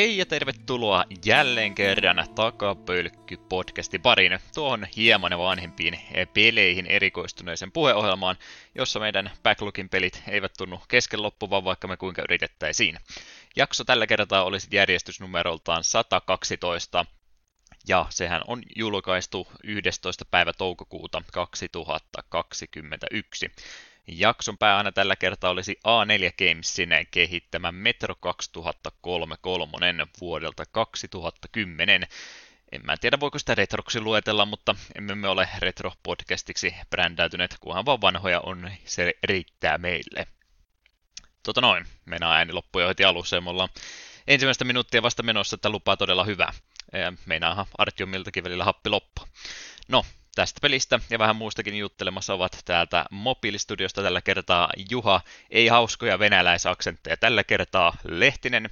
Hei ja tervetuloa jälleen kerran Takapölkky-podcastin pariin tuohon hieman vanhempiin peleihin erikoistuneeseen puheohjelmaan, jossa meidän backlogin pelit eivät tunnu kesken loppuvan, vaikka me kuinka yritettäisiin. Jakso tällä kertaa olisi järjestysnumeroltaan 112, ja sehän on julkaistu 11. päivä toukokuuta 2021. Jakson pääaina tällä kertaa olisi A4 Gamesin kehittämä Metro 2033 vuodelta 2010. En mä tiedä, voiko sitä retroksi luetella, mutta emme me ole retro-podcastiksi brändäytyneet, kunhan vaan vanhoja on, se riittää meille. Tota noin, mennään ääni loppuja heti alussa ollaan ensimmäistä minuuttia vasta menossa, että lupaa todella hyvää. Meinaahan Artiomiltakin välillä happi loppu. No, tästä pelistä ja vähän muustakin juttelemassa ovat täältä Mobiilistudiosta tällä kertaa Juha, ei hauskoja venäläisaksentteja tällä kertaa Lehtinen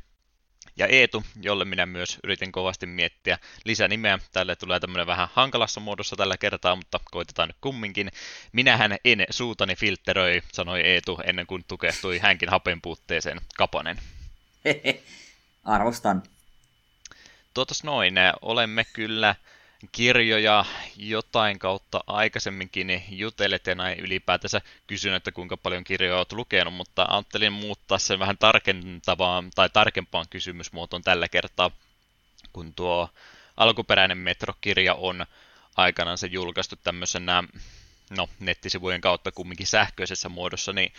ja Eetu, jolle minä myös yritin kovasti miettiä lisänimeä. Tälle tulee tämmöinen vähän hankalassa muodossa tällä kertaa, mutta koitetaan nyt kumminkin. Minähän en suutani filteröi, sanoi Eetu ennen kuin tukehtui hänkin hapen puutteeseen Kapanen. Arvostan. Tuotos noin, olemme kyllä kirjoja jotain kautta aikaisemminkin jutellet ja näin ylipäätänsä kysyn, että kuinka paljon kirjoja olet lukenut, mutta ajattelin muuttaa sen vähän tarkentavaan tai tarkempaan kysymysmuotoon tällä kertaa, kun tuo alkuperäinen metrokirja on aikanaan se julkaistu tämmöisenä no, nettisivujen kautta kumminkin sähköisessä muodossa, niin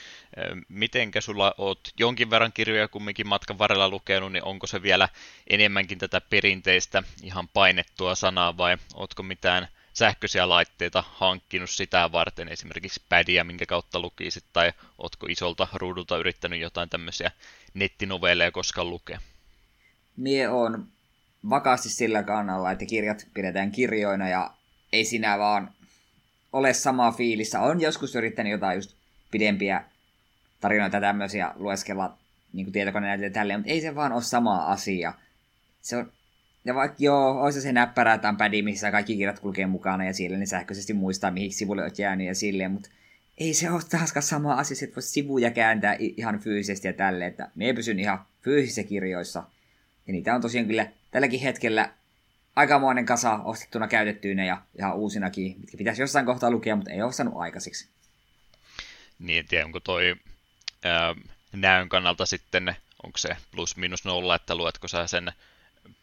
mitenkä sulla oot jonkin verran kirjoja kumminkin matkan varrella lukenut, niin onko se vielä enemmänkin tätä perinteistä ihan painettua sanaa vai ootko mitään sähköisiä laitteita hankkinut sitä varten, esimerkiksi pädiä, minkä kautta lukisit, tai ootko isolta ruudulta yrittänyt jotain tämmöisiä nettinovelleja koskaan lukea? Mie on vakaasti sillä kannalla, että kirjat pidetään kirjoina ja ei sinä vaan ole samaa fiilissä. On joskus yrittänyt jotain just pidempiä tarinoita tämmöisiä lueskella niin tietokoneen ja tälleen, mutta ei se vaan ole sama asia. Se on, ja vaikka joo, olisi se näppärä tai pädi, missä kaikki kirjat kulkee mukana ja siellä ne sähköisesti muistaa, mihin sivulle olet jäänyt ja silleen, mutta ei se ole taaskaan sama asia, että voisi sivuja kääntää ihan fyysisesti ja tälleen, että me pysyn ihan fyysisissä kirjoissa. Ja niitä on tosiaan kyllä tälläkin hetkellä aikamoinen kasa ostettuna käytettyinä ja ihan uusinakin, mitkä pitäisi jossain kohtaa lukea, mutta ei ole saanut aikaisiksi. Niin, en tiedä, onko toi ää, näön kannalta sitten, onko se plus minus nolla, että luetko sä sen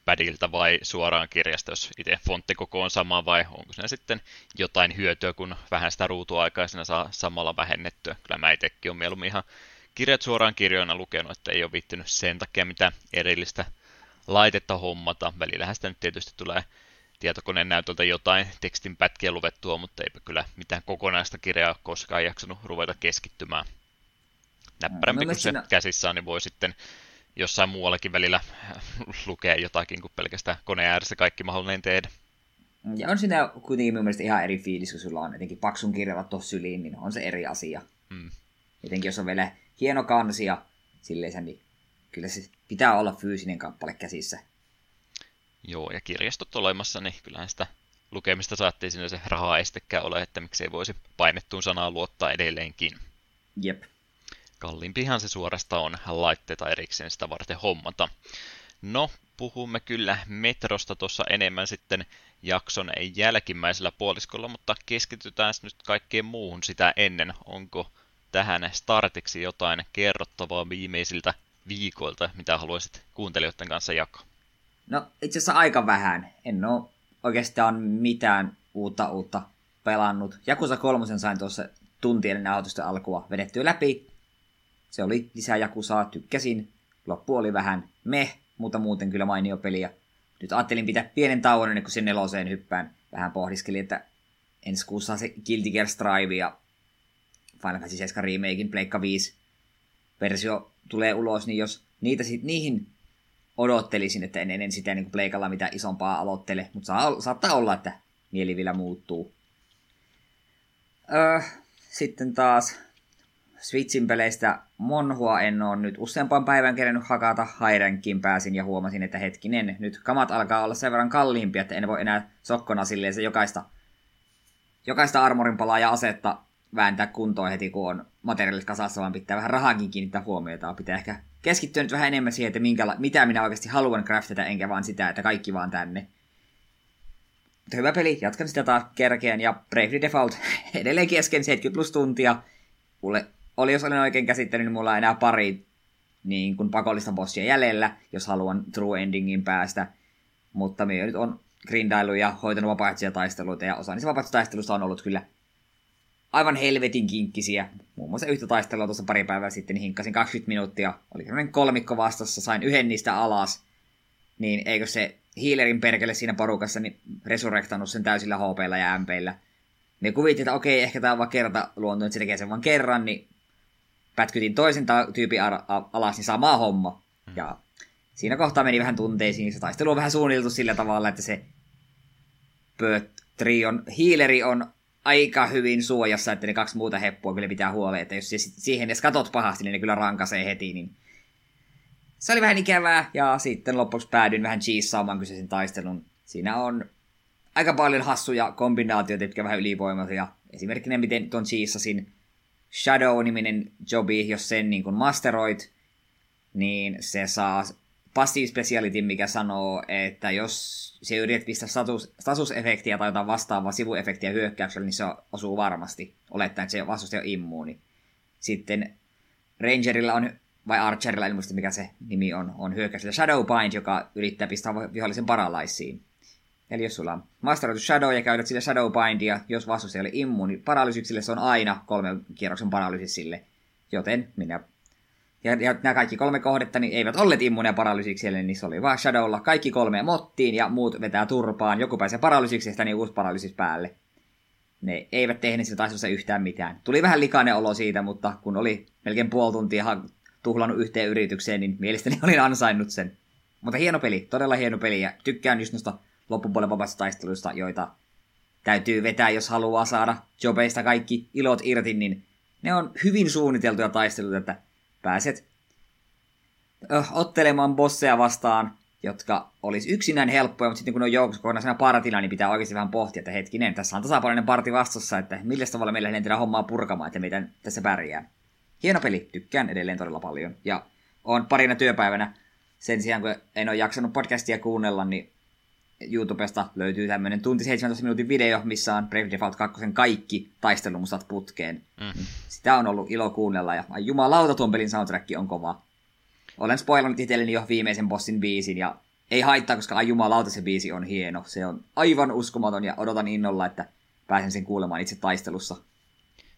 pädiltä vai suoraan kirjasta, jos itse fonttikoko on sama, vai onko se sitten jotain hyötyä, kun vähän sitä ruutuaikaisena saa samalla vähennettyä. Kyllä mä itsekin olen mieluummin ihan kirjat suoraan kirjoina lukenut, että ei ole viittynyt sen takia mitään erillistä laitetta hommata. Välillähän sitä nyt tietysti tulee tietokoneen näytöltä jotain tekstin pätkiä luvettua, mutta eipä kyllä mitään kokonaista kirjaa koskaan jaksanut ruveta keskittymään. Näppärämpi no, kun se siinä... käsissä on, niin voi sitten jossain muuallakin välillä lukea jotakin kuin pelkästään koneen ääressä kaikki mahdollinen tehdä. Ja on siinä kuitenkin mun mielestä ihan eri fiilis, kun sulla on jotenkin paksun kirjalla tuossa syliin, niin on se eri asia. Mm. Jotenkin jos on vielä hieno kansia silleen, niin kyllä se pitää olla fyysinen kappale käsissä. Joo, ja kirjastot olemassa, niin kyllähän sitä lukemista saattiin sinne se rahaa estekään ole, että miksei voisi painettuun sanaan luottaa edelleenkin. Jep. Kalliimpihan se suorasta on laitteita erikseen sitä varten hommata. No, puhumme kyllä metrosta tuossa enemmän sitten jakson jälkimmäisellä puoliskolla, mutta keskitytään nyt kaikkeen muuhun sitä ennen. Onko tähän startiksi jotain kerrottavaa viimeisiltä viikoilta, mitä haluaisit kuuntelijoiden kanssa jakaa? No itse asiassa aika vähän. En ole oikeastaan mitään uutta uutta pelannut. Jakusa kolmosen sain tuossa tuntien nauhoitusten alkua vedettyä läpi. Se oli lisää Jakusaa, tykkäsin. Loppu oli vähän meh, mutta muuten kyllä mainio peli. Ja nyt ajattelin pitää pienen tauon ennen kuin sen neloseen hyppään. Vähän pohdiskelin, että ensi kuussa se Guilty Gear Strive ja Final Fantasy 7 Remakein Pleikka 5 versio tulee ulos, niin jos niitä sit, niihin odottelisin, että en ennen sitä niin pleikalla mitä isompaa aloittele, mutta saa, saattaa olla, että mieli vielä muuttuu. Öö, sitten taas Switchin peleistä Monhua en ole nyt useampaan päivän kerännyt hakata. Hairenkin pääsin ja huomasin, että hetkinen, nyt kamat alkaa olla sen verran kalliimpia, että en voi enää sokkona silleen se jokaista, jokaista armorin palaa ja asetta vääntää kuntoon heti, kun on materiaalit kasassa, vaan pitää vähän rahankin kiinnittää huomiota. Pitää ehkä keskittynyt vähän enemmän siihen, että minkä, mitä minä oikeasti haluan craftata, enkä vaan sitä, että kaikki vaan tänne. Mutta hyvä peli, jatkan sitä taas kerkeen, ja Bravely Default edelleen kesken 70 plus tuntia. Mulle oli, jos olen oikein käsittänyt, niin mulla on enää pari niin kuin pakollista bossia jäljellä, jos haluan true endingin päästä. Mutta me nyt on grindailu ja hoitanut vapaaehtoisia taisteluita, ja osa niistä vapaaehtoistaisteluista on ollut kyllä aivan helvetin kinkkisiä. Muun muassa yhtä taistelua tuossa pari päivää sitten, niin hinkkasin 20 minuuttia. Oli sellainen kolmikko vastassa, sain yhden niistä alas. Niin eikö se healerin perkele siinä porukassa niin resurrektannut sen täysillä hp ja MPillä. Ne kuvitti, että okei, ehkä tämä on vaan kerta luonto, että se tekee sen vaan kerran, niin pätkytin toisen ta- tyypin alas, niin sama homma. Mm. Ja siinä kohtaa meni vähän tunteisiin. Se taistelu on vähän suunniteltu sillä tavalla, että se Trion healeri on aika hyvin suojassa, että ne kaksi muuta heppua kyllä pitää huoleen, että jos siihen edes katot pahasti, niin ne kyllä rankasee heti, niin se oli vähän ikävää, ja sitten lopuksi päädyin vähän cheesaamaan kyseisen taistelun. Siinä on aika paljon hassuja kombinaatioita, jotka vähän ylivoimaisia. Esimerkkinä miten tuon cheesasin Shadow-niminen jobi, jos sen niin kuin masteroit, niin se saa passive speciality, mikä sanoo, että jos se yrität pistää status, statusefektiä tai jotain vastaavaa sivuefektiä hyökkäyksellä, niin se osuu varmasti, olettaen, että se vastustaja on immuuni. Sitten Rangerilla on, vai Archerilla, en muista mikä se nimi on, on hyökkäyksellä Shadowbind, joka yrittää pistää vihollisen paralaisiin. Eli jos sulla on masteroitu Shadow ja käytät sille Shadowbindia, jos vastustaja oli immuuni paralysyksille, se on aina kolmen kierroksen paralysisille. Joten minä ja, ja nämä kaikki kolme kohdetta niin eivät olleet immuuneja paralysiksi, eli niissä oli vaan Shadowlla kaikki kolme mottiin ja muut vetää turpaan. Joku pääsee paralysiksi ja niin uusi paralysis päälle. Ne eivät tehneet sitä taistossa yhtään mitään. Tuli vähän likainen olo siitä, mutta kun oli melkein puoli tuntia tuhlannut yhteen yritykseen, niin mielestäni olin ansainnut sen. Mutta hieno peli, todella hieno peli, ja tykkään just noista loppupuolen vapaista taisteluista, joita täytyy vetää, jos haluaa saada jobeista kaikki ilot irti, niin ne on hyvin suunniteltuja taisteluita, että pääset ö, ottelemaan bosseja vastaan, jotka olisi yksinään helppoja, mutta sitten kun on joukossa kokonaisena partina, niin pitää oikeasti vähän pohtia, että hetkinen, tässä on tasapainoinen parti vastassa, että millä tavalla meillä lähdetään hommaa purkamaan, että meidän tässä pärjää. Hieno peli, tykkään edelleen todella paljon. Ja on parina työpäivänä, sen sijaan kun en ole jaksanut podcastia kuunnella, niin YouTubesta löytyy tämmöinen tunti 17 minuutin video, missä on Brave Default 2 kaikki taistelumustat putkeen. Mm. Sitä on ollut ilo kuunnella ja ai jumalauta tuon pelin soundtrack on kova. Olen spoilannut itselleni jo viimeisen bossin biisin ja ei haittaa, koska ai jumalauta se biisi on hieno. Se on aivan uskomaton ja odotan innolla, että pääsen sen kuulemaan itse taistelussa.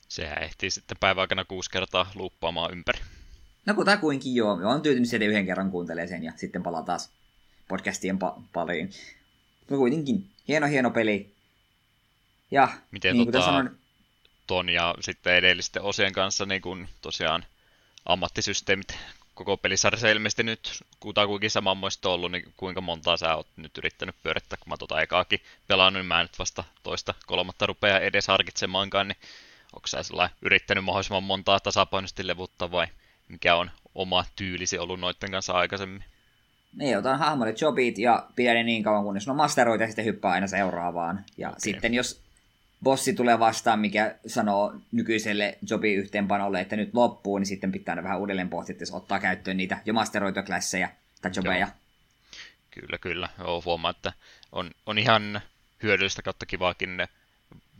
Sehän ehtii sitten päivän aikana kuusi kertaa luuppaamaan ympäri. No kutakuinkin joo. Olen tyytynyt että yhden kerran kuuntelee sen ja sitten palaa taas podcastien pa- pariin. No kuitenkin, hieno hieno peli. Ja Miten niin tota, sanoin... ton ja sitten edellisten osien kanssa niin kun tosiaan ammattisysteemit koko pelisarjassa ilmeisesti nyt kutakuinkin samanmoista ollut, niin kuinka montaa sä oot nyt yrittänyt pyörittää, kun mä tota ekaakin pelannut, niin mä nyt vasta toista kolmatta rupea edes harkitsemaankaan, niin onko sä yrittänyt mahdollisimman montaa tasapainoisesti levuttaa vai mikä on oma tyylisi ollut noiden kanssa aikaisemmin? Niin, otan hahmoille jobit ja pidän ne niin kauan, kunnes on masteroita ja sitten hyppää aina seuraavaan. Ja okay. sitten jos bossi tulee vastaan, mikä sanoo nykyiselle jobi yhteenpanolle, että nyt loppuu, niin sitten pitää aina vähän uudelleen pohtia, että jos ottaa käyttöön niitä jo masteroituja klasseja tai jobeja. Joo. Kyllä, kyllä. Joo, huomaa, että on, on ihan hyödyllistä kautta kivaakin ne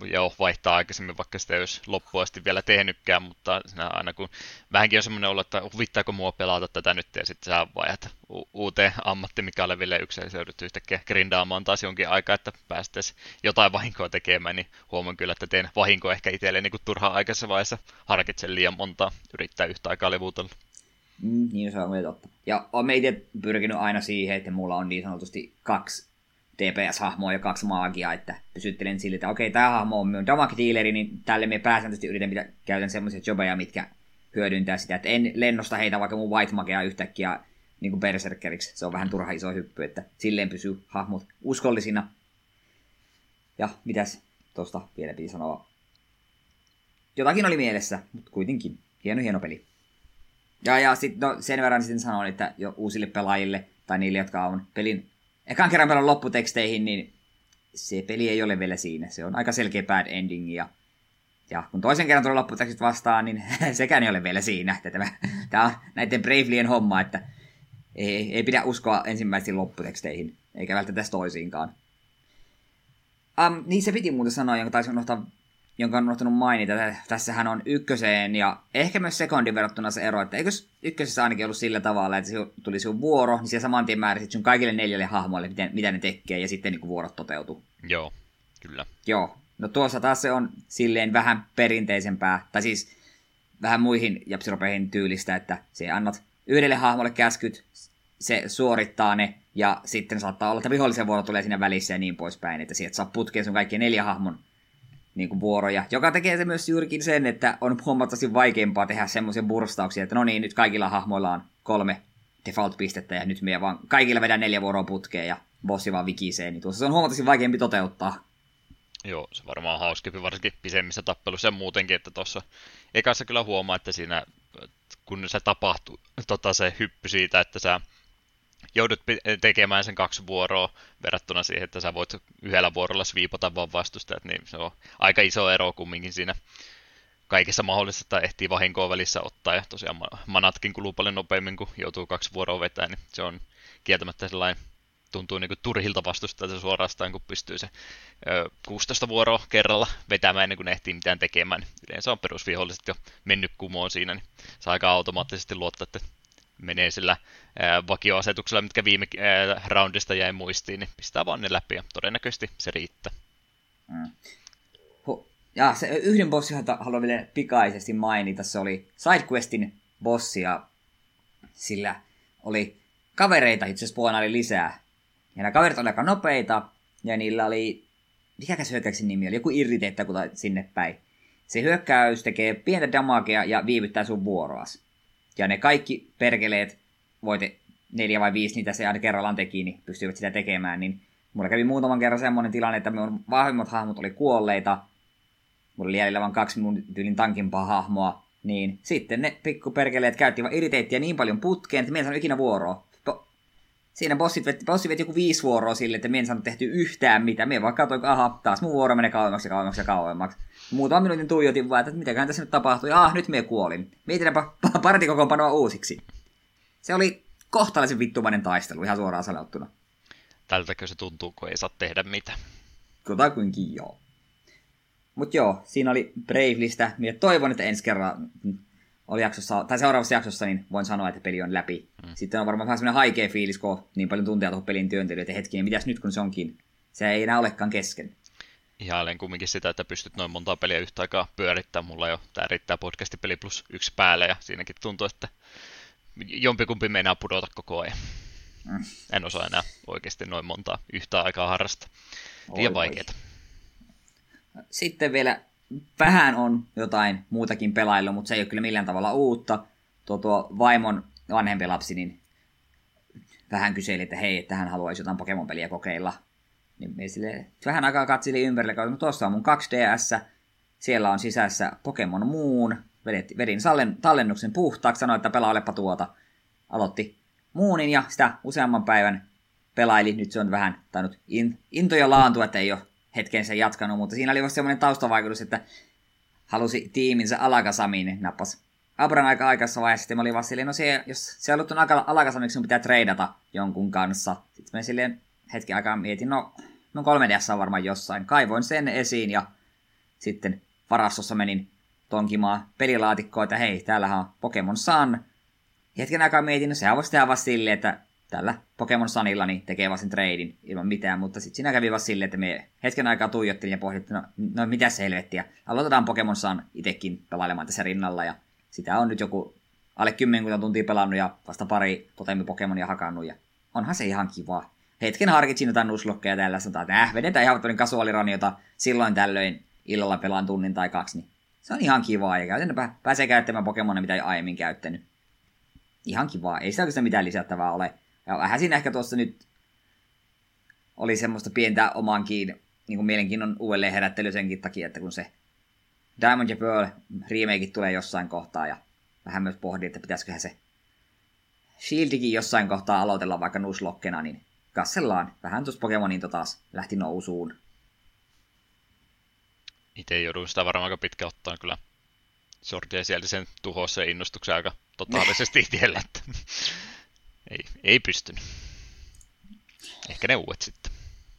joo, vaihtaa aikaisemmin, vaikka sitä ei olisi loppuun asti vielä tehnytkään, mutta aina kun vähänkin on semmoinen olo, että huvittaako mua pelata tätä nyt, ja sitten sä vaihdat u- uuteen ammatti, mikä on leville yksi, ja joudut yhtäkkiä grindaamaan taas jonkin aikaa, että päästäisiin jotain vahinkoa tekemään, niin huomaan kyllä, että teen vahinkoa ehkä itselle niin turhaan aikaisessa vaiheessa, harkitsen liian montaa, yrittää yhtä aikaa levutella. Mm, niin se on totta. Ja olen itse pyrkinyt aina siihen, että mulla on niin sanotusti kaksi DPS-hahmoa ja kaksi maagia, että pysyttelen sille, että okei, tämä hahmo on minun damage dealeri, niin tälle me pääsääntöisesti yritän, mitä käytän semmoisia jobeja, mitkä hyödyntää sitä, että en lennosta heitä vaikka mun white magea yhtäkkiä niin kuin berserkeriksi. Se on vähän turha iso hyppy, että silleen pysyy hahmot uskollisina. Ja mitäs tuosta vielä piti sanoa? Jotakin oli mielessä, mutta kuitenkin hieno hieno peli. Ja, ja sit, no, sen verran sitten sanon, että jo uusille pelaajille tai niille, jotka on pelin ekan kerran pelon lopputeksteihin, niin se peli ei ole vielä siinä. Se on aika selkeä bad ending ja Ja kun toisen kerran tuli lopputekstit vastaan, niin sekään ei ole vielä siinä. Tämä, tämä on näiden Bravelien homma, että ei, ei pidä uskoa ensimmäisiin lopputeksteihin, eikä välttämättä toisiinkaan. Um, niin se piti muuten sanoa, jonka taisin unohtaa jonka on unohtanut mainita. Tässähän on ykköseen ja ehkä myös sekondin verrattuna se ero, että eikö ykkösessä ainakin ollut sillä tavalla, että se tuli sun vuoro, niin siellä saman tien määräsit sun kaikille neljälle hahmoille, miten, mitä ne tekee, ja sitten niin vuorot toteutuu. Joo, kyllä. Joo. No tuossa taas se on silleen vähän perinteisempää, tai siis vähän muihin japsiropeihin tyylistä, että se annat yhdelle hahmolle käskyt, se suorittaa ne, ja sitten saattaa olla, että vihollisen vuoro tulee siinä välissä ja niin poispäin, että sieltä saa putkeen sun kaikki neljä hahmon niin kuin vuoroja, joka tekee se myös juurikin sen, että on huomattavasti vaikeampaa tehdä semmoisia burstauksia, että no niin, nyt kaikilla hahmoilla on kolme default-pistettä ja nyt me vaan kaikilla vedään neljä vuoroa putkeen ja bossi vaan vikisee, niin tuossa se on huomattavasti vaikeampi toteuttaa. Joo, se varmaan on hauskempi varsinkin pisemmissä tappeluissa ja muutenkin, että tuossa ekassa kyllä huomaa, että siinä kun se tapahtuu, tota, se hyppy siitä, että sä joudut tekemään sen kaksi vuoroa verrattuna siihen, että sä voit yhdellä vuorolla sviipata vaan vastustajat, niin se on aika iso ero kumminkin siinä kaikessa mahdollisessa ehtii vahinkoa välissä ottaa, ja tosiaan manatkin kuluu paljon nopeammin, kun joutuu kaksi vuoroa vetämään, niin se on kieltämättä sellainen tuntuu niin kuin turhilta vastustaa suorastaan, kun pystyy se ö, 16 vuoroa kerralla vetämään ennen kuin ehtii mitään tekemään. Yleensä on perusviholliset jo mennyt kumoon siinä, niin saa aika automaattisesti luottaa, että menee sillä vakioasetuksella, mitkä viime roundista jäi muistiin, niin pistää vaan ne läpi ja todennäköisesti se riittää. Mm. Ja se yhden bossin haluan vielä pikaisesti mainita, se oli SideQuestin bossi ja sillä oli kavereita itse asiassa oli lisää. Ja nämä kaverit olivat aika nopeita ja niillä oli, mikä se hyökkäyksen nimi oli, joku irritetta kun sinne päin. Se hyökkäys tekee pientä damagea ja viivyttää sun vuoroas. Ja ne kaikki perkeleet, voite neljä vai viisi niitä se aina kerrallaan teki, niin pystyivät sitä tekemään. Niin mulla kävi muutaman kerran semmoinen tilanne, että mun vahvimmat hahmot oli kuolleita. Mulla oli jäljellä vain kaksi mun tyylin tankimpaa hahmoa. Niin sitten ne pikkuperkeleet käytti vaan niin paljon putkeen, että me saanut ikinä vuoroa. Siinä bossit veti, bossi veti joku viisi vuoroa sille, että me en saanut tehty yhtään mitään. Me vaan katsoin, aha, taas mun vuoro menee kauemmaksi ja kauemmaksi ja kauemmaksi. Muutaman minuutin tuijotin vaan, että mitäköhän tässä nyt tapahtui. Ah, nyt me kuolin. Mietinäpä partikokoonpanoa uusiksi. Se oli kohtalaisen vittumainen taistelu, ihan suoraan sanottuna. Tältäkö se tuntuu, kun ei saa tehdä mitään? Kutakuinkin joo. Mut joo, siinä oli Bravelista. Minä toivon, että ensi kerran jaksossa, tai seuraavassa jaksossa, niin voin sanoa, että peli on läpi. Mm. Sitten on varmaan vähän semmoinen haikea fiilis, kun niin paljon tunteja tuohon pelin työntelyä, että hetkinen, mitäs nyt kun se onkin? Se ei enää olekaan kesken ihailen kumminkin sitä, että pystyt noin monta peliä yhtä aikaa pyörittämään. Mulla jo tämä riittää podcasti peli plus yksi päälle ja siinäkin tuntuu, että jompikumpi meinaa pudota koko ajan. Mm. En osaa enää oikeasti noin montaa yhtä aikaa harrasta. Liian vaikeaa. Sitten vielä vähän on jotain muutakin pelailla, mutta se ei ole kyllä millään tavalla uutta. Tuo, tuo vaimon vanhempi lapsi, niin vähän kyseli, että hei, että hän haluaisi jotain Pokemon-peliä kokeilla. Niin me sille vähän aikaa katselin ympärille, että no tuossa on mun 2DS, siellä on sisässä Pokemon Moon, vedin tallennuksen puhtaaksi, sanoin, että pelaa olepa tuota. Aloitti Moonin ja sitä useamman päivän pelaili. Nyt se on vähän tainnut in, into ja laantua, että ei ole hetken sen jatkanut, mutta siinä oli vasta semmoinen taustavaikutus, että halusi tiiminsä Alakasamiin, niin nappas Abran aika aikaisessa vaiheessa, sitten mä olin vaan silleen, no se, jos se on Alakasamiksi, sun pitää treidata jonkun kanssa. Sitten mä silleen hetki aikaa mietin, no No 3DS on varmaan jossain. Kaivoin sen esiin ja sitten varastossa menin tonkimaan pelilaatikkoa, että hei, täällähän on Pokemon Sun. Hetken aikaa mietin, no sehän voisi tehdä vasta silleen, että tällä Pokemon Sunilla niin tekee vasta treidin ilman mitään, mutta sitten siinä kävi vasta silleen, että me hetken aikaa tuijottelin ja pohdittiin, no, no mitä se helvettiä. Aloitetaan Pokemon Sun itsekin pelailemaan tässä rinnalla ja sitä on nyt joku alle 10 tuntia pelannut ja vasta pari totemi Pokemonia hakannut ja onhan se ihan kivaa hetken harkitsin jotain nuslokkeja tällä, sanotaan, että äh, vedetään ihan tuonne kasuaaliraniota silloin tällöin illalla pelaan tunnin tai kaksi, niin se on ihan kivaa ja käytännössä pääsee käyttämään Pokemonia, mitä ei aiemmin käyttänyt. Ihan kivaa, ei sitä oikeastaan mitään lisättävää ole. Ja vähän siinä ehkä tuossa nyt oli semmoista pientä omankin niin kuin mielenkiinnon uudelleen herättely senkin takia, että kun se Diamond ja Pearl remake tulee jossain kohtaa ja vähän myös pohdin, että pitäisiköhän se Shieldikin jossain kohtaa aloitella vaikka nuslokkena, niin kassellaan. Vähän tuossa Pokemonin taas lähti nousuun. Itse joudun sitä varmaan aika pitkä ottaa kyllä. Sordia sieltä sen tuhossa ja innostuksen aika totaalisesti että ei, ei pystynyt. Ehkä ne uudet sitten.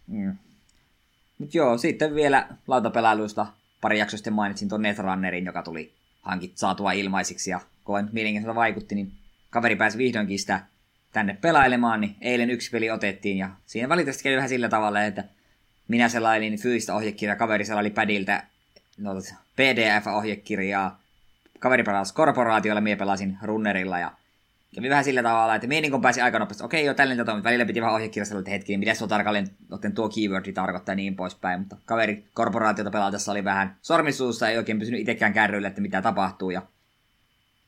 Mm. Mut joo, sitten vielä lautapelailuista pari jaksoa mainitsin tuon Netrunnerin, joka tuli hankit saatua ilmaisiksi ja koen mielenkiintoista vaikutti, niin kaveri pääsi vihdoinkin sitä tänne pelailemaan, niin eilen yksi peli otettiin ja siinä valitettavasti kävi vähän sillä tavalla, että minä selailin fyysistä ohjekirjaa, kaveri selaili pädiltä PDF-ohjekirjaa, kaveri pelasi korporaatiolla, minä pelasin runnerilla ja kävi vähän sillä tavalla, että minä niin pääsin aika nopeasti, okei joo, tällainen tätä, välillä piti vähän ohjekirjassa että niin mitä se on tarkalleen, otten tuo keywordi tarkoittaa ja niin poispäin, mutta kaveri korporaatiota pelatessa oli vähän sormisuussa, ei oikein pysynyt itsekään kärryillä, että mitä tapahtuu ja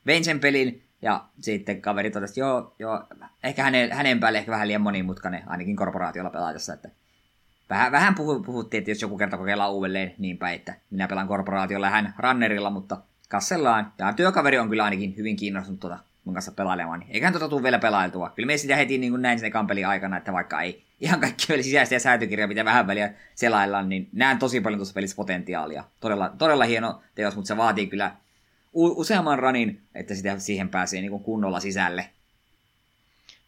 vein sen pelin ja sitten kaveri totesi, joo, joo, ehkä hänen, hänen päälle ehkä vähän liian monimutkainen, ainakin korporaatiolla pelaatessa, että vähän, vähän puhu, puhuttiin, että jos joku kerta kokeillaan uudelleen niin päin, että minä pelaan korporaatiolla hän runnerilla, mutta kassellaan. Ja työkaveri on kyllä ainakin hyvin kiinnostunut tuota mun kanssa pelailemaan, niin eiköhän tuota tule vielä pelailtua. Kyllä me sitä heti niin kuin näin sen kampelin aikana, että vaikka ei ihan kaikki vielä sisäistä ja säätykirjaa, mitä vähän väliä selaillaan, niin näen tosi paljon tuossa pelissä potentiaalia. Todella, todella hieno teos, mutta se vaatii kyllä useamman ranin, että sitä siihen pääsee niin kuin kunnolla sisälle.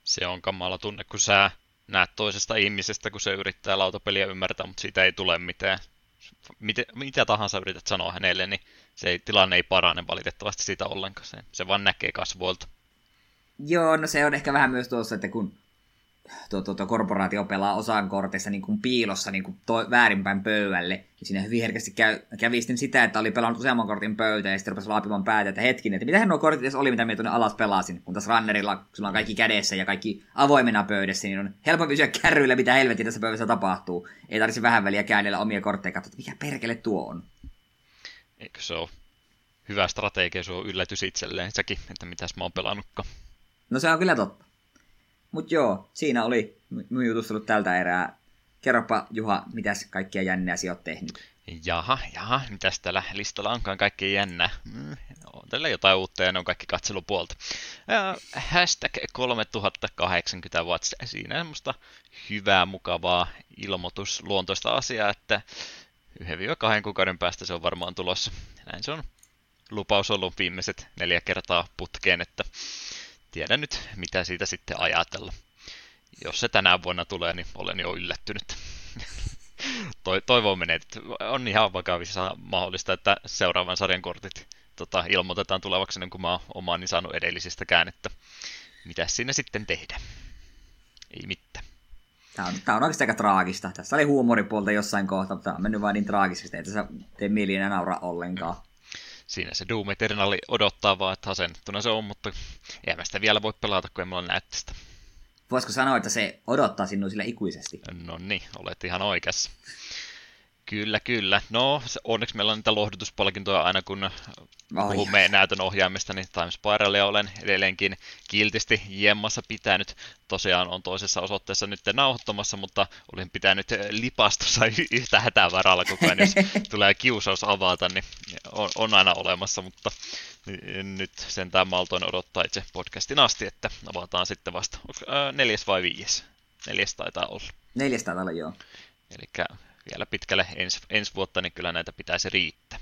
Se on kamala tunne, kun sä näet toisesta ihmisestä, kun se yrittää lautapeliä ymmärtää, mutta siitä ei tule mitään. Mitä, mitä tahansa yrität sanoa hänelle, niin se ei, tilanne ei parane valitettavasti siitä ollenkaan. Se, se vaan näkee kasvoilta. Joo, no se on ehkä vähän myös tuossa, että kun tuo, tuo, tuo korporaatio pelaa osan korteissa niin kuin piilossa niin kuin to, väärinpäin pöydälle. Ja siinä hyvin herkästi käy, kävi sitten sitä, että oli pelannut useamman kortin pöytä ja sitten rupesi laapimaan päätä, että hetkinen, että mitähän nuo kortit edes oli, mitä minä tuonne alas pelasin. Kun tässä runnerilla sulla on kaikki kädessä ja kaikki avoimena pöydässä, niin on helpompi pysyä kärryillä, mitä helvetin tässä pöydässä tapahtuu. Ei tarvitse vähän väliä käännellä omia kortteja katsoa, että mikä perkele tuo on. Eikö se ole hyvä strategia, se on yllätys itselleen sekin, että mitäs mä oon pelannutkaan. No se on kyllä totta. Mutta joo, siinä oli minun jutustelut tältä erää. Kerropa Juha, mitäs kaikkia jänniä sinä olet tehnyt? Jaha, jaha, mitäs täällä listalla onkaan kaikki jännä? Mm, on tällä jotain uutta ja ne on kaikki katselupuolta. Ja, hashtag 3080 watts. Siinä musta hyvää, mukavaa ilmoitusluontoista asiaa, että 1-2 kuukauden päästä se on varmaan tulossa. Näin se on lupaus ollut viimeiset neljä kertaa putkeen, että tiedän nyt, mitä siitä sitten ajatella. Jos se tänä vuonna tulee, niin olen jo yllättynyt. Toivon menee, että on ihan vakavissa mahdollista, että seuraavan sarjan kortit tota, ilmoitetaan tulevaksi, niin kun mä oon omaani saanut edellisistäkään, että mitä siinä sitten tehdä. Ei mitään. Tämä on, tämä on oikeasti aika traagista. Tässä oli huumoripuolta jossain kohtaa, mutta tämä on mennyt vain niin traagisesti, että tässä tee mieli enää nauraa ollenkaan. Siinä se Doom Eternali odottaa vaan, että asennettuna se on, mutta ei mä sitä vielä voi pelata, kun en mulla näyttöstä. Voisiko sanoa, että se odottaa sinua sillä ikuisesti? No niin, olet ihan oikeassa. Kyllä, kyllä. No, onneksi meillä on niitä lohdutuspalkintoja aina, kun oh, puhumme näytön ohjaamista, niin Time Spiralia olen edelleenkin kiltisti jemmassa pitänyt. Tosiaan on toisessa osoitteessa nyt nauhoittamassa, mutta olin pitänyt lipastossa yhtä hätävaralla koko ajan, jos tulee kiusaus avata, niin on, on aina olemassa, mutta nyt sentään maltoin odottaa itse podcastin asti, että avataan sitten vasta. Onko, ää, neljäs vai viides? Neljäs taitaa olla. Neljäs taitaa olla, joo. Eli vielä pitkälle ens, ensi vuotta, niin kyllä näitä pitäisi riittää.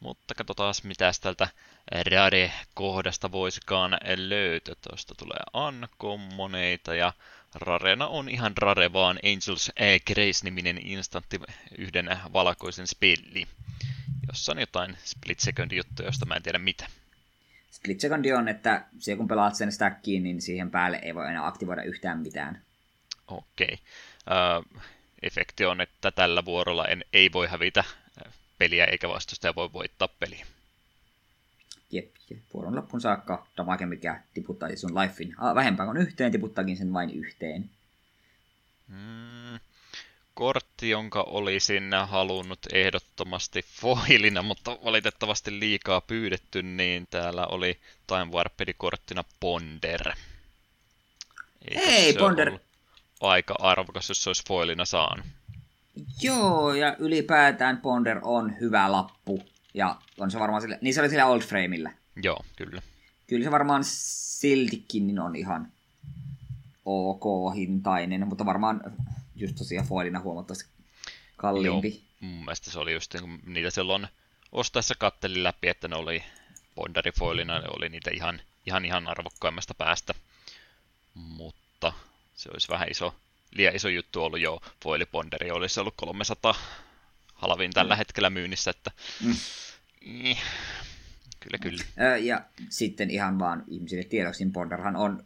Mutta katsotaan, mitä täältä Rare-kohdasta voisikaan löytyä. Tuosta tulee unkommoneita ja Rarena on ihan Rare, vaan Angels Grace-niminen instantti yhden valkoisen spelli, jossa on jotain split second juttuja, josta mä en tiedä mitä. Split second on, että se kun pelaat sen stackiin, niin siihen päälle ei voi enää aktivoida yhtään mitään. Okei. Okay. Uh, efekti on, että tällä vuorolla en, ei voi hävitä peliä eikä vastustaja voi voittaa peliä. Jep, jep. vuoron loppuun saakka damage, mikä tiputtaisi sun lifein vähempään kuin yhteen, tiputtaakin sen vain yhteen. Mm, kortti, jonka olisin halunnut ehdottomasti foilina, mutta valitettavasti liikaa pyydetty, niin täällä oli Time Warpedi-korttina Ponder. Ei, Ponder, ollut aika arvokas, jos se olisi foilina saanut. Joo, ja ylipäätään Ponder on hyvä lappu. Ja on se varmaan sille, niin se oli sillä Old Frameillä. Joo, kyllä. Kyllä se varmaan siltikin niin on ihan ok hintainen, mutta varmaan just tosiaan foilina huomattavasti kalliimpi. Joo. mun mielestä se oli just, kun niitä silloin ostaessa kattelin läpi, että ne oli Bondarifoilina, ne oli niitä ihan, ihan, ihan arvokkaimmasta päästä. Mutta se olisi vähän iso, liian iso juttu ollut jo. Foiliponderi olisi ollut 300 halvin tällä mm. hetkellä myynnissä, että mm. Niin. kyllä, kyllä. Ja sitten ihan vaan ihmisille tiedoksi, niin Bondarhan on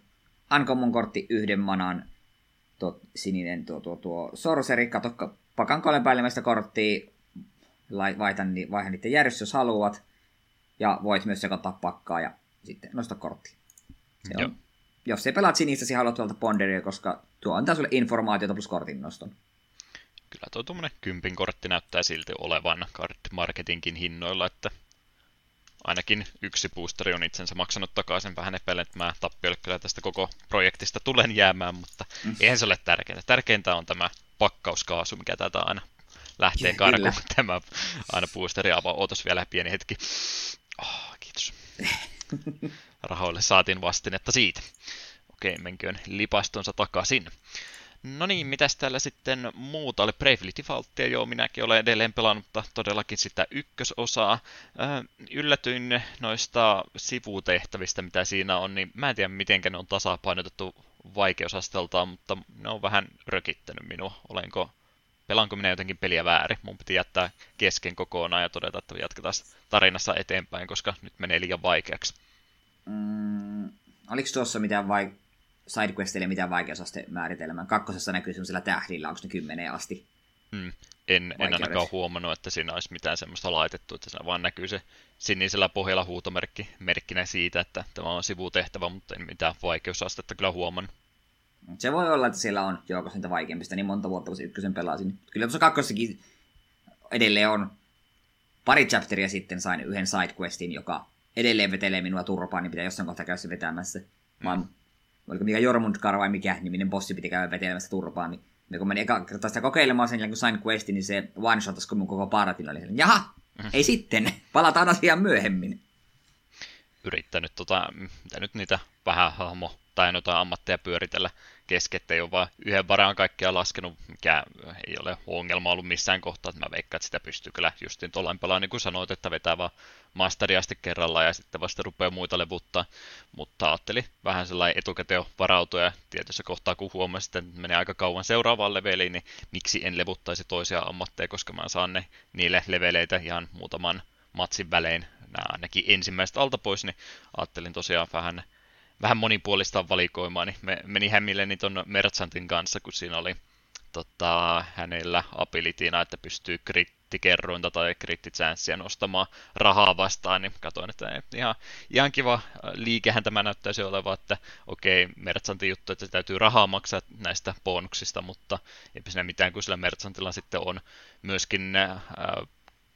Uncommon kortti yhden manan tuo, sininen tuo, tuo, tuo sorceri, kato pakan kolmen päällimmäistä korttia, vaihdan, vaihdan niiden järjestys, jos haluat, ja voit myös sekoittaa pakkaa ja sitten nosta kortti. Se on, jos ei pelaat sinistä, niin haluat tuolta Ponderia, koska tuo antaa sulle informaatiota plus kortin noston. Kyllä tuo tuommoinen kympin kortti näyttää silti olevan card marketinkin hinnoilla, että ainakin yksi boosteri on itsensä maksanut takaisin. Vähän epäilen, että mä tappiolle kyllä tästä koko projektista tulen jäämään, mutta mm. eihän se ole tärkeintä. Tärkeintä on tämä pakkauskaasu, mikä tätä aina lähtee karkuun. Tämä aina boosteri avaa. Ootas vielä pieni hetki. Oh, kiitos. Rahoille saatiin vastinetta siitä. Okei, menköön lipastonsa takaisin. No niin, mitäs täällä sitten muuta oli? Bravely Defaultia, joo, minäkin olen edelleen pelannut, todellakin sitä ykkösosaa. Yllätyin noista sivutehtävistä, mitä siinä on, niin mä en tiedä, miten ne on tasapainotettu vaikeusasteltaan, mutta ne on vähän rökittänyt minua. Olenko, pelanko minä jotenkin peliä väärin? Mun piti jättää kesken kokonaan ja todeta, että jatketaan tarinassa eteenpäin, koska nyt menee liian vaikeaksi. Mm, oliko tuossa mitään vai sidequestille mitään vaikeusaste määritelmään. Kakkosessa näkyy semmoisella tähdillä, onko ne kymmeneen asti? Hmm. En, en ainakaan huomannut, että siinä olisi mitään semmoista laitettu, että siinä vaan näkyy se sinisellä pohjalla huutomerkki merkkinä siitä, että tämä on sivutehtävä, mutta en mitään vaikeusastetta kyllä huomannut. Se voi olla, että siellä on joukossa niitä vaikeampista niin monta vuotta, kun se ykkösen pelasin. Kyllä tuossa kakkosessakin edelleen on pari chapteria sitten sain yhden sidequestin, joka edelleen vetelee minua turpaan, niin pitää jossain kohtaa käydä se vetämässä. Mä oon oliko mikä Jormundkar vai mikä niminen bossi piti käydä vetelemässä turpaan, niin ja kun menin eka kertaa sitä kokeilemaan sen jälkeen, kun sain questin, niin se one shot mun koko paratin oli jaha, mm-hmm. ei sitten, palataan asiaan myöhemmin. Yrittänyt tota, mitä nyt niitä vähän hahmo tai noita ammatteja pyöritellä kesken, ei ole vaan yhden varaan kaikkia laskenut, mikä ei ole ongelma ollut missään kohtaa, että mä veikkaan, että sitä pystyy kyllä justin tuollain pelaa, niin kuin sanoit, että vetää vaan masteriasti kerralla ja sitten vasta rupeaa muita levuttaa, mutta ajattelin vähän sellainen etukäteen varautua ja tietyssä kohtaa kun huomasin, että menee aika kauan seuraavaan leveliin, niin miksi en levuttaisi toisia ammatteja, koska mä saan ne niille leveleitä ihan muutaman matsin välein, nämä ainakin ensimmäistä alta pois, niin ajattelin tosiaan vähän vähän monipuolista valikoimaa, niin me meni hämmilleni ton Merchantin kanssa, kun siinä oli tota, hänellä abilityna, että pystyy krittikerrointa tai krittitsäänssiä nostamaan rahaa vastaan, niin katsoin, että ihan, ihan kiva liikehän tämä näyttäisi olevan, että okei, okay, Merchantin juttu, että täytyy rahaa maksaa näistä bonuksista, mutta eipä siinä mitään, kun sillä Merchantilla sitten on myöskin äh,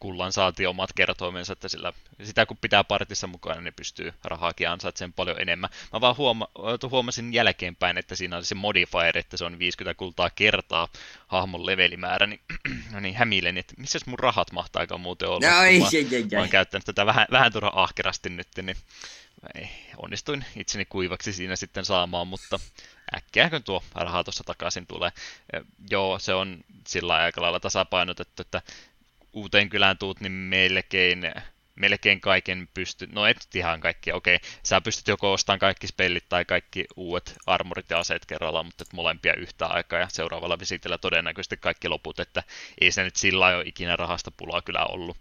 kullan saatiin omat kertoimensa, että sillä, sitä kun pitää partissa mukana, niin pystyy rahaakin ansaitsemaan paljon enemmän. Mä vaan huoma, huomasin jälkeenpäin, että siinä oli se modifier, että se on 50 kultaa kertaa hahmon levelimäärä, niin, niin hämille, että missä mun rahat mahtaa muuten olla. No, ei, mä, ei, ei, mä oon käyttänyt tätä vähän, vähän turha ahkerasti nyt, niin ei, onnistuin itseni kuivaksi siinä sitten saamaan, mutta äkkiä kun tuo raha tuossa takaisin tulee. Joo, se on sillä aika lailla tasapainotettu, että uuteen kylään tuut, niin melkein, melkein kaiken pystyt, no et ihan kaikki, okei, sä pystyt joko ostamaan kaikki spellit tai kaikki uudet armorit ja aseet kerrallaan, mutta et molempia yhtä aikaa ja seuraavalla visitellä todennäköisesti kaikki loput, että ei se nyt sillä ole ikinä rahasta pulaa kyllä ollut.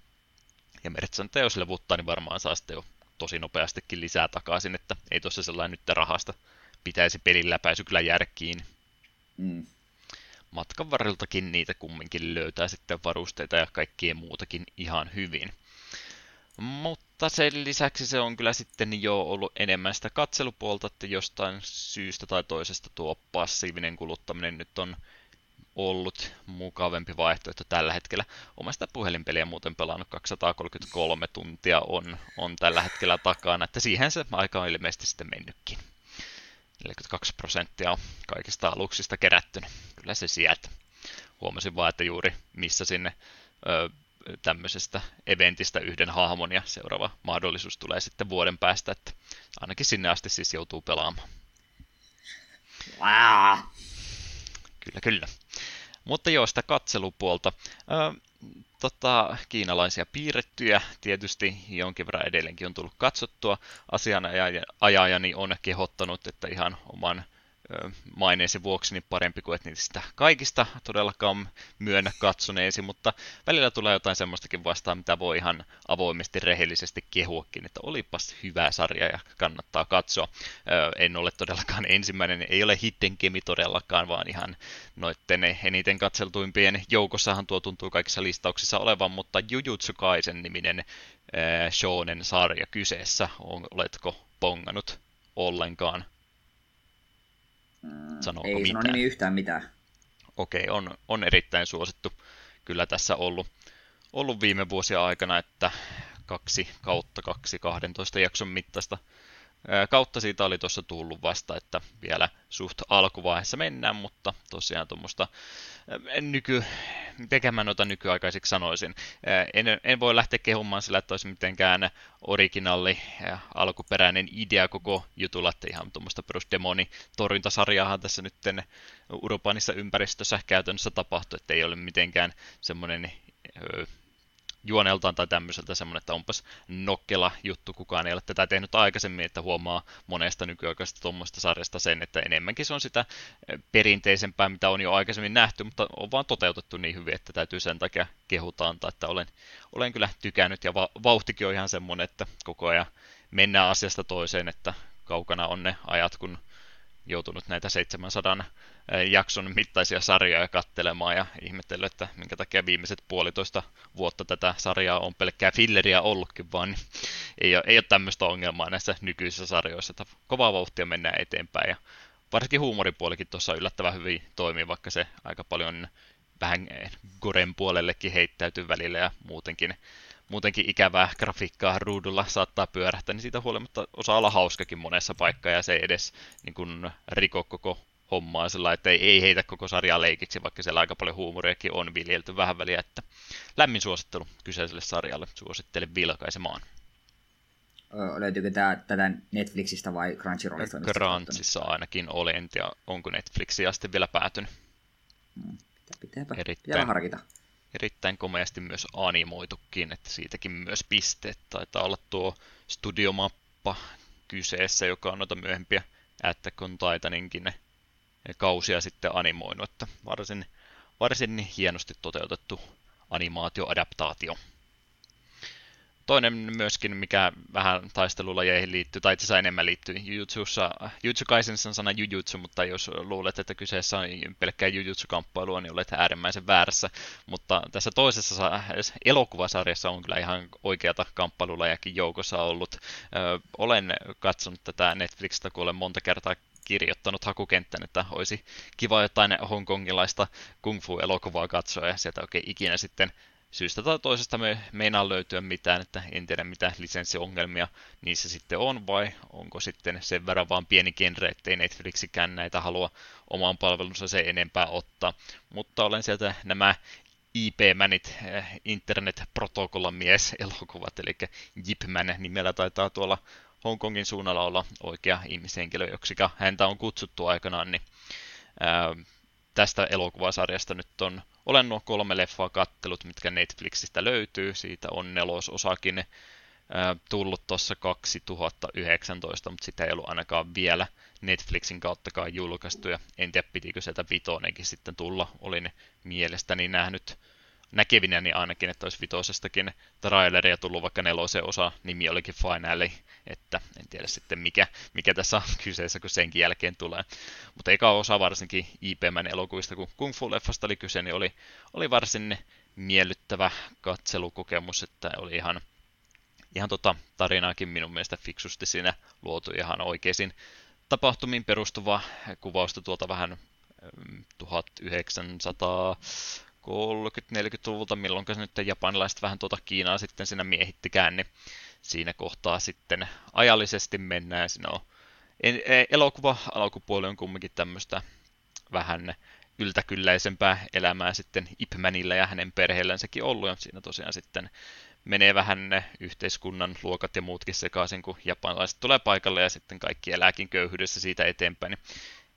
Ja Merchant, jos levuttaa, niin varmaan saa sitten jo tosi nopeastikin lisää takaisin, että ei tuossa sellainen nyt rahasta pitäisi pelin läpäisy kyllä järkkiin. Mm matkan varreltakin niitä kumminkin löytää sitten varusteita ja kaikkien muutakin ihan hyvin. Mutta sen lisäksi se on kyllä sitten jo ollut enemmän sitä katselupuolta, että jostain syystä tai toisesta tuo passiivinen kuluttaminen nyt on ollut mukavempi vaihtoehto tällä hetkellä. Omasta puhelinpeliä muuten pelannut 233 tuntia on, on tällä hetkellä takana, että siihen se aika on ilmeisesti sitten mennytkin. 42 prosenttia on kaikista aluksista kerätty. Kyllä se sieltä. Huomasin vaan, että juuri missä sinne ö, tämmöisestä eventistä yhden hahmon ja seuraava mahdollisuus tulee sitten vuoden päästä, että ainakin sinne asti siis joutuu pelaamaan. Wow. Kyllä, kyllä. Mutta joo, sitä katselupuolta. Ö, tota, kiinalaisia piirrettyjä. Tietysti jonkin verran edelleenkin on tullut katsottua. Asianajajani on kehottanut, että ihan oman maineesi vuoksi niin parempi kuin et niitä sitä kaikista todellakaan myönnä katsoneesi, mutta välillä tulee jotain semmoistakin vastaan, mitä voi ihan avoimesti rehellisesti kehuakin, että olipas hyvä sarja ja kannattaa katsoa. En ole todellakaan ensimmäinen, ei ole Hidden Gemi todellakaan, vaan ihan noitten eniten katseltuimpien joukossahan tuo tuntuu kaikissa listauksissa olevan, mutta Jujutsu Kaisen niminen shonen sarja kyseessä, oletko pongannut ollenkaan? Mm, Sanooko ei mitään? sano nimi yhtään mitään. Okei, on, on erittäin suosittu kyllä tässä ollut, ollut viime vuosia aikana, että kaksi kautta kaksi 12 jakson mittaista kautta siitä oli tuossa tullut vasta, että vielä suht alkuvaiheessa mennään, mutta tosiaan tuommoista nyky, tekemään noita nykyaikaisiksi sanoisin. En, en voi lähteä kehumaan sillä, että olisi mitenkään originalli alkuperäinen idea koko jutulla, että ihan tuommoista perusdemoni torjuntasarjaahan tässä nyt urbaanissa ympäristössä käytännössä tapahtui, että ei ole mitenkään semmoinen juoneltaan tai tämmöiseltä semmoinen, että onpas nokkela juttu, kukaan ei ole tätä tehnyt aikaisemmin, että huomaa monesta nykyaikaisesta tuommoista sarjasta sen, että enemmänkin se on sitä eh, perinteisempää, mitä on jo aikaisemmin nähty, mutta on vaan toteutettu niin hyvin, että täytyy sen takia kehuta antaa, että olen, olen kyllä tykännyt. Ja va- vauhtikin on ihan semmoinen, että koko ajan mennään asiasta toiseen, että kaukana on ne ajat, kun joutunut näitä 700 jakson mittaisia sarjoja kattelemaan ja ihmetellyt, että minkä takia viimeiset puolitoista vuotta tätä sarjaa on pelkkää filleriä ollutkin, vaan ei ole, ei ole tämmöistä ongelmaa näissä nykyisissä sarjoissa, että kovaa vauhtia mennään eteenpäin. Ja varsinkin huumoripuolikin tuossa yllättävän hyvin toimii, vaikka se aika paljon vähän goren puolellekin heittäytyy välillä ja muutenkin muutenkin ikävää grafiikkaa ruudulla saattaa pyörähtää, niin siitä huolimatta osaa olla hauskakin monessa paikkaa ja se ei edes niin kuin, riko koko hommaa sillä että ei, ei heitä koko sarjaa leikiksi, vaikka siellä aika paljon huumoriakin on viljelty vähän väliä, että lämmin suosittelu kyseiselle sarjalle, suosittelen vilkaisemaan. Löytyykö tämä tätä Netflixistä vai Crunchyrollista? Crunchissa ainakin olen, en tiedä onko Netflixia asti vielä päätynyt. Hmm, pitääpä erittäin, harkita. Erittäin komeasti myös animoitukin, että siitäkin myös pisteet. Taitaa olla tuo studiomappa kyseessä, joka on noita myöhempiä Attack on Titaninkin kausia sitten animoinut, että varsin, varsin hienosti toteutettu animaatioadaptaatio. Toinen myöskin, mikä vähän taistelulajeihin liittyy, tai itse asiassa enemmän liittyy Jujutsussa, Jujutsu Kaisenissa on sana Jujutsu, mutta jos luulet, että kyseessä on pelkkää Jujutsu-kamppailua, niin olet äärimmäisen väärässä. Mutta tässä toisessa elokuvasarjassa on kyllä ihan oikeata kamppailulajakin joukossa ollut. Ö, olen katsonut tätä Netflixistä, kun olen monta kertaa kirjoittanut hakukenttän, että olisi kiva jotain hongkongilaista kung fu-elokuvaa katsoa, ja sieltä oikein ikinä sitten syystä tai toisesta me meinaa löytyä mitään, että en tiedä mitä lisenssiongelmia niissä sitten on, vai onko sitten sen verran vaan pieni genre, ettei Netflixikään näitä halua omaan palvelunsa se enempää ottaa. Mutta olen sieltä nämä IP-mänit, eh, internet protokollan mies elokuvat, eli Jipman nimellä taitaa tuolla Hongkongin suunnalla olla oikea ihmishenkilö, joksi häntä on kutsuttu aikanaan, niin ää, tästä elokuvasarjasta nyt on, olen nuo kolme leffaa kattelut, mitkä Netflixistä löytyy, siitä on nelososakin ää, tullut tuossa 2019, mutta sitä ei ollut ainakaan vielä Netflixin kauttakaan julkaistu, ja en tiedä pitikö sieltä vitonenkin sitten tulla, olin mielestäni nähnyt näkevinä niin ainakin, että olisi vitosestakin traileria tullut, vaikka nelosen osa nimi olikin Finale, että en tiedä sitten mikä, mikä tässä on kyseessä, kun senkin jälkeen tulee. Mutta eka osa varsinkin IPMn elokuvista, kun Kung Fu-leffasta oli kyse, niin oli, oli varsin miellyttävä katselukokemus, että oli ihan, ihan tota tarinaakin minun mielestä fiksusti siinä luotu ihan oikeisiin tapahtumiin perustuva kuvausta tuolta vähän 1900 30-40-luvulta, milloin nyt japanilaiset vähän tuota Kiinaa sitten siinä miehittikään, niin siinä kohtaa sitten ajallisesti mennään. Siinä on e, elokuva alkupuoli on kumminkin tämmöistä vähän yltäkylläisempää elämää sitten Ipmanilla ja hänen perheellänsäkin ollut, ja siinä tosiaan sitten menee vähän ne yhteiskunnan luokat ja muutkin sekaisin, kun japanilaiset tulee paikalle ja sitten kaikki elääkin köyhyydessä siitä eteenpäin. Niin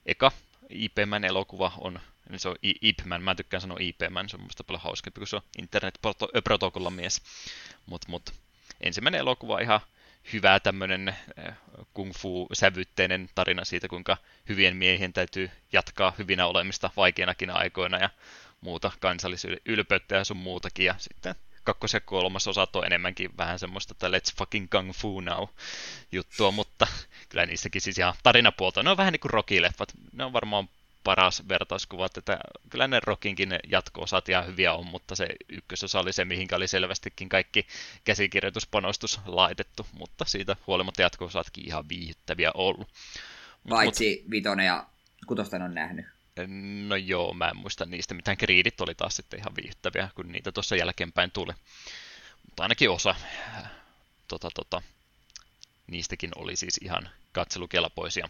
eka IPMn elokuva on Eli se on IPMan, mä tykkään sanoa IPMan, se on musta paljon hauskempi, kun se on internet-protokollan mies. Mutta mut, ensimmäinen elokuva ihan hyvä tämmöinen kung fu-sävytteinen tarina siitä, kuinka hyvien miehien täytyy jatkaa hyvinä olemista vaikeinakin aikoina ja muuta kansallisylpeyttä ja sun muutakin. Ja sitten kakkos- ja kolmas osa on enemmänkin vähän semmoista, että let's fucking kung fu now juttua, mutta kyllä niissäkin siis ihan tarinapuolta. Ne on vähän niin kuin Rocky-leffat. Ne on varmaan paras vertauskuva, että kyllä ne Rockinkin jatko-osat ihan hyviä on, mutta se ykkösosa oli se, mihinkä oli selvästikin kaikki käsikirjoituspanostus laitettu, mutta siitä huolimatta jatko-osatkin ihan viihdyttäviä ollut. Paitsi mut, vitonen ja kutosten on nähnyt. No joo, mä en muista niistä mitään. Kriidit oli taas sitten ihan viihdyttäviä, kun niitä tuossa jälkeenpäin tuli. Mutta ainakin osa tota, tota, niistäkin oli siis ihan katselukelpoisia.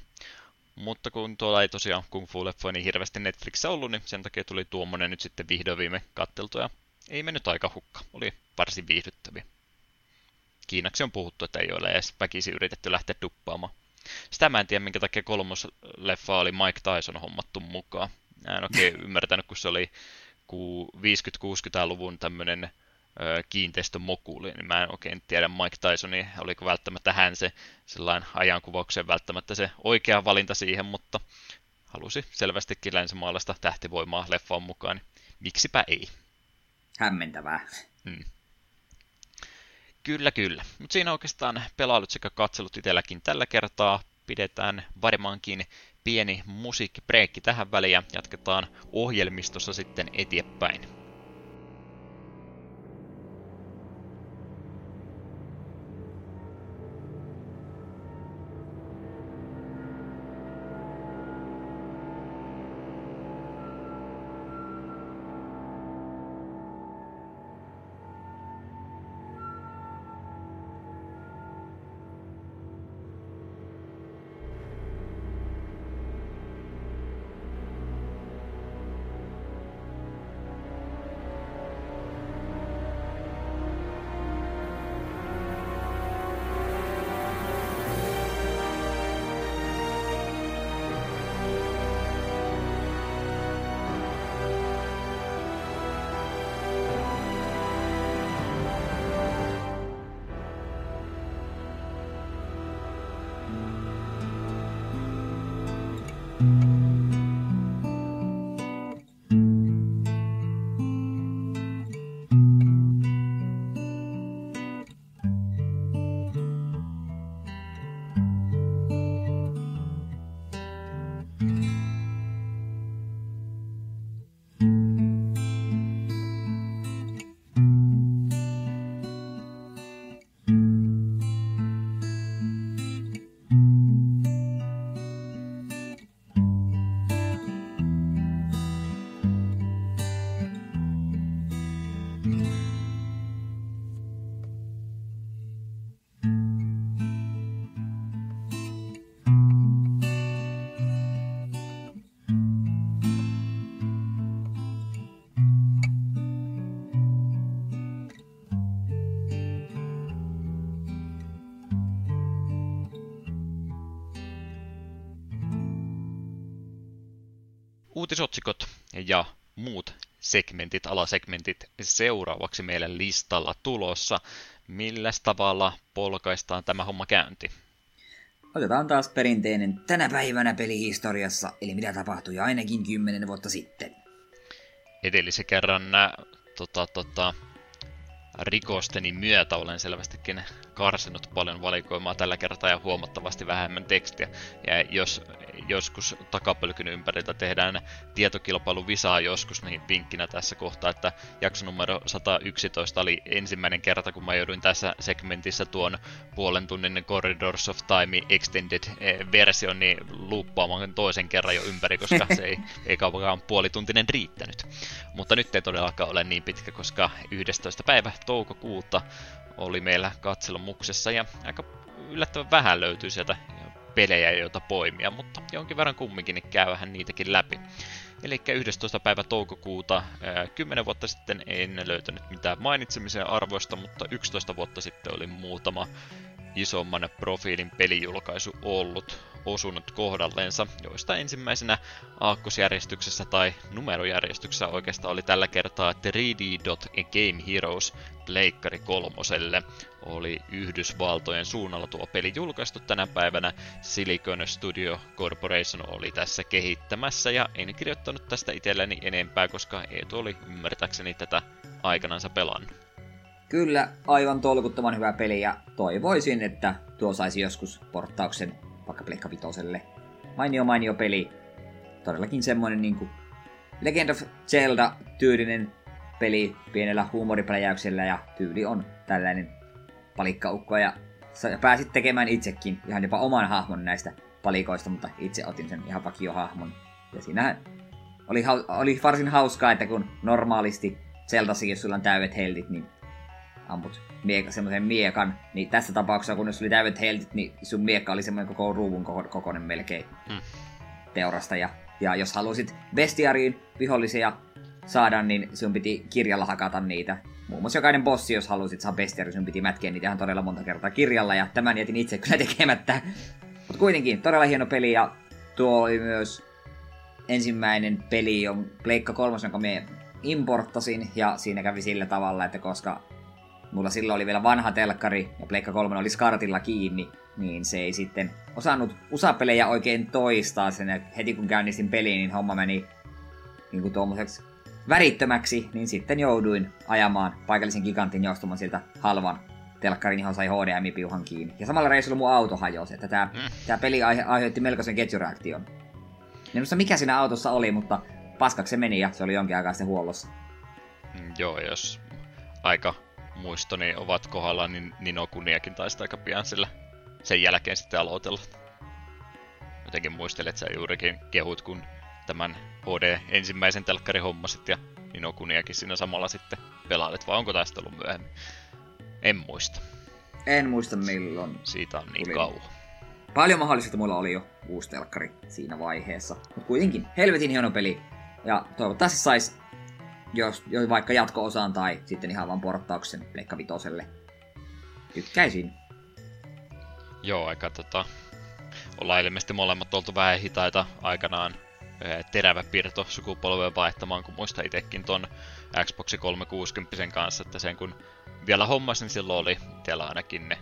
Mutta kun tuolla ei tosiaan Kung fu leffoja niin hirveästi Netflixissä ollut, niin sen takia tuli tuommoinen nyt sitten vihdoin viime katteltu ja ei mennyt aika hukka. Oli varsin viihdyttäviä. Kiinaksi on puhuttu, että ei ole edes väkisi yritetty lähteä duppaamaan. Sitä mä en tiedä, minkä takia kolmosleffa oli Mike Tyson hommattu mukaan. Mä en oikein ymmärtänyt, kun se oli 50-60-luvun tämmöinen kiinteistömokuli, niin mä en oikein tiedä Mike Tysonin, oliko välttämättä hän se sellainen ajankuvauksen välttämättä se oikea valinta siihen, mutta halusi selvästikin länsimaalaista tähtivoimaa leffaan mukaan, niin miksipä ei. Hämmentävää. Hmm. Kyllä, kyllä. Mutta siinä oikeastaan pelailut sekä katselut itselläkin tällä kertaa. Pidetään varmaankin pieni musiikkibreikki tähän väliin ja jatketaan ohjelmistossa sitten eteenpäin. Uutisotsikot ja muut segmentit, alasegmentit seuraavaksi meille listalla tulossa. Millä tavalla polkaistaan tämä homma käynti? Otetaan taas perinteinen tänä päivänä pelihistoriassa, eli mitä tapahtui ainakin kymmenen vuotta sitten. Edellisen kerran nää, tota, tota, rikosteni myötä olen selvästikin karsinut paljon valikoimaa tällä kertaa ja huomattavasti vähemmän tekstiä. Ja jos joskus takapölkyn ympäriltä tehdään tietokilpailu visaa joskus, niin vinkkinä tässä kohtaa, että jakso numero 111 oli ensimmäinen kerta, kun mä jouduin tässä segmentissä tuon puolen tunnin Corridors of Time Extended-version eh, niin luuppaamaan toisen kerran jo ympäri, koska se ei, ei kauankaan puolituntinen riittänyt. Mutta nyt ei todellakaan ole niin pitkä, koska 11. päivä toukokuuta oli meillä katselomuksessa ja aika yllättävän vähän löytyy sieltä pelejä, joita poimia, mutta jonkin verran kumminkin niin käyhän niitäkin läpi. Eli 11. päivä toukokuuta, 10 vuotta sitten en löytänyt mitään mainitsemisen arvoista, mutta 11 vuotta sitten oli muutama isomman profiilin pelijulkaisu ollut. Osunut kohdalleensa, joista ensimmäisenä aakkosjärjestyksessä tai numerojärjestyksessä oikeastaan oli tällä kertaa 3D Game Heroes Pleikkari kolmoselle. Oli Yhdysvaltojen suunnalla tuo peli julkaistu tänä päivänä. Silicon Studio Corporation oli tässä kehittämässä ja en kirjoittanut tästä itselleni enempää, koska Eetu oli ymmärtääkseni tätä aikanansa pelannut. Kyllä, aivan tolkuttoman hyvä peli ja toivoisin, että tuo saisi joskus porttauksen vaikka Pleikka Vitoselle. Mainio mainio peli. Todellakin semmoinen niinku Legend of Zelda-tyylinen peli pienellä huumoripläjäyksellä ja tyyli on tällainen palikkaukko ja pääsit tekemään itsekin ihan jopa oman hahmon näistä palikoista, mutta itse otin sen ihan vakiohahmon. Ja siinä oli, oli varsin hauskaa, että kun normaalisti Zeldassakin, jos sulla on täydet heldit, niin amput mieka, semmoisen miekan, niin tässä tapauksessa, kun jos oli täydet heldit, niin sun miekka oli semmoinen koko ruuvun kokoinen melkein hmm. teurasta. Ja, ja jos halusit bestiariin vihollisia saada, niin sun piti kirjalla hakata niitä. Muun muassa jokainen bossi, jos halusit saa bestiari, sun piti mätkeä niitä ihan todella monta kertaa kirjalla, ja tämän jätin itse kyllä tekemättä. Mutta kuitenkin, todella hieno peli, ja tuo oli myös ensimmäinen peli on Pleikka 3, jonka me importtasin, ja siinä kävi sillä tavalla, että koska mulla silloin oli vielä vanha telkkari ja Pleikka 3 oli skartilla kiinni, niin se ei sitten osannut usapelejä oikein toistaa sen. heti kun käynnistin peliin, niin homma meni niin kuin tuommoiseksi värittömäksi, niin sitten jouduin ajamaan paikallisen gigantin joustumaan siltä halvan telkkarin, johon sai HDMI-piuhan kiinni. Ja samalla reissulla mun auto hajosi, että tämä, mm. tämä peli aihe, aiheutti melkoisen ketjureaktion. En muista mikä siinä autossa oli, mutta paskaksi se meni ja se oli jonkin aikaa sitten huollossa. Mm, joo, jos aika muistoni ovat kohdalla, niin Nino Kuniakin taisi aika pian sillä sen jälkeen sitten aloitella. Jotenkin muistelet, että sä juurikin kehut, kun tämän HD ensimmäisen telkkarin hommasit ja Nino Kuniakin siinä samalla sitten pelailet, vai onko tästä ollut myöhemmin? En muista. En muista milloin. Siitä on niin kauan. Paljon mahdollista mulla oli jo uusi telkkari siinä vaiheessa. Mutta kuitenkin, helvetin hieno peli. Ja toivottavasti sais jos, jos vaikka jatko-osaan tai sitten ihan vaan porttauksen Pleikka Vitoselle. Tykkäisin. Joo, aika tota... Ollaan ilmeisesti molemmat oltu vähän hitaita aikanaan terävä piirto sukupolven vaihtamaan, kun muista itsekin ton Xbox 360 kanssa, että sen kun vielä hommasin silloin oli itsellä ainakin ne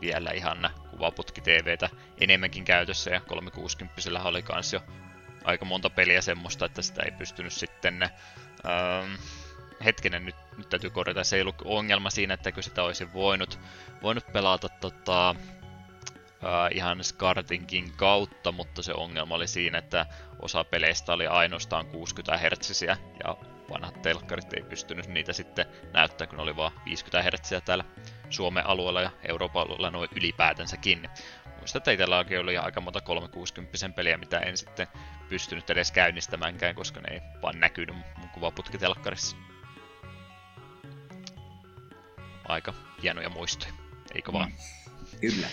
vielä ihan kuvaputki TVtä enemmänkin käytössä ja 360 oli kans jo aika monta peliä semmoista, että sitä ei pystynyt sitten Ähm, hetkinen, nyt, nyt täytyy korjata, se ei ollut ongelma siinä, että sitä olisi voinut, voinut pelata tota, äh, ihan Skartinkin kautta, mutta se ongelma oli siinä, että osa peleistä oli ainoastaan 60 Hz ja vanhat telkkarit ei pystynyt niitä sitten näyttää, kun oli vain 50 Hz täällä Suomen alueella ja Euroopan alueella noin ylipäätänsäkin. Muistan, että itselläkin oli aika monta 360 peliä, mitä en sitten pystynyt edes käynnistämäänkään, koska ne ei vaan näkynyt mun kuvaputkitelkkarissa. Aika hienoja muistoja, eikö vaan? Kyllä.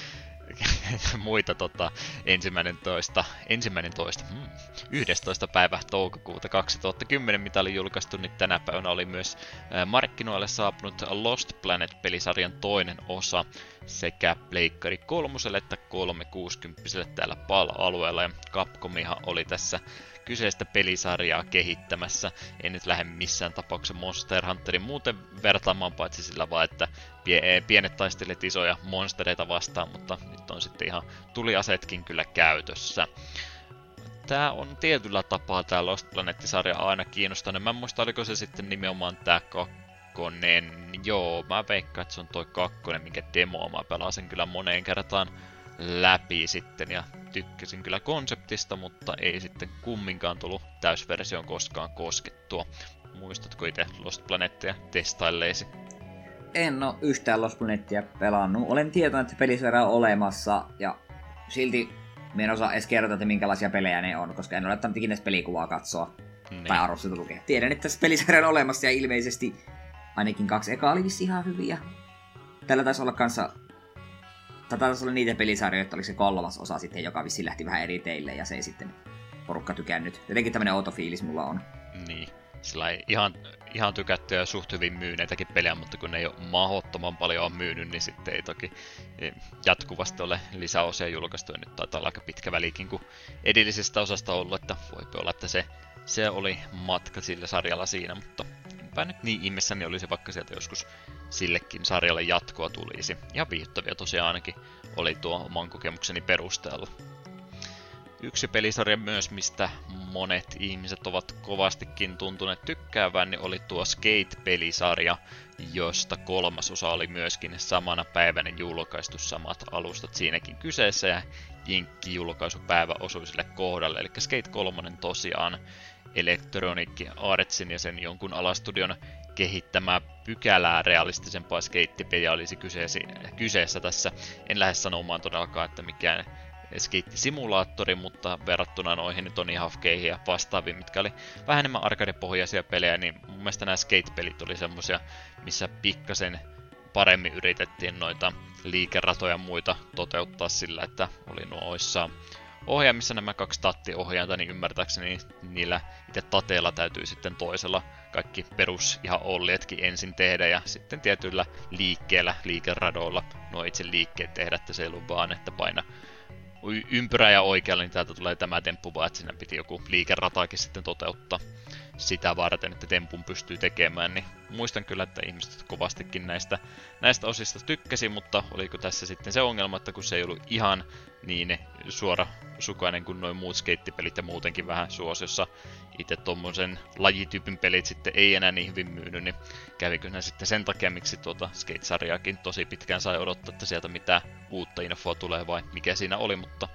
muita tota, ensimmäinen toista, ensimmäinen toista, hmm, 11. päivä toukokuuta 2010, mitä oli julkaistu, niin tänä päivänä oli myös markkinoille saapunut Lost Planet-pelisarjan toinen osa sekä Pleikkari kolmoselle että 360 täällä PAL-alueella, ja Capcomihan oli tässä kyseistä pelisarjaa kehittämässä. En nyt lähde missään tapauksessa Monster Hunterin muuten vertaamaan, paitsi sillä vaan, että pienet taistelet isoja monstereita vastaan, mutta nyt on sitten ihan tuliasetkin kyllä käytössä. Tää on tietyllä tapaa tää Lost Planet-sarja aina kiinnostanut. Mä en muista, oliko se sitten nimenomaan tää kakkonen. Joo, mä veikkaan, että se on toi kakkonen, minkä demo mä pelasin kyllä moneen kertaan läpi sitten ja tykkäsin kyllä konseptista, mutta ei sitten kumminkaan tullut täysversioon koskaan koskettua. Muistatko itse Lost Planettia testailleesi? En ole yhtään Lost Planettia pelannut. Olen tietoinen, että pelisarja on olemassa ja silti en osaa edes kertoa, että minkälaisia pelejä ne on, koska en ole ottanut ikinä pelikuvaa katsoa niin. tai arvosteltu lukea. Tiedän, että tässä pelisarja on olemassa ja ilmeisesti ainakin kaksi ekaa oli ihan hyviä. Tällä taisi olla kanssa Tätä taisi olla niitä pelisarjoja, että oliko se kolmas osa sitten, joka vissi lähti vähän eri teille ja se ei sitten porukka tykännyt. Jotenkin tämmönen outo fiilis mulla on. Niin. Sillä ei ihan, ihan tykättyjä ja suht hyvin myyneitäkin pelejä, mutta kun ne ei ole mahdottoman paljon on myynyt, niin sitten ei toki jatkuvasti ole lisäosia julkaistu. Ja nyt taitaa olla aika pitkä välikin kuin edellisestä osasta ollut, että voi olla, että se, se oli matka sillä sarjalla siinä, mutta enpä nyt niin ihmeessäni olisi vaikka sieltä joskus sillekin sarjalle jatkoa tulisi. Ihan viihdyttäviä tosiaan ainakin oli tuo oman kokemukseni perusteella. Yksi pelisarja myös, mistä monet ihmiset ovat kovastikin tuntuneet tykkäävän, niin oli tuo Skate-pelisarja, josta kolmas osa oli myöskin samana päivänä julkaistu samat alustat siinäkin kyseessä, ja Jinkki-julkaisupäivä osui sille kohdalle, eli Skate 3 tosiaan Electronic Artsin ja sen jonkun alastudion kehittämää pykälää realistisempaa skeittipeliä olisi kyseessä, kyseessä tässä. En lähde sanomaan todellakaan, että mikään skeitti-simulaattori, mutta verrattuna noihin Tony Hawkeihin ja vastaaviin, mitkä oli vähän enemmän arcade-pohjaisia pelejä, niin mun mielestä nämä skate-pelit oli semmosia, missä pikkasen paremmin yritettiin noita liikeratoja ja muita toteuttaa sillä, että oli nuoissa ohjaamissa nämä kaksi tattiohjainta, niin ymmärtääkseni niillä itse tateella täytyy sitten toisella kaikki perus ihan ollietkin ensin tehdä ja sitten tietyillä liikkeellä, liikeradoilla nuo itse liikkeet tehdä, että se ei ollut vaan, että paina ympyrä ja oikealle, niin täältä tulee tämä temppu, vaan että siinä piti joku liikerataakin sitten toteuttaa sitä varten, että tempun pystyy tekemään, niin muistan kyllä, että ihmiset kovastikin näistä, näistä osista tykkäsi, mutta oliko tässä sitten se ongelma, että kun se ei ollut ihan niin suora sukainen kuin noin muut skeittipelit ja muutenkin vähän suosiossa, itse tuommoisen lajityypin pelit sitten ei enää niin hyvin myynyt, niin kävikö ne sitten sen takia, miksi tuota skate-sarjaakin tosi pitkään sai odottaa, että sieltä mitä uutta infoa tulee vai mikä siinä oli, mutta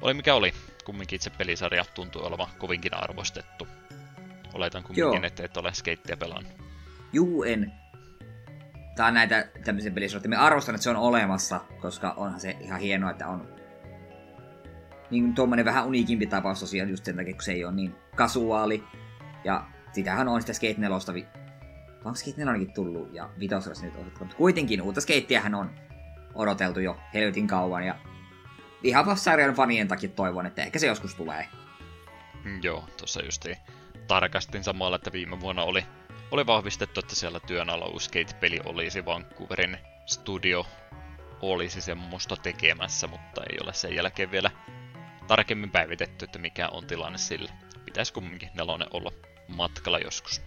oli mikä oli. Kumminkin itse pelisarja tuntui olevan kovinkin arvostettu. Oletan kumminkin, että et ole skeittiä pelannut. Juu, en. Tää on näitä tämmöisiä pelisorteja. Me arvostan, että se on olemassa, koska onhan se ihan hienoa, että on niin tuommoinen vähän uniikimpi tapaus tosiaan just sen takia, kun se ei ole niin kasuaali. Ja sitähän on sitä Skate 4 vi... Onko Skate 4 tullut ja vitosella nyt otettu. Mutta kuitenkin uutta skeittiähän on odoteltu jo helvetin kauan ja ihan sarjan fanien takia toivon, että ehkä se joskus tulee. Mm, joo, tuossa just ei tarkastin samalla, että viime vuonna oli, oli vahvistettu, että siellä työn alla uusi skate-peli olisi Vancouverin studio olisi semmoista tekemässä, mutta ei ole sen jälkeen vielä tarkemmin päivitetty, että mikä on tilanne sillä. Pitäisi kumminkin nelonen olla matkalla joskus.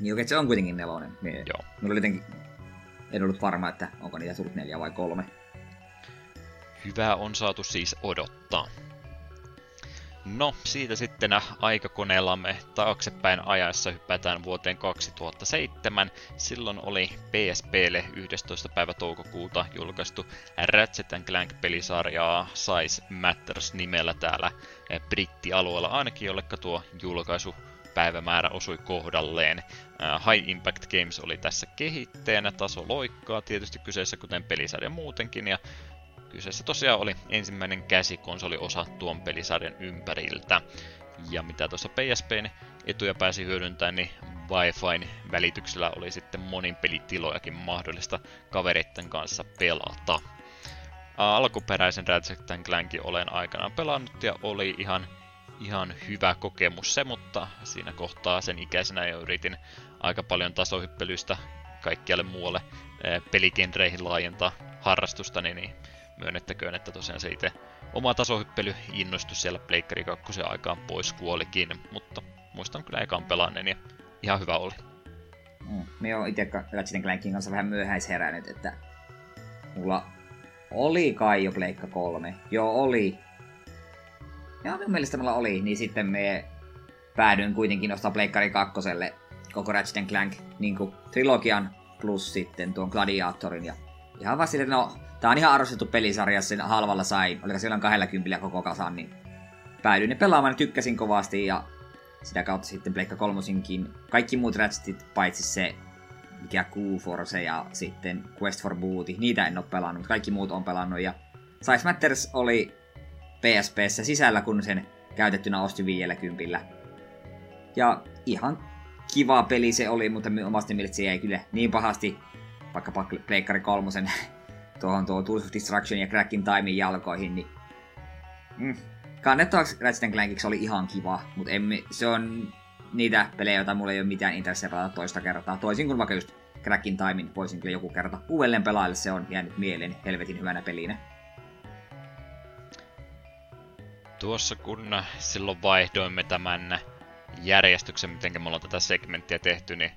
Niin oikein, se on kuitenkin nelonen. Mie, Joo. Mulla jotenkin, en ollut varma, että onko niitä tullut neljä vai kolme. Hyvää on saatu siis odottaa. No, siitä sitten aikakoneellamme taaksepäin ajassa hypätään vuoteen 2007. Silloin oli PSPlle 11. päivä toukokuuta julkaistu Ratchet Clank-pelisarjaa Size Matters nimellä täällä brittialueella ainakin, jollekka tuo julkaisu päivämäärä osui kohdalleen. High Impact Games oli tässä kehittäjänä, taso loikkaa tietysti kyseessä kuten pelisarja muutenkin, ja Kyseessä tosiaan oli ensimmäinen käsikonsoliosa tuon pelisarjan ympäriltä. Ja mitä tuossa PSPn etuja pääsi hyödyntämään, niin Wi-Fin välityksellä oli sitten monin pelitilojakin mahdollista kavereiden kanssa pelata. Alkuperäisen Ratchet Clankin olen aikanaan pelannut ja oli ihan, ihan hyvä kokemus se, mutta siinä kohtaa sen ikäisenä jo yritin aika paljon tasohyppelystä kaikkialle muualle peligenreihin laajentaa harrastustani, niin myönnettäköön, että tosiaan se itse oma tasohyppely innostus siellä Pleikkari 2 aikaan pois kuolikin, mutta muistan kyllä ekan pelanneen ja ihan hyvä oli. Mm. Me oon itse Ratchet Clankin kanssa vähän myöhäisherännyt, että mulla oli kai jo Pleikka 3. Joo, oli. Ja minun mielestä mulla oli, niin sitten me päädyin kuitenkin ostaa Pleikkari 2 koko Ratchet Clank niin trilogian plus sitten tuon Gladiatorin ja ihan vaan silleen, no Tää on ihan arvostettu pelisarja, sen halvalla sai, oliko silloin 20 koko kasan, niin päädyin ne pelaamaan, tykkäsin kovasti ja sitä kautta sitten Pleikka kolmosinkin kaikki muut Ratchetit, paitsi se mikä Q-Force ja sitten Quest for Booty, niitä en ole pelannut, kaikki muut on pelannut ja Size Matters oli PSPssä sisällä, kun sen käytettynä osti 50. Ja ihan kiva peli se oli, mutta omasta mielestä se jäi kyllä niin pahasti, vaikka Pleikkari kolmosen tuohon tuo Tools of Destruction ja Crackin Timein jalkoihin, niin mm. kannettavaksi Ratchet Clankiksi oli ihan kiva, mutta emme, se on niitä pelejä, joita mulla ei ole mitään intressiä pelata toista kertaa. Toisin kuin vaikka just Crackin Timein voisin kyllä joku kerta uudelleen pelaille, se on jäänyt mieleen helvetin hyvänä pelinä. Tuossa kun silloin vaihdoimme tämän järjestyksen, miten me ollaan tätä segmenttiä tehty, niin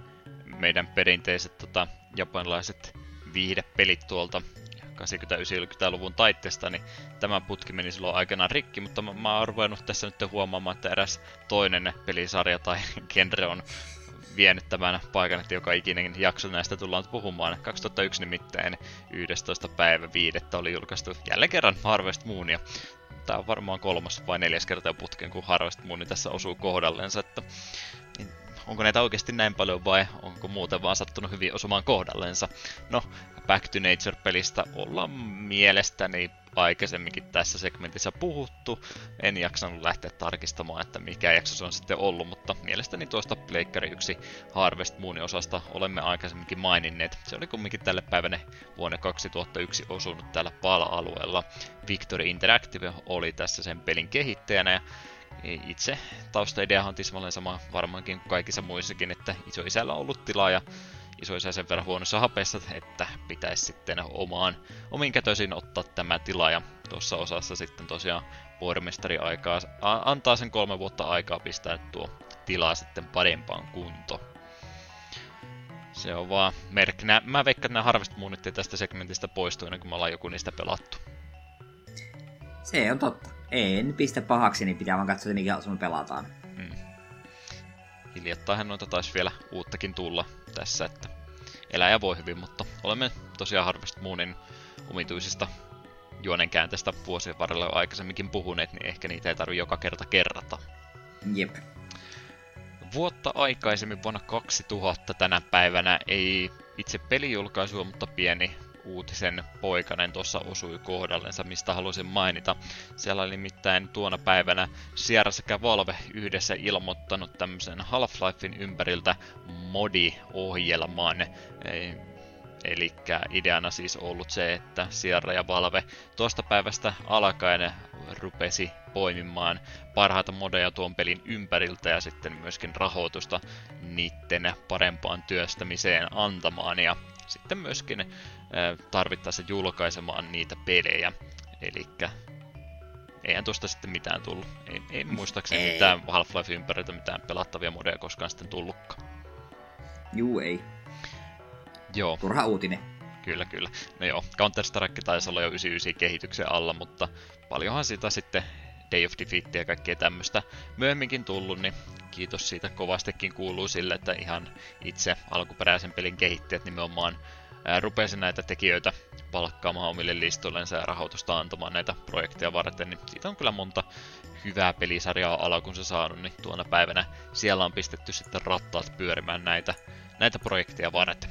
meidän perinteiset tota, japanilaiset viihdepelit tuolta 80-90-luvun taitteesta, niin tämä putki meni silloin aikanaan rikki, mutta mä, mä oon ruvennut tässä nyt huomaamaan, että eräs toinen pelisarja tai genre on vienyt tämän paikan, että joka ikinen jakso näistä tullaan puhumaan. 2001 nimittäin 11. päivä 5. oli julkaistu jälleen kerran Harvest Moon, ja tämä on varmaan kolmas vai neljäs kerta putken, kun Harvest Moon tässä osuu kohdallensa, että niin onko näitä oikeasti näin paljon vai onko muuten vaan sattunut hyvin osumaan kohdallensa. No, Back to Nature-pelistä ollaan mielestäni aikaisemminkin tässä segmentissä puhuttu. En jaksanut lähteä tarkistamaan, että mikä jakso se on sitten ollut, mutta mielestäni tuosta Pleikkari 1 Harvest Moonin osasta olemme aikaisemminkin maininneet. Se oli kumminkin tälle päivänä vuonna 2001 osunut täällä PAL-alueella. Victory Interactive oli tässä sen pelin kehittäjänä ja itse taustaidea on tismalleen sama varmaankin kuin kaikissa muissakin, että isoisällä on ollut tilaa ja isoisä sen verran huonossa hapessa, että pitäisi sitten omaan, omiin kätöisin ottaa tämä tila ja tuossa osassa sitten tosiaan pormestari aikaa, antaa sen kolme vuotta aikaa pistää tuo tila sitten parempaan kuntoon. Se on vaan merkki. Mä veikkaan, että nämä Harvest tästä segmentistä poistuu ennen kuin me ollaan joku niistä pelattu. Se on totta. En pistä pahaksi, niin pitää vaan katsoa, mikä sun pelataan. Hmm. Hiljattainhan noita taisi vielä uuttakin tulla tässä, että eläjä voi hyvin, mutta olemme tosiaan Harvest Moonin omituisista juonenkäänteistä vuosien varrella aikaisemminkin puhuneet, niin ehkä niitä ei tarvi joka kerta kerrata. Jep. Vuotta aikaisemmin vuonna 2000 tänä päivänä ei itse pelijulkaisua, mutta pieni uutisen poikanen tuossa osui kohdallensa, mistä haluaisin mainita. Siellä oli nimittäin tuona päivänä Sierra sekä Valve yhdessä ilmoittanut tämmöisen Half-Lifein ympäriltä modi-ohjelman. Eli ideana siis ollut se, että Sierra ja Valve tuosta päivästä alkaen rupesi poimimaan parhaita modeja tuon pelin ympäriltä ja sitten myöskin rahoitusta niiden parempaan työstämiseen antamaan. Ja sitten myöskin tarvittaessa julkaisemaan niitä pelejä. Eli eihän tuosta sitten mitään tullut. Ei, ei muistaakseni ei. mitään Half-Life ympäriltä mitään pelattavia modeja koskaan sitten tullutkaan. Juu, ei. Joo. Turha uutinen. Kyllä, kyllä. No joo, Counter-Strike taisi olla jo 99 kehityksen alla, mutta paljonhan sitä sitten Day of Defeat ja kaikkea tämmöistä myöhemminkin tullut, niin kiitos siitä kovastikin kuuluu sille, että ihan itse alkuperäisen pelin kehittäjät nimenomaan rupesi näitä tekijöitä palkkaamaan omille listoillensa ja rahoitusta antamaan näitä projekteja varten, niin siitä on kyllä monta hyvää pelisarjaa alkuunsa saanut, niin tuona päivänä siellä on pistetty sitten rattaat pyörimään näitä, näitä projekteja varten.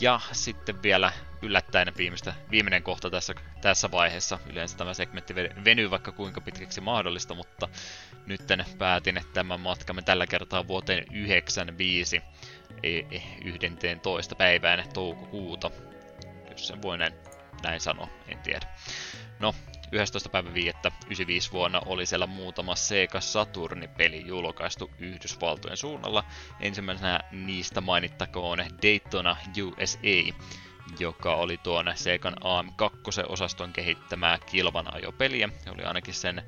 Ja sitten vielä yllättäen viimeistä, viimeinen kohta tässä, tässä vaiheessa. Yleensä tämä segmentti venyy vaikka kuinka pitkäksi mahdollista, mutta nyt päätin, että tämä matkamme tällä kertaa vuoteen 95 11. päivään toukokuuta, jos sen voi näin, näin sanoa, en tiedä. No, 11. päivä 5. 95 vuonna oli siellä muutama Sega Saturni-peli julkaistu Yhdysvaltojen suunnalla. Ensimmäisenä niistä mainittakoon Daytona USA, joka oli tuon Segan AM2-osaston kehittämää kilvan ajopeliä. Oli ainakin sen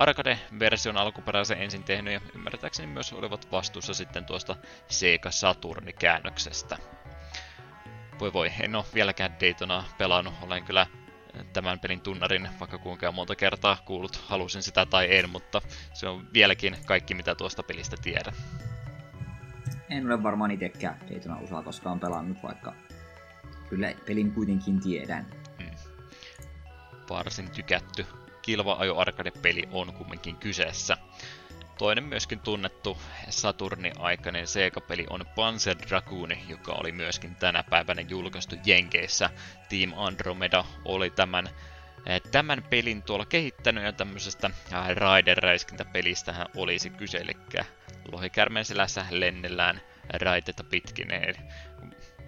arcade-version alkuperäisen ensin tehnyt ja ymmärtääkseni myös olivat vastuussa sitten tuosta Sega Saturni-käännöksestä. Voi voi, en ole vieläkään Daytona pelannut, olen kyllä tämän pelin tunnarin vaikka kuinka monta kertaa kuullut, halusin sitä tai en, mutta se on vieläkin kaikki mitä tuosta pelistä tiedän. En ole varmaan itsekään Daytona osaa koskaan pelannut, vaikka kyllä pelin kuitenkin tiedän. Hmm. Varsin tykätty kilva-ajo arcade-peli on kumminkin kyseessä. Toinen myöskin tunnettu Saturni-aikainen Sega-peli on Panzer Dragoon, joka oli myöskin tänä päivänä julkaistu Jenkeissä. Team Andromeda oli tämän, eh, tämän pelin tuolla kehittänyt ja tämmöisestä eh, Raider-räiskintäpelistähän olisi kyse, eli lohikärmeen selässä lennellään raiteita pitkin.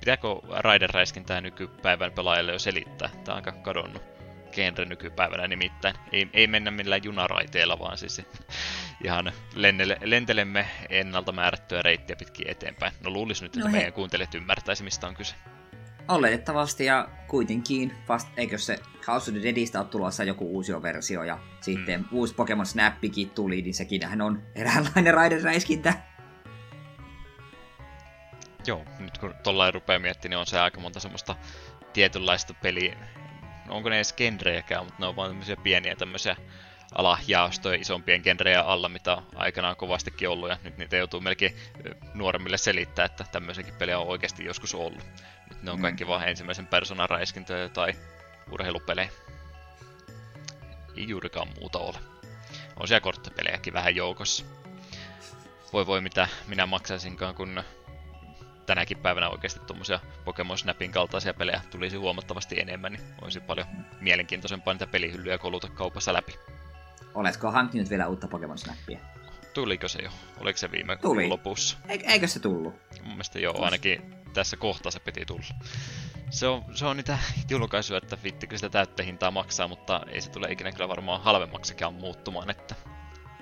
Pitääkö Raider-räiskintää nykypäivän pelaajalle jo selittää? Tämä on aika kadonnut genre nykypäivänä nimittäin. Ei, ei mennä millään junaraiteella, vaan siis ihan lennele, lentelemme ennalta määrättyä reittiä pitkin eteenpäin. No luulis nyt, että no meidän kuuntelijat ymmärtäisi, mistä on kyse. Oletettavasti ja kuitenkin, vast, eikö se House of the Deadistä ole tulossa joku uusi versio ja sitten mm. uusi Pokemon Snappikin tuli, niin sekin hän on eräänlainen raideräiskintä. Joo, nyt kun tollain rupeaa miettimään, niin on se aika monta semmoista tietynlaista peliä. Onko ne edes genrejäkään, mutta ne on vaan tämmöisiä pieniä tämmöisiä alajaostoja isompien genrejä alla, mitä on aikanaan kovastikin ollut, ja nyt niitä joutuu melkein nuoremmille selittää, että tämmöisenkin peliä on oikeasti joskus ollut. Nyt ne on mm. kaikki vaan ensimmäisen persoonan räiskintöjä tai urheilupelejä. Ei juurikaan muuta ole. On siellä korttipelejäkin vähän joukossa. Voi voi mitä minä maksaisinkaan, kun tänäkin päivänä oikeasti tuommoisia Pokemon Snapin kaltaisia pelejä tulisi huomattavasti enemmän, niin olisi paljon mielenkiintoisempaa niitä pelihyllyjä koluta kaupassa läpi. Oletko hankkinut vielä uutta Pokemon Snappia? Tuliko se jo? Oliko se viime Tuli. lopussa? Eikö se tullut? Mun mielestä joo, ainakin tässä kohtaa se piti tulla. Se on, se on niitä julkaisuja, että vittikö sitä täyttä hintaa maksaa, mutta ei se tule ikinä kyllä varmaan halvemmaksikaan muuttumaan, että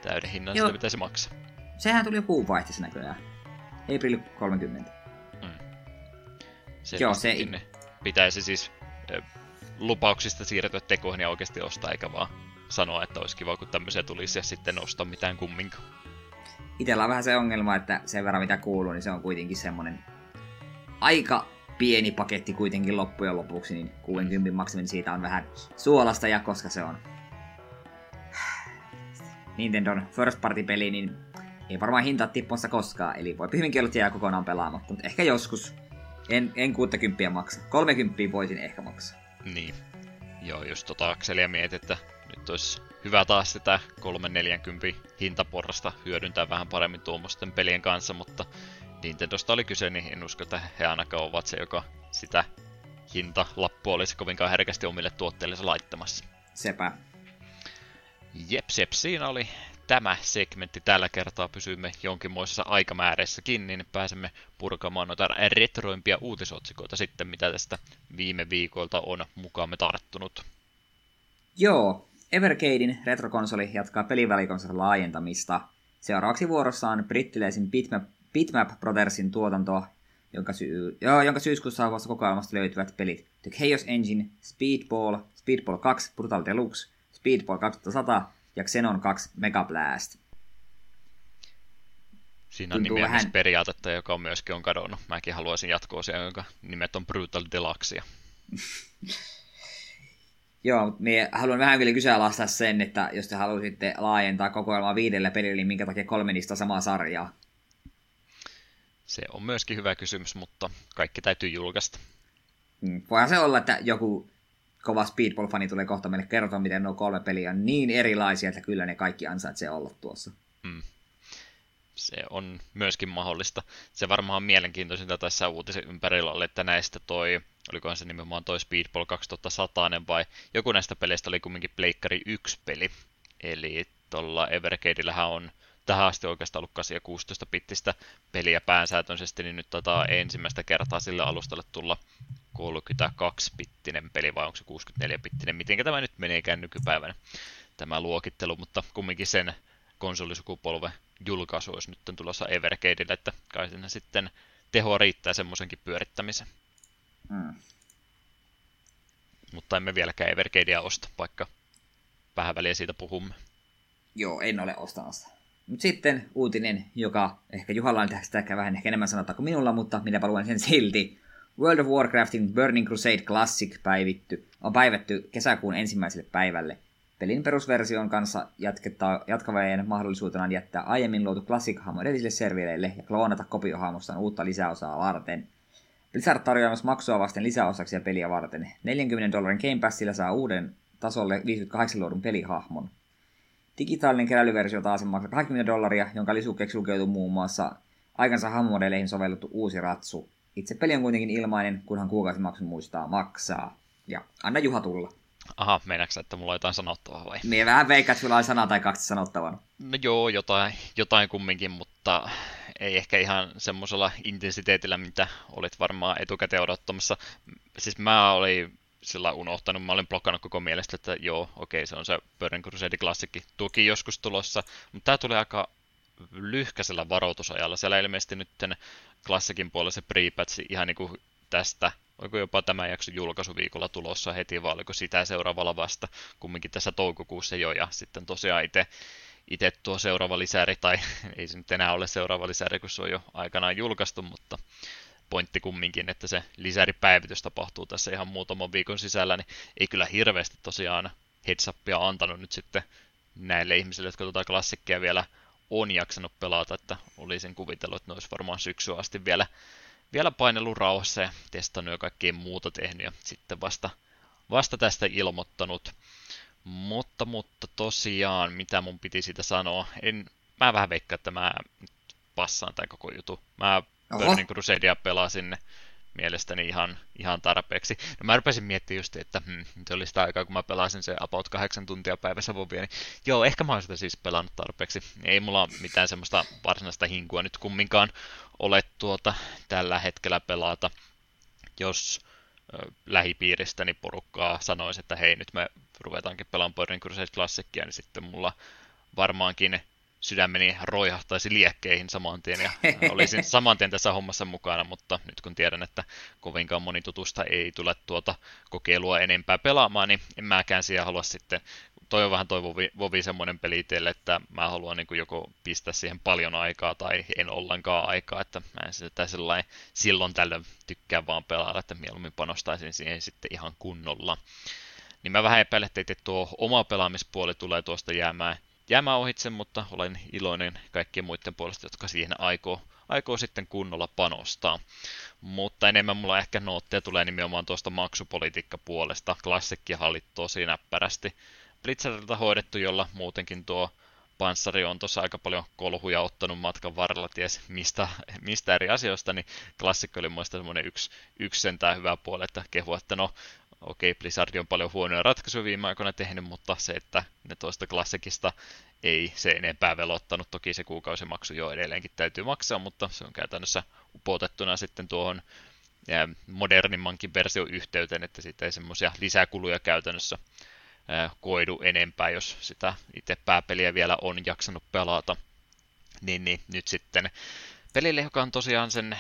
täyden hinnan joo. sitä pitäisi maksaa. Sehän tuli kuun vaihteessa näköjään. April 30. Se joo, se... Pitäisi siis lupauksista siirtyä tekoihin ja oikeasti ostaa, eikä vaan sanoa, että olisi kiva, kun tämmöisiä tulisi ja sitten osta mitään kumminkaan. Itellä on vähän se ongelma, että sen verran mitä kuuluu, niin se on kuitenkin semmonen aika pieni paketti kuitenkin loppujen lopuksi, niin 60 maksaminen siitä on vähän suolasta, ja koska se on Nintendon first party peli, niin ei varmaan hinta tippossa koskaan, eli voi hyvinkin olla jää kokonaan pelaamatta, mutta ehkä joskus. En, en 60 maksa. 30 voisin ehkä maksaa. Niin. Joo, jos tota Akselia mietit, että nyt olisi hyvä taas sitä 340 hintaporrasta hyödyntää vähän paremmin tuommoisten pelien kanssa, mutta Nintendosta oli kyse, niin en usko, että he ainakaan ovat se, joka sitä hintalappua olisi kovinkaan herkästi omille tuotteillensa laittamassa. Sepä. Jeps, jeps, siinä oli tämä segmentti tällä kertaa. Pysymme jonkinmoisessa aikamääreissäkin, niin pääsemme purkamaan noita retroimpia uutisotsikoita sitten, mitä tästä viime viikoilta on mukaamme tarttunut. Joo, Evercadein retrokonsoli jatkaa pelivälikonsoli laajentamista. Seuraavaksi vuorossa on brittiläisen Bitmap, Bitmap Brothersin tuotantoa, jonka, syy, joo, jonka syyskuussa saavassa kokoelmasta löytyvät pelit The Chaos Engine, Speedball, Speedball 2 Brutal Deluxe, Speedball 2100 ja Xenon 2 Mega Blast. Siinä on nimeämisperiaatetta, vähän... joka on myöskin on kadonnut. Mäkin haluaisin jatkoa siellä, jonka nimet on Brutal Deluxe. Joo, mutta minä haluan vähän kyllä kyseenalaistaa sen, että jos te haluaisitte laajentaa kokoelmaa viidellä pelillä, niin minkä takia kolme niistä samaa sarjaa? Se on myöskin hyvä kysymys, mutta kaikki täytyy julkaista. Hmm. Voihan se olla, että joku kova Speedball-fani tulee kohta meille kertoa, miten nuo kolme peliä on niin erilaisia, että kyllä ne kaikki ansaitsee olla tuossa. Hmm. Se on myöskin mahdollista. Se varmaan mielenkiintoisinta tässä uutisen ympärillä oli, että näistä toi olikohan se nimenomaan toi Speedball 2100 vai joku näistä peleistä oli kumminkin Pleikkari 1 peli. Eli tuolla Evercadeillähän on tähän asti oikeastaan ollut 8 16 pittistä peliä päänsäätöisesti, niin nyt tota ensimmäistä kertaa sillä alustalle tulla 32-pittinen peli, vai onko se 64-pittinen, miten tämä nyt meneekään nykypäivänä tämä luokittelu, mutta kumminkin sen konsolisukupolven julkaisu olisi nyt tulossa Evercadeille, että kai siinä sitten tehoa riittää semmoisenkin pyörittämiseen. Mm. Mutta emme vieläkään Evercadea osta, vaikka vähän väliä siitä puhumme. Joo, en ole ostamassa. Mutta sitten uutinen, joka ehkä Juhalla on tästä vähän ehkä enemmän sanotaan kuin minulla, mutta minä luen sen silti. World of Warcraftin Burning Crusade Classic päivitty, on päivetty kesäkuun ensimmäiselle päivälle. Pelin perusversion kanssa jatkavien mahdollisuutena jättää aiemmin luotu Classic-hahmo edellisille servereille ja kloonata kopiohahmostaan uutta lisäosaa varten – Blizzard tarjoaa myös maksua vasten lisäosaksia peliä varten. 40 dollarin Game Passilla saa uuden tasolle 58 luodun pelihahmon. Digitaalinen keräilyversio taas maksaa 20 dollaria, jonka lisukkeeksi lukeutuu muun muassa aikansa hahmomodeleihin sovellettu uusi ratsu. Itse peli on kuitenkin ilmainen, kunhan kuukausimaksun muistaa maksaa. Ja anna Juha tulla. Aha, meinaatko että mulla on jotain sanottavaa vai? Mie vähän veikkaan, että sulla on sana tai kaksi sanottavana. No joo, jotain, jotain kumminkin, mutta ei ehkä ihan semmoisella intensiteetillä, mitä olit varmaan etukäteen odottamassa. Siis mä olin sillä unohtanut. Mä olin blokannut koko mielestä, että joo, okei, se on se Burning Crusade klassikki tuki joskus tulossa, mutta tämä tuli aika lyhkäisellä varoitusajalla. Siellä ilmeisesti nyt klassikin puolella se pre ihan niin kuin tästä, oliko jopa tämä jakso julkaisuviikolla tulossa heti, vai oliko sitä seuraavalla vasta, kumminkin tässä toukokuussa jo, ja sitten tosiaan itse itse tuo seuraava lisäri, tai ei se nyt enää ole seuraava lisäri, kun se on jo aikanaan julkaistu, mutta pointti kumminkin, että se lisäripäivitys tapahtuu tässä ihan muutaman viikon sisällä, niin ei kyllä hirveästi tosiaan heads upia antanut nyt sitten näille ihmisille, jotka tuota klassikkia vielä on jaksanut pelata, että olisin kuvitellut, että ne olisi varmaan syksyä asti vielä, vielä painellut rauhassa ja testannut ja kaikkea muuta tehnyt ja sitten vasta, vasta tästä ilmoittanut. Mutta, mutta tosiaan, mitä mun piti siitä sanoa, en, mä vähän veikkaan, että mä passaan tämän koko jutun. Mä Burning Crusadea pelasin mielestäni ihan, ihan tarpeeksi. No mä rupesin miettimään just, että hmm, se oli sitä aikaa, kun mä pelasin se about kahdeksan tuntia päivässä Vovia, niin joo, ehkä mä oon sitä siis pelannut tarpeeksi. Ei mulla mitään semmoista varsinaista hinkua nyt kumminkaan ole tuota tällä hetkellä pelata. Jos lähipiiristäni porukkaa sanoisi, että hei, nyt me ruvetaankin pelaamaan Burning Crusade Classicia, niin sitten mulla varmaankin sydämeni roihahtaisi liekkeihin saman tien ja olisin saman tien tässä hommassa mukana, mutta nyt kun tiedän, että kovinkaan moni tutusta ei tule tuota kokeilua enempää pelaamaan, niin en mäkään siihen halua sitten toi on vähän toi Vovi, Vovi semmoinen peli teille, että mä haluan niin joko pistää siihen paljon aikaa tai en ollenkaan aikaa, että mä en sitä sellainen silloin tällöin tykkää vaan pelata, että mieluummin panostaisin siihen sitten ihan kunnolla. Niin mä vähän epäilen, että tuo oma pelaamispuoli tulee tuosta jäämään, jäämään ohitse, mutta olen iloinen kaikkien muiden puolesta, jotka siihen aikoo, aikoo sitten kunnolla panostaa. Mutta enemmän mulla ehkä nootteja tulee nimenomaan tuosta maksupolitiikkapuolesta. Klassikki hallit tosi näppärästi Blitzerilta hoidettu, jolla muutenkin tuo panssari on tuossa aika paljon kolhuja ottanut matkan varrella, ties mistä, mistä eri asioista, niin klassikko oli muista semmoinen yksi, yksi sentään hyvä puoli, että kehu, että no okei, okay, Blizzard on paljon huonoja ratkaisuja viime aikoina tehnyt, mutta se, että ne toista klassikista ei se enempää velottanut. Toki se kuukausimaksu jo edelleenkin täytyy maksaa, mutta se on käytännössä upotettuna sitten tuohon modernimmankin version yhteyteen, että siitä ei semmoisia lisäkuluja käytännössä koidu enempää, jos sitä itse pääpeliä vielä on jaksanut pelata. Niin, niin nyt sitten pelille, joka on tosiaan sen,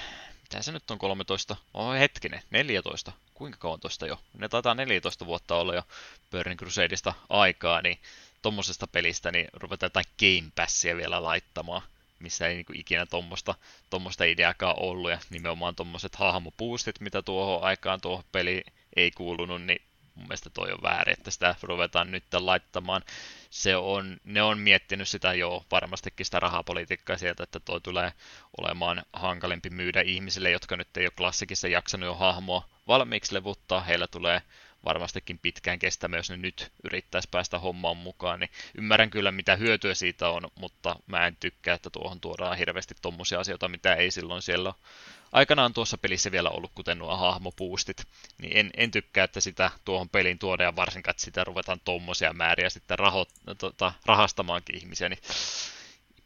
mitä se nyt on 13, oh hetkinen, 14, kuinka kauan tuosta jo? Ne taitaa 14 vuotta olla jo Burning Crusadeista aikaa, niin tuommoisesta pelistä niin ruvetaan jotain Game Passia vielä laittamaan, missä ei niinku ikinä tuommoista tommoista ideakaan ollut, ja nimenomaan tuommoiset hahmopuustit, mitä tuohon aikaan tuohon peli ei kuulunut, niin mun mielestä toi on väärin, että sitä ruvetaan nyt laittamaan. Se on, ne on miettinyt sitä jo varmastikin sitä rahapolitiikkaa sieltä, että toi tulee olemaan hankalempi myydä ihmisille, jotka nyt ei ole klassikissa jaksanut jo hahmoa valmiiksi levuttaa. Heillä tulee varmastikin pitkään kestämään, jos ne nyt yrittäisi päästä hommaan mukaan, niin ymmärrän kyllä mitä hyötyä siitä on, mutta mä en tykkää, että tuohon tuodaan hirveästi tommosia asioita, mitä ei silloin siellä aikanaan tuossa pelissä vielä ollut, kuten nuo hahmopuustit, niin en, en tykkää, että sitä tuohon peliin tuodaan ja varsinkaan, että sitä ruvetaan tommosia määriä sitten raho, tota, rahastamaankin ihmisiä, niin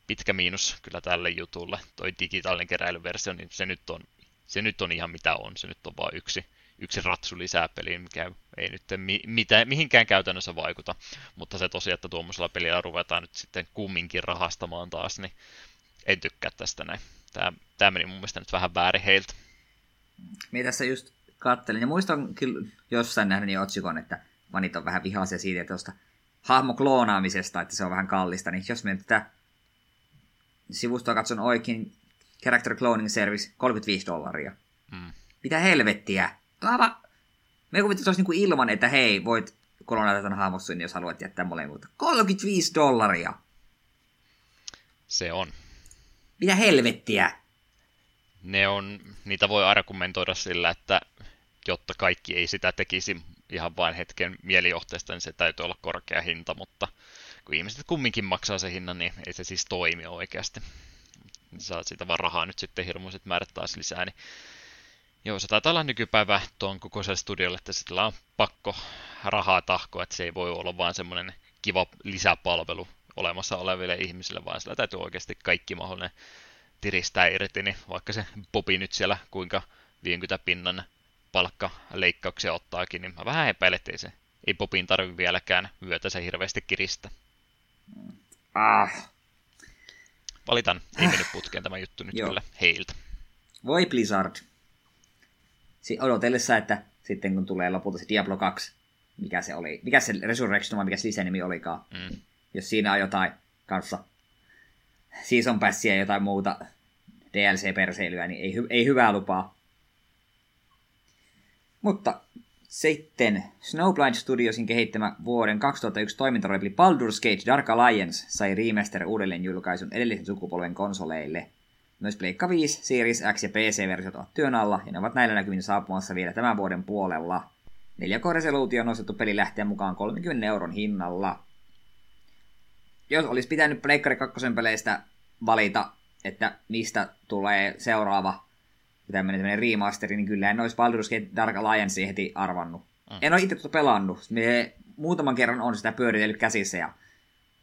pitkä miinus kyllä tälle jutulle. Toi digitaalinen keräilyversio, niin se nyt on, se nyt on ihan mitä on, se nyt on vain yksi, yksi ratsu lisää peliin, mikä ei nyt mi, mitä, mihinkään käytännössä vaikuta. Mutta se tosiaan, että tuommoisella pelillä ruvetaan nyt sitten kumminkin rahastamaan taas, niin en tykkää tästä näin. Tämä, tämä meni mun mielestä nyt vähän väärin heiltä. Minä tässä just kattelin, ja muistan kyllä jossain nähnyt otsikon, että vanit on vähän vihaisia siitä, että tuosta hahmokloonaamisesta, että se on vähän kallista, niin jos me tätä sivustoa katson oikein, Character Cloning Service 35 dollaria. Mm. Mitä helvettiä? Aivan... Me se olisi niin kuin ilman, että hei, voit kolonata tämän hahmossuin, jos haluat jättää molemmat. 35 dollaria! Se on. Mitä helvettiä? Ne on, niitä voi argumentoida sillä, että jotta kaikki ei sitä tekisi ihan vain hetken mielijohteesta, niin se täytyy olla korkea hinta, mutta kun ihmiset kumminkin maksaa se hinnan, niin ei se siis toimi oikeasti. Saat siitä vaan rahaa nyt sitten hirmuiset määrät taas lisää, niin Joo, se taitaa olla nykypäivä tuon kokoiselle studiolle, että sillä on pakko rahaa tahkoa, että se ei voi olla vaan semmoinen kiva lisäpalvelu olemassa oleville ihmisille, vaan sillä täytyy oikeasti kaikki mahdollinen tiristää irti, niin vaikka se Bobi nyt siellä kuinka 50 pinnan palkkaleikkauksia ottaakin, niin mä vähän epäilen, että ei, se, ei Popin tarvi vieläkään vyötä se hirveästi kiristä. Ah. Valitan, ei mennyt putkeen tämä juttu nyt kyllä heiltä. Voi Blizzard. Si- odotellessa, että sitten kun tulee lopulta se Diablo 2, mikä se oli, mikä se Resurrection vai mikä se lisänimi olikaan, mm. Jos siinä on jotain kanssa season passia ja jotain muuta DLC-perseilyä, niin ei, ei hyvää lupaa. Mutta sitten Snowblind Studiosin kehittämä vuoden 2001 toimintaroipeli Baldur's Gate Dark Alliance sai remaster uudelleen julkaisun edellisen sukupolven konsoleille. Myös Pleikka 5, Series X ja PC-versiot ovat työn alla, ja ne ovat näillä näkymin saapumassa vielä tämän vuoden puolella. 4K-resoluutio on nostettu peli lähteä mukaan 30 euron hinnalla. Jos olisi pitänyt Pleikkari 2 peleistä valita, että mistä tulee seuraava tämmöinen, tämmöinen remasteri, niin kyllä en olisi Baldur's Gate Dark Alliance heti arvannut. Mm. En ole itse tuota pelannut. Me muutaman kerran on sitä pyöritellyt käsissä ja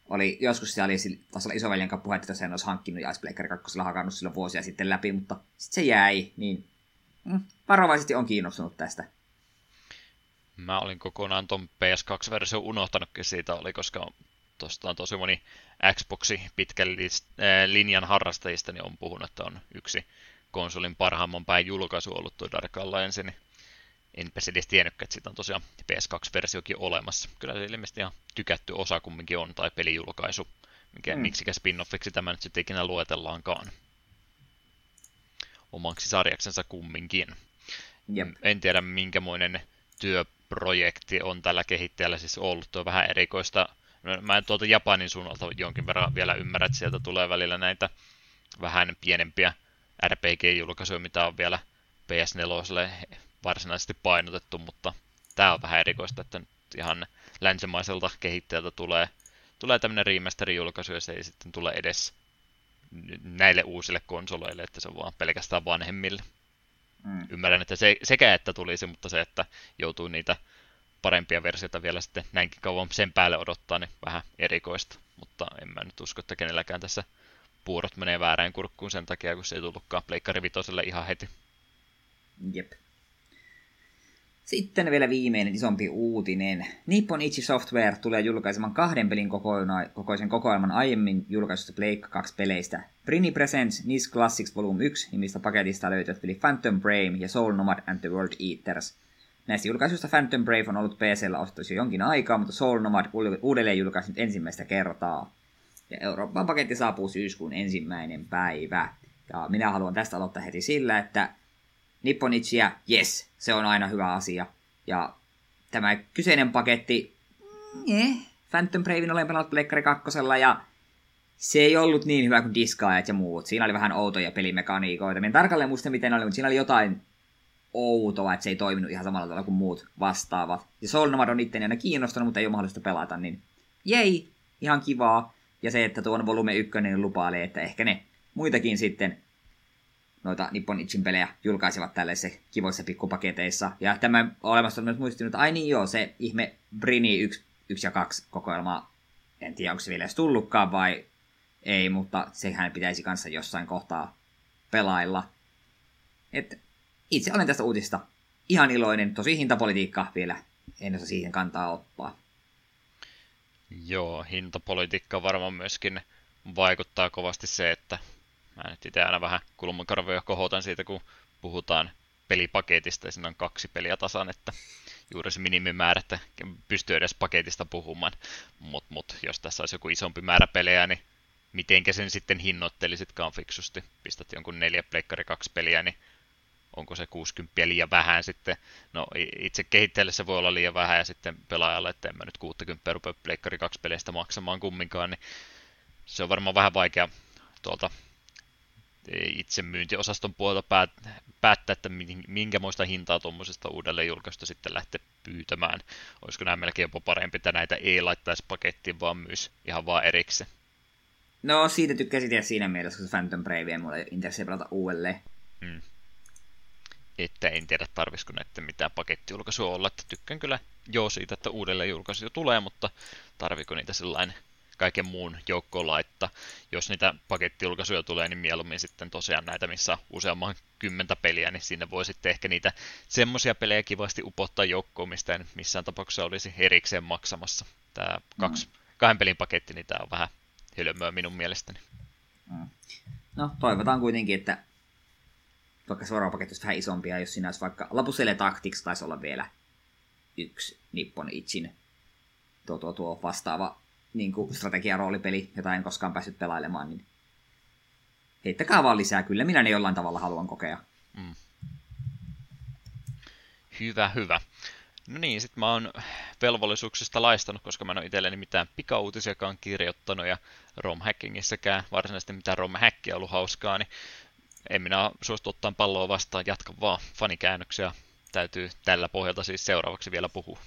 oli, joskus siellä oli taas olla isoveljen kanssa puhetta, että sen olisi hankkinut ja Pleikkari 2 hakannut sillä vuosia sitten läpi, mutta sitten se jäi, niin mm, varovaisesti on kiinnostunut tästä. Mä olin kokonaan ton PS2-versio unohtanutkin siitä, oli, koska tuosta on tosi moni Xboxi pitkän linjan harrastajista niin on puhunut, että on yksi konsolin parhaamman päin julkaisu ollut tuo Dark Alliance, niin enpä edes tiennytkään, että siitä on tosiaan PS2-versiokin olemassa. Kyllä se ilmeisesti ihan tykätty osa kumminkin on, tai pelijulkaisu, mikä, mm. miksikä spin-offiksi tämä nyt sitten ikinä luetellaankaan. Omaksi sarjaksensa kumminkin. Jep. En tiedä, minkämoinen työprojekti on tällä kehittäjällä siis ollut. Tuo vähän erikoista. No, mä en tuolta Japanin suunnalta jonkin verran vielä ymmärrä, että sieltä tulee välillä näitä vähän pienempiä RPG-julkaisuja, mitä on vielä PS4 varsinaisesti painotettu, mutta tämä on vähän erikoista, että nyt ihan länsimaiselta kehittäjältä tulee, tulee tämmöinen remaster-julkaisu, ja se ei sitten tule edes näille uusille konsoleille, että se on vaan pelkästään vanhemmille. Mm. Ymmärrän, että se, sekä että tulisi, mutta se, että joutuu niitä parempia versioita vielä sitten näinkin kauan sen päälle odottaa, niin vähän erikoista. Mutta en mä nyt usko, että kenelläkään tässä puurot menee väärään kurkkuun sen takia, kun se ei tullutkaan Pleikkari Vitoselle ihan heti. Jep. Sitten vielä viimeinen isompi uutinen. Nippon Ichi Software tulee julkaisemaan kahden pelin kokoina, kokoisen kokoelman aiemmin julkaisusta Pleikka 2 peleistä. Brini Presents NIS Classics Volume 1 nimistä paketista löytyvät peli Phantom Brave ja Soul Nomad and the World Eaters. Näistä julkaisuista Phantom Brave on ollut PCllä ostettu jo jonkin aikaa, mutta Soul Nomad uudelleen julkaisut ensimmäistä kertaa. Ja Euroopan paketti saapuu syyskuun ensimmäinen päivä. Ja minä haluan tästä aloittaa heti sillä, että Nipponichia, yes, se on aina hyvä asia. Ja tämä kyseinen paketti, eh, Phantom Bravein olen pelannut Plekkari 2 ja se ei ollut niin hyvä kuin Disgaajat ja muut. Siinä oli vähän outoja pelimekaniikoita. Minä tarkalleen muista, miten oli, mutta siinä oli jotain outoa, että se ei toiminut ihan samalla tavalla kuin muut vastaavat. Ja Soul Nomad on itse aina kiinnostunut, mutta ei ole mahdollista pelata, niin jei, ihan kivaa. Ja se, että tuon volume 1 niin lupailee, että ehkä ne muitakin sitten noita Nippon Ichin pelejä julkaisivat tällaisissa kivoissa pikkupaketeissa. Ja tämä olemassa on myös muistunut, että ai niin joo, se ihme Brini 1, 1 ja 2 kokoelma, en tiedä onko se vielä edes tullutkaan vai ei, mutta sehän pitäisi kanssa jossain kohtaa pelailla. Et itse olen tästä uutista ihan iloinen, tosi hintapolitiikka vielä, en osaa siihen kantaa ottaa. Joo, hintapolitiikka varmaan myöskin vaikuttaa kovasti se, että mä nyt itse aina vähän kulmakarvoja kohotan siitä, kun puhutaan pelipaketista ja siinä on kaksi peliä tasan, että juuri se minimimäärä, että pystyy edes paketista puhumaan. Mutta mut, jos tässä olisi joku isompi määrä pelejä, niin mitenkä sen sitten hinnoittelisitkaan fiksusti. Pistät jonkun neljä pleikkari kaksi peliä, niin onko se 60 liian vähän sitten. No itse kehittäjälle se voi olla liian vähän ja sitten pelaajalle, että en mä nyt 60 rupea pleikkari kaksi peleistä maksamaan kumminkaan, niin se on varmaan vähän vaikea tuolta itsemyyntiosaston puolelta päät, päättää, että minkämoista hintaa tuommoisesta uudelleen julkaista sitten lähteä pyytämään. Olisiko nämä melkein jopa parempi, että näitä ei laittaisi pakettiin, vaan myös ihan vaan erikseen. No siitä tykkäsin tehdä siinä mielessä, kun Phantom Brave mulla ei pelata uudelleen. Hmm. Että en tiedä, tarvisiko näiden mitään pakettijulkaisua olla, että tykkään kyllä joo siitä, että uudelleen julkaisu jo tulee, mutta tarviko niitä sellainen kaiken muun joukkoon laittaa. Jos niitä pakettijulkaisuja tulee, niin mieluummin sitten tosiaan näitä, missä on useamman kymmentä peliä, niin sinne voi sitten ehkä niitä semmoisia pelejä kivasti upottaa joukkoon, mistä en missään tapauksessa olisi erikseen maksamassa. Tämä kaksi, mm. kahden pelin paketti, niin tämä on vähän hölmöä minun mielestäni. Mm. No, toivotaan kuitenkin, että vaikka seuraava paketti olisi vähän isompia, jos siinä olisi vaikka Lapusele Tactics taisi olla vielä yksi Nippon Itchin tuo, tuo, tuo vastaava niin kuin strategia-roolipeli, jota en koskaan päässyt pelailemaan, niin heittäkää vaan lisää. Kyllä minä ne jollain tavalla haluan kokea. Mm. Hyvä, hyvä. No niin, sitten mä oon velvollisuuksista laistanut, koska mä en ole itselleni mitään pikauutisiakaan kirjoittanut ja romhackingissäkään varsinaisesti mitään romhackia ollut hauskaa, niin en minä suostu ottaa palloa vastaan, jatka vaan. Fanikäännöksiä täytyy tällä pohjalta siis seuraavaksi vielä puhua.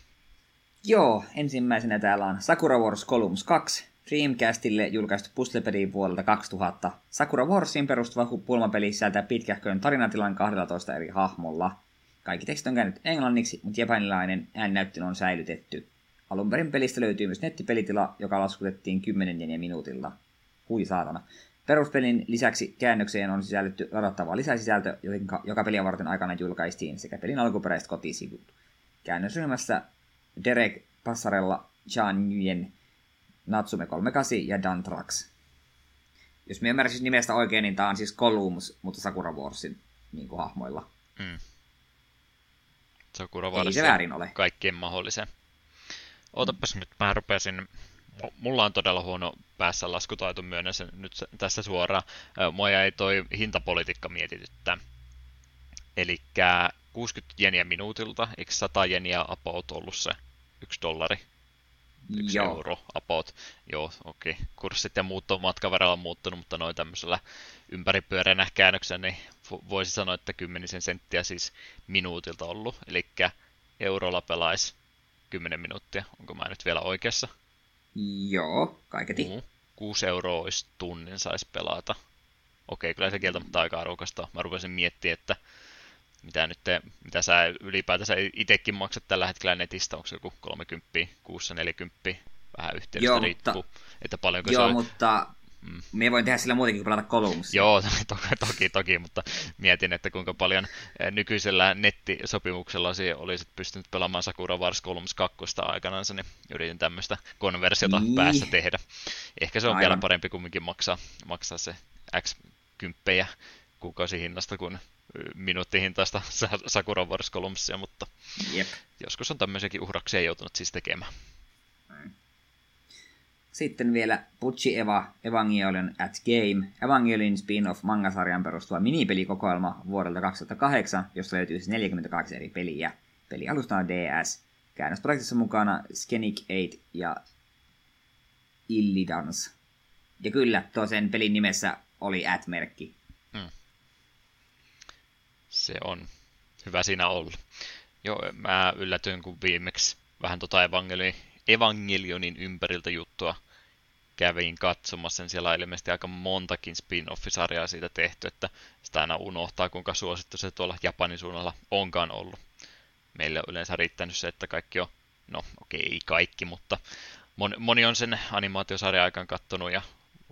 Joo, ensimmäisenä täällä on Sakura Wars Columns 2, Dreamcastille julkaistu puzzlepeli vuodelta 2000. Sakura Warsiin perustuva pulmapeli sisältää pitkähköön tarinatilan 12 eri hahmolla. Kaikki tekstit on käynyt englanniksi, mutta japanilainen ääninäyttely on säilytetty. Alun perin pelistä löytyy myös nettipelitila, joka laskutettiin 10 minuutilla. Hui saatana. Peruspelin lisäksi käännökseen on sisällytty ladattava lisäsisältö, joka peliä varten aikana julkaistiin, sekä pelin alkuperäiset kotisivut. Käännösryhmässä Derek Passarella, Chan Nguyen, Natsume 38 ja Dan Trax. Jos me ymmärsin nimestä oikein, niin tämä on siis Columns, mutta Sakura Warsin niin kuin hahmoilla. Mm. Sakura Wars Ei se väärin ole. Kaikkien mahdollisen. Ootapas mm. nyt, mä rupesin mulla on todella huono päässä laskutaito, myönnän sen nyt tässä suoraan. Mua ei toi hintapolitiikka mietityttää. Eli 60 jeniä minuutilta, eikö 100 jeniä about ollut se yksi dollari? Yksi Joo. euro about. Joo, okei. Okay. Kurssit ja muut on matkan verran muuttunut, mutta noin tämmöisellä ympäripyöreänä käännöksellä, niin voisi sanoa, että kymmenisen senttiä siis minuutilta ollut. Eli eurolla pelaisi 10 minuuttia. Onko mä nyt vielä oikeassa? Joo, kaiketi. Mm. 6 euroa olisi tunnin saisi pelata. Okei, kyllä se kieltämättä aika arvokasta. Mä rupesin miettimään, että mitä nyt te, mitä sä ylipäätänsä itsekin maksat tällä hetkellä netistä, onko se joku 30, 6, 40, vähän yhteydestä Joo, riippuu, mutta, että paljonko Joo, se on... mutta Mm. Me voin tehdä sillä muutenkin kuin pelata Columns. Joo, toki, toki, toki, mutta mietin, että kuinka paljon eh, nykyisellä nettisopimuksella olisit pystynyt pelaamaan Sakura Wars Columns 2 aikanaan, niin yritin tämmöistä konversiota niin. päässä tehdä. Ehkä se on Aivan. vielä parempi kumminkin maksaa, maksaa se X kymppejä kuukausihinnasta kuin minuuttihintaista Sakura Wars Columnsia, mutta Jep. joskus on tämmöisiäkin uhraksia joutunut siis tekemään. Sitten vielä Pucci Eva Evangelion at Game, Evangelion spin-off mangasarjan perustuva minipelikokoelma vuodelta 2008, josta löytyy 42 siis eri peliä. Peli alusta on DS. Käännösprojektissa mukana Skenic 8 ja Illidance. Ja kyllä, tuo sen pelin nimessä oli at-merkki. Hmm. Se on hyvä siinä olla. Joo, mä yllätyin, kun viimeksi vähän tota Evangelionin Evangelionin ympäriltä juttua kävin katsomassa, niin siellä on ilmeisesti aika montakin spin-off-sarjaa siitä tehty, että sitä aina unohtaa, kuinka suosittu se tuolla Japanin suunnalla onkaan ollut. Meille on yleensä riittänyt se, että kaikki on, no okei, okay, ei kaikki, mutta moni, moni on sen animaatiosarjan aikaan kattonut ja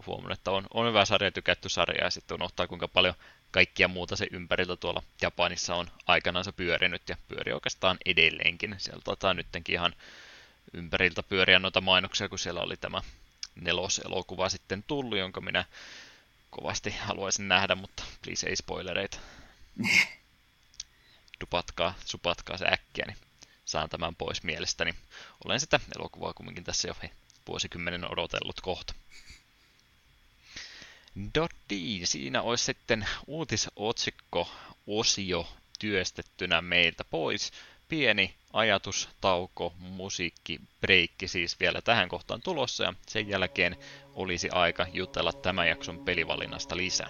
huomannut, että on, on hyvä sarja, tykätty sarja ja sitten unohtaa, kuinka paljon kaikkia muuta se ympäriltä tuolla Japanissa on aikanaan se pyörinyt ja pyöri oikeastaan edelleenkin. Sieltä taitaa nyttenkin ihan ympäriltä pyöriä noita mainoksia, kun siellä oli tämä neloselokuva sitten tullut, jonka minä kovasti haluaisin nähdä, mutta please ei spoilereita. Dupatkaa, supatkaa se äkkiä, niin saan tämän pois mielestäni. Olen sitä elokuvaa kumminkin tässä jo vuosikymmenen odotellut kohta. Dotti, siinä olisi sitten uutisotsikko-osio työstettynä meiltä pois pieni ajatustauko, musiikki, breikki siis vielä tähän kohtaan tulossa ja sen jälkeen olisi aika jutella tämän jakson pelivalinnasta lisää.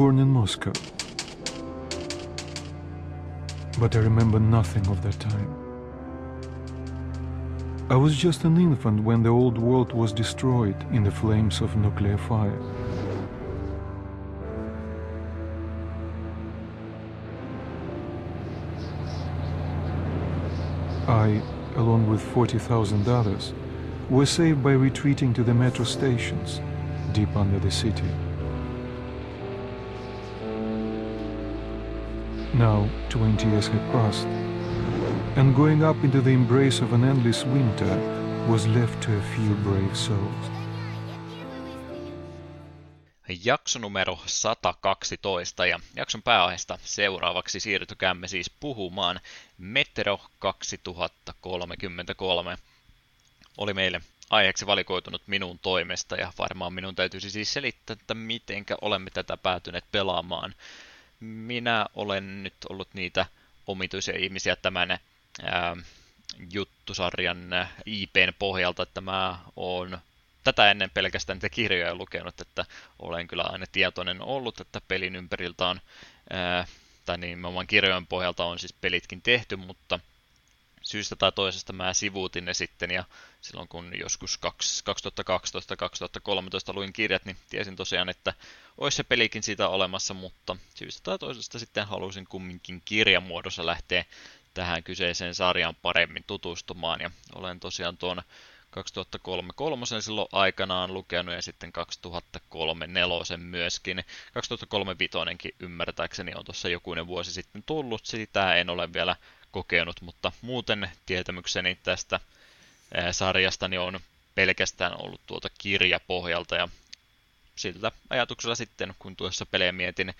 Born in Moscow, but I remember nothing of that time. I was just an infant when the old world was destroyed in the flames of nuclear fire. I, along with 40,000 others, were saved by retreating to the metro stations deep under the city. Now, 20 years had passed, and going up into the embrace of an endless winter was left to a few brave souls. Jakso numero 112 ja jakson pääaiheesta seuraavaksi siirtykäämme siis puhumaan Metro 2033. Oli meille aiheeksi valikoitunut minun toimesta ja varmaan minun täytyisi siis selittää, että mitenkä olemme tätä päätyneet pelaamaan. Minä olen nyt ollut niitä omituisia ihmisiä tämän ää, juttusarjan IPn pohjalta, että mä oon tätä ennen pelkästään niitä kirjoja lukenut, että olen kyllä aina tietoinen ollut, että pelin ympäriltä on, ää, tai nimenomaan kirjojen pohjalta on siis pelitkin tehty, mutta syystä tai toisesta mä sivuutin ne sitten ja silloin kun joskus 2012-2013 luin kirjat, niin tiesin tosiaan, että olisi se pelikin siitä olemassa, mutta syystä tai toisesta sitten halusin kumminkin kirjamuodossa lähteä tähän kyseiseen sarjaan paremmin tutustumaan ja olen tosiaan tuon 2003 kolmosen silloin aikanaan lukenut ja sitten 2003 nelosen myöskin. 2003 vitonenkin ymmärtääkseni on tuossa jokunen vuosi sitten tullut, sitä en ole vielä kokenut, mutta muuten tietämykseni tästä sarjasta on pelkästään ollut tuota kirjapohjalta ja siltä ajatuksella sitten, kun tuossa pelejä mietin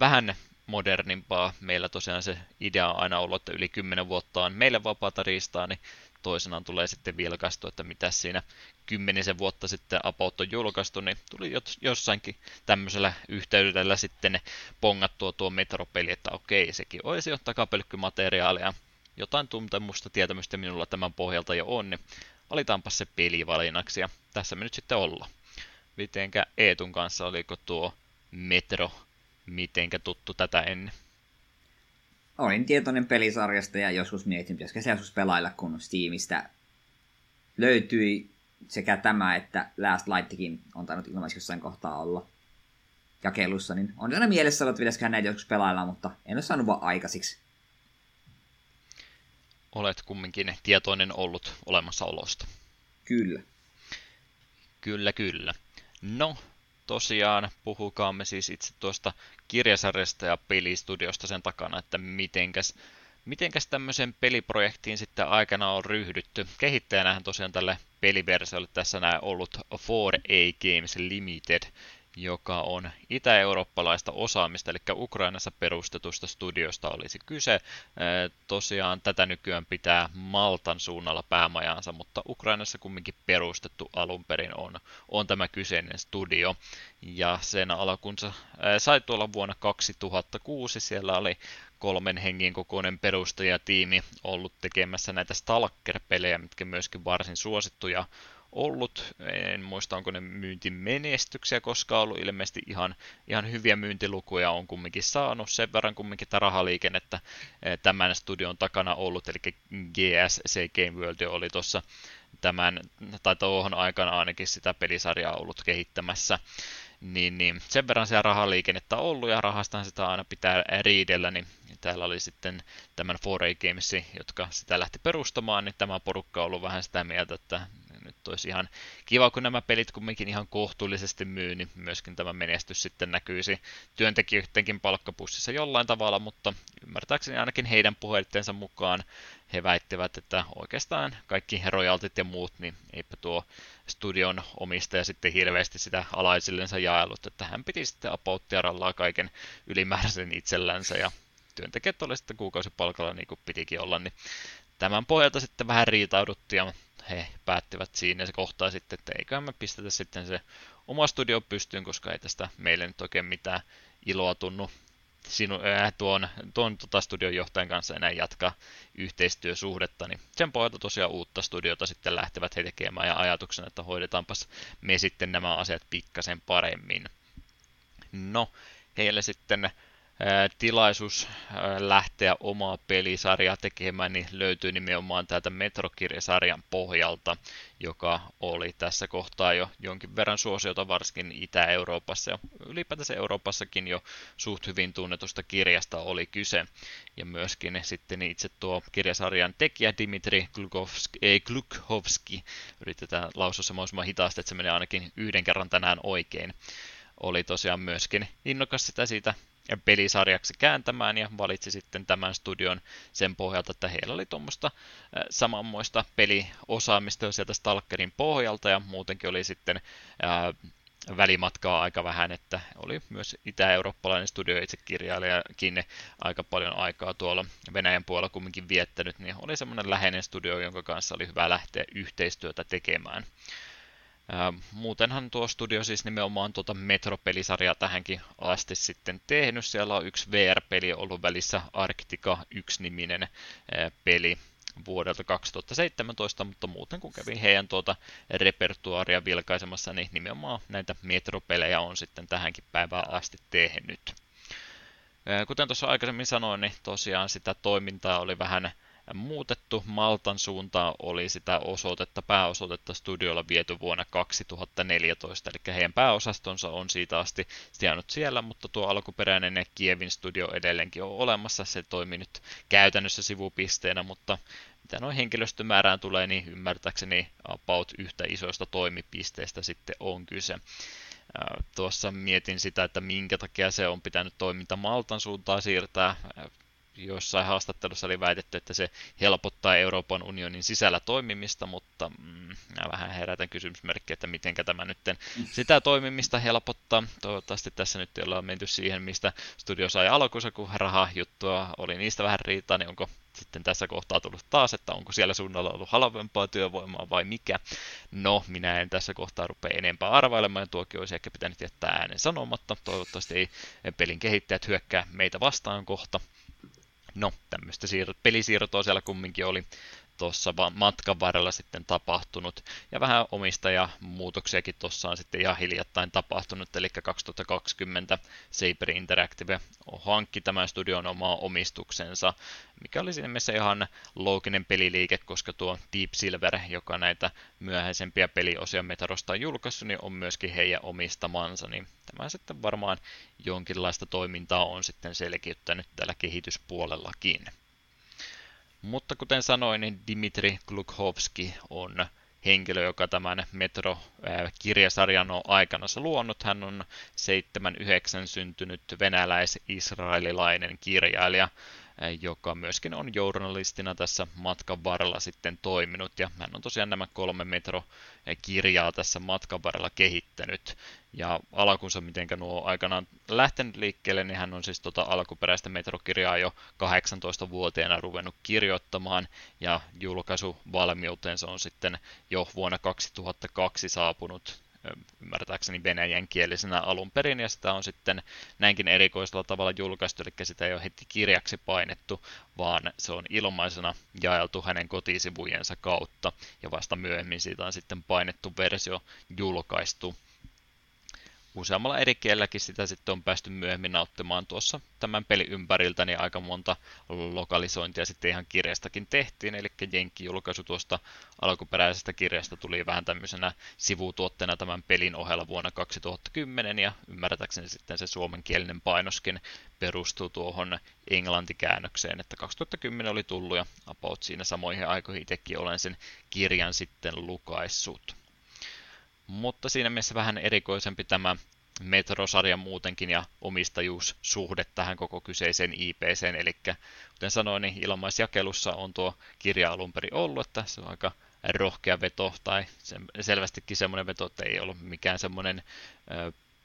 vähän modernimpaa. Meillä tosiaan se idea on aina ollut, että yli 10 vuotta on meille vapaata riistaa, niin toisenaan tulee sitten vilkaistu, että mitä siinä kymmenisen vuotta sitten About on julkaistu, niin tuli jossainkin tämmöisellä yhteydellä sitten pongattua tuo metropeli, että okei, sekin olisi jo takapelkkymateriaalia, jotain tuntemusta tietämystä minulla tämän pohjalta jo on, niin valitaanpa se pelivalinnaksi, ja tässä me nyt sitten ollaan. Mitenkä Eetun kanssa, oliko tuo Metro mitenkä tuttu tätä ennen? olin tietoinen pelisarjasta ja joskus mietin, pitäisikö se joskus pelailla, kun Steamista löytyi sekä tämä että Last Lightkin on tainnut ilmais jossain kohtaa olla jakelussa, niin on aina mielessä ollut, että pitäisiköhän näitä joskus pelailla, mutta en ole saanut vaan aikaisiksi. Olet kumminkin tietoinen ollut olemassaolosta. Kyllä. Kyllä, kyllä. No, tosiaan puhukaamme siis itse tuosta kirjasarjasta ja pelistudiosta sen takana, että mitenkäs, mitenkäs tämmöiseen peliprojektiin sitten aikana on ryhdytty. Kehittäjänähän tosiaan tälle peliversiolle tässä näin ollut 4A Games Limited, joka on itä-eurooppalaista osaamista, eli Ukrainassa perustetusta studiosta olisi kyse. Tosiaan tätä nykyään pitää Maltan suunnalla päämajansa, mutta Ukrainassa kumminkin perustettu alun perin on, on tämä kyseinen studio. Ja sen alkunsa sai tuolla vuonna 2006, siellä oli kolmen hengen kokoinen perustajatiimi ollut tekemässä näitä Stalker-pelejä, mitkä myöskin varsin suosittuja ollut. En muista, onko ne myyntimenestyksiä koskaan ollut. Ilmeisesti ihan, ihan hyviä myyntilukuja on kumminkin saanut. Sen verran kumminkin tämä rahaliikennettä eh, tämän studion takana ollut, eli GSC Game World oli tuossa tämän, tai tuohon aikana ainakin sitä pelisarjaa ollut kehittämässä niin, niin sen verran siellä rahaliikennettä ollut ja rahastahan sitä aina pitää riidellä, niin täällä oli sitten tämän 4A Games, jotka sitä lähti perustamaan, niin tämä porukka on ollut vähän sitä mieltä, että nyt olisi ihan kiva, kun nämä pelit kumminkin ihan kohtuullisesti myy, niin myöskin tämä menestys sitten näkyisi työntekijöidenkin palkkapussissa jollain tavalla, mutta ymmärtääkseni ainakin heidän puheitteensa mukaan he väittivät, että oikeastaan kaikki royaltit ja muut, niin eipä tuo studion omistaja sitten hirveästi sitä alaisillensa jaellut, että hän piti sitten apauttiarallaa kaiken ylimääräisen itsellänsä ja työntekijät oli sitten kuukausipalkalla niin kuin pitikin olla, niin tämän pohjalta sitten vähän riitauduttiin ja he päättivät siinä se kohtaa sitten, että eiköhän me pistetä sitten se oma studio pystyyn, koska ei tästä meille nyt oikein mitään iloa tunnu sinu, äh, tuon, tuon tota studion johtajan kanssa enää jatkaa yhteistyösuhdetta, niin sen pohjalta tosiaan uutta studiota sitten lähtevät he tekemään ja ajatuksena, että hoidetaanpas me sitten nämä asiat pikkasen paremmin. No, heille sitten tilaisuus lähteä omaa pelisarjaa tekemään, niin löytyy nimenomaan täältä Metrokirjasarjan pohjalta, joka oli tässä kohtaa jo jonkin verran suosiota varsinkin Itä-Euroopassa ja ylipäätänsä Euroopassakin jo suht hyvin tunnetusta kirjasta oli kyse. Ja myöskin sitten itse tuo kirjasarjan tekijä Dimitri Glukhovski, ei Glukhovski, yritetään lausua mahdollisimman hitaasti, että se menee ainakin yhden kerran tänään oikein, oli tosiaan myöskin innokas sitä siitä pelisarjaksi kääntämään ja valitsi sitten tämän studion sen pohjalta, että heillä oli tuommoista samanmoista peliosaamista jo sieltä Stalkerin pohjalta ja muutenkin oli sitten ää, välimatkaa aika vähän, että oli myös itä-eurooppalainen studio itse kirjailijakin aika paljon aikaa tuolla Venäjän puolella kumminkin viettänyt, niin oli semmoinen läheinen studio, jonka kanssa oli hyvä lähteä yhteistyötä tekemään. Muutenhan tuo studio siis nimenomaan tuota Metro-pelisarjaa tähänkin asti sitten tehnyt. Siellä on yksi VR-peli ollut välissä Arctica 1-niminen peli vuodelta 2017, mutta muuten kun kävin heidän tuota repertuaaria vilkaisemassa, niin nimenomaan näitä Metro-pelejä on sitten tähänkin päivään asti tehnyt. Kuten tuossa aikaisemmin sanoin, niin tosiaan sitä toimintaa oli vähän muutettu. Maltan suuntaan oli sitä osoitetta, pääosoitetta studiolla viety vuonna 2014, eli heidän pääosastonsa on siitä asti sijainnut siellä, mutta tuo alkuperäinen Kievin studio edelleenkin on olemassa. Se toimii nyt käytännössä sivupisteenä, mutta mitä noin henkilöstömäärään tulee, niin ymmärtääkseni about yhtä isoista toimipisteistä sitten on kyse. Tuossa mietin sitä, että minkä takia se on pitänyt toiminta Maltan suuntaan siirtää jossain haastattelussa oli väitetty, että se helpottaa Euroopan unionin sisällä toimimista, mutta mm, vähän herätän kysymysmerkkiä, että miten tämä nyt sitä toimimista helpottaa. Toivottavasti tässä nyt ollaan menty siihen, mistä studio sai alkuunsa, kun raha juttua oli niistä vähän riitaa, niin onko sitten tässä kohtaa tullut taas, että onko siellä suunnalla ollut halvempaa työvoimaa vai mikä. No, minä en tässä kohtaa rupea enempää arvailemaan, ja tuokin olisi ehkä pitänyt jättää äänen sanomatta. Toivottavasti ei pelin kehittäjät hyökkää meitä vastaan kohta. No, tämmöistä siir- pelisiirtoa siellä kumminkin oli tuossa matkan varrella sitten tapahtunut. Ja vähän omistajamuutoksiakin tuossa on sitten ihan hiljattain tapahtunut, eli 2020 Saber Interactive hankki tämän studion omaa omistuksensa, mikä oli siinä mielessä ihan looginen peliliike, koska tuo Deep Silver, joka näitä myöhäisempiä peliosia Metarosta on julkaissut, niin on myöskin heidän omistamansa, niin tämä sitten varmaan jonkinlaista toimintaa on sitten selkiyttänyt tällä kehityspuolellakin. Mutta kuten sanoin, niin Dimitri Glukhovski on henkilö, joka tämän Metro-kirjasarjan on aikanaan luonut. Hän on 79 syntynyt venäläis-israelilainen kirjailija, joka myöskin on journalistina tässä matkan varrella sitten toiminut. Ja hän on tosiaan nämä kolme Metro-kirjaa tässä matkan varrella kehittänyt. Ja alkunsa, miten nuo aikanaan lähtenyt liikkeelle, niin hän on siis tota alkuperäistä metrokirjaa jo 18-vuotiaana ruvennut kirjoittamaan, ja julkaisuvalmiutensa on sitten jo vuonna 2002 saapunut ymmärtääkseni venäjän kielisenä alun perin, ja sitä on sitten näinkin erikoisella tavalla julkaistu, eli sitä ei ole heti kirjaksi painettu, vaan se on ilmaisena jaeltu hänen kotisivujensa kautta, ja vasta myöhemmin siitä on sitten painettu versio julkaistu useammalla eri kielelläkin sitä sitten on päästy myöhemmin nauttimaan tuossa tämän pelin ympäriltä, niin aika monta lokalisointia sitten ihan kirjastakin tehtiin, eli Jenkki-julkaisu tuosta alkuperäisestä kirjasta tuli vähän tämmöisenä sivutuotteena tämän pelin ohella vuonna 2010, ja ymmärtäkseni sitten se suomenkielinen painoskin perustuu tuohon englantikäännökseen, että 2010 oli tullut, ja about siinä samoihin aikoihin itsekin olen sen kirjan sitten lukaissut. Mutta siinä mielessä vähän erikoisempi tämä Metro-sarja muutenkin ja omistajuussuhde tähän koko kyseiseen IPC, eli kuten sanoin, niin ilmaisjakelussa on tuo kirja alun perin ollut, että se on aika rohkea veto, tai selvästikin semmoinen veto, että ei ollut mikään semmoinen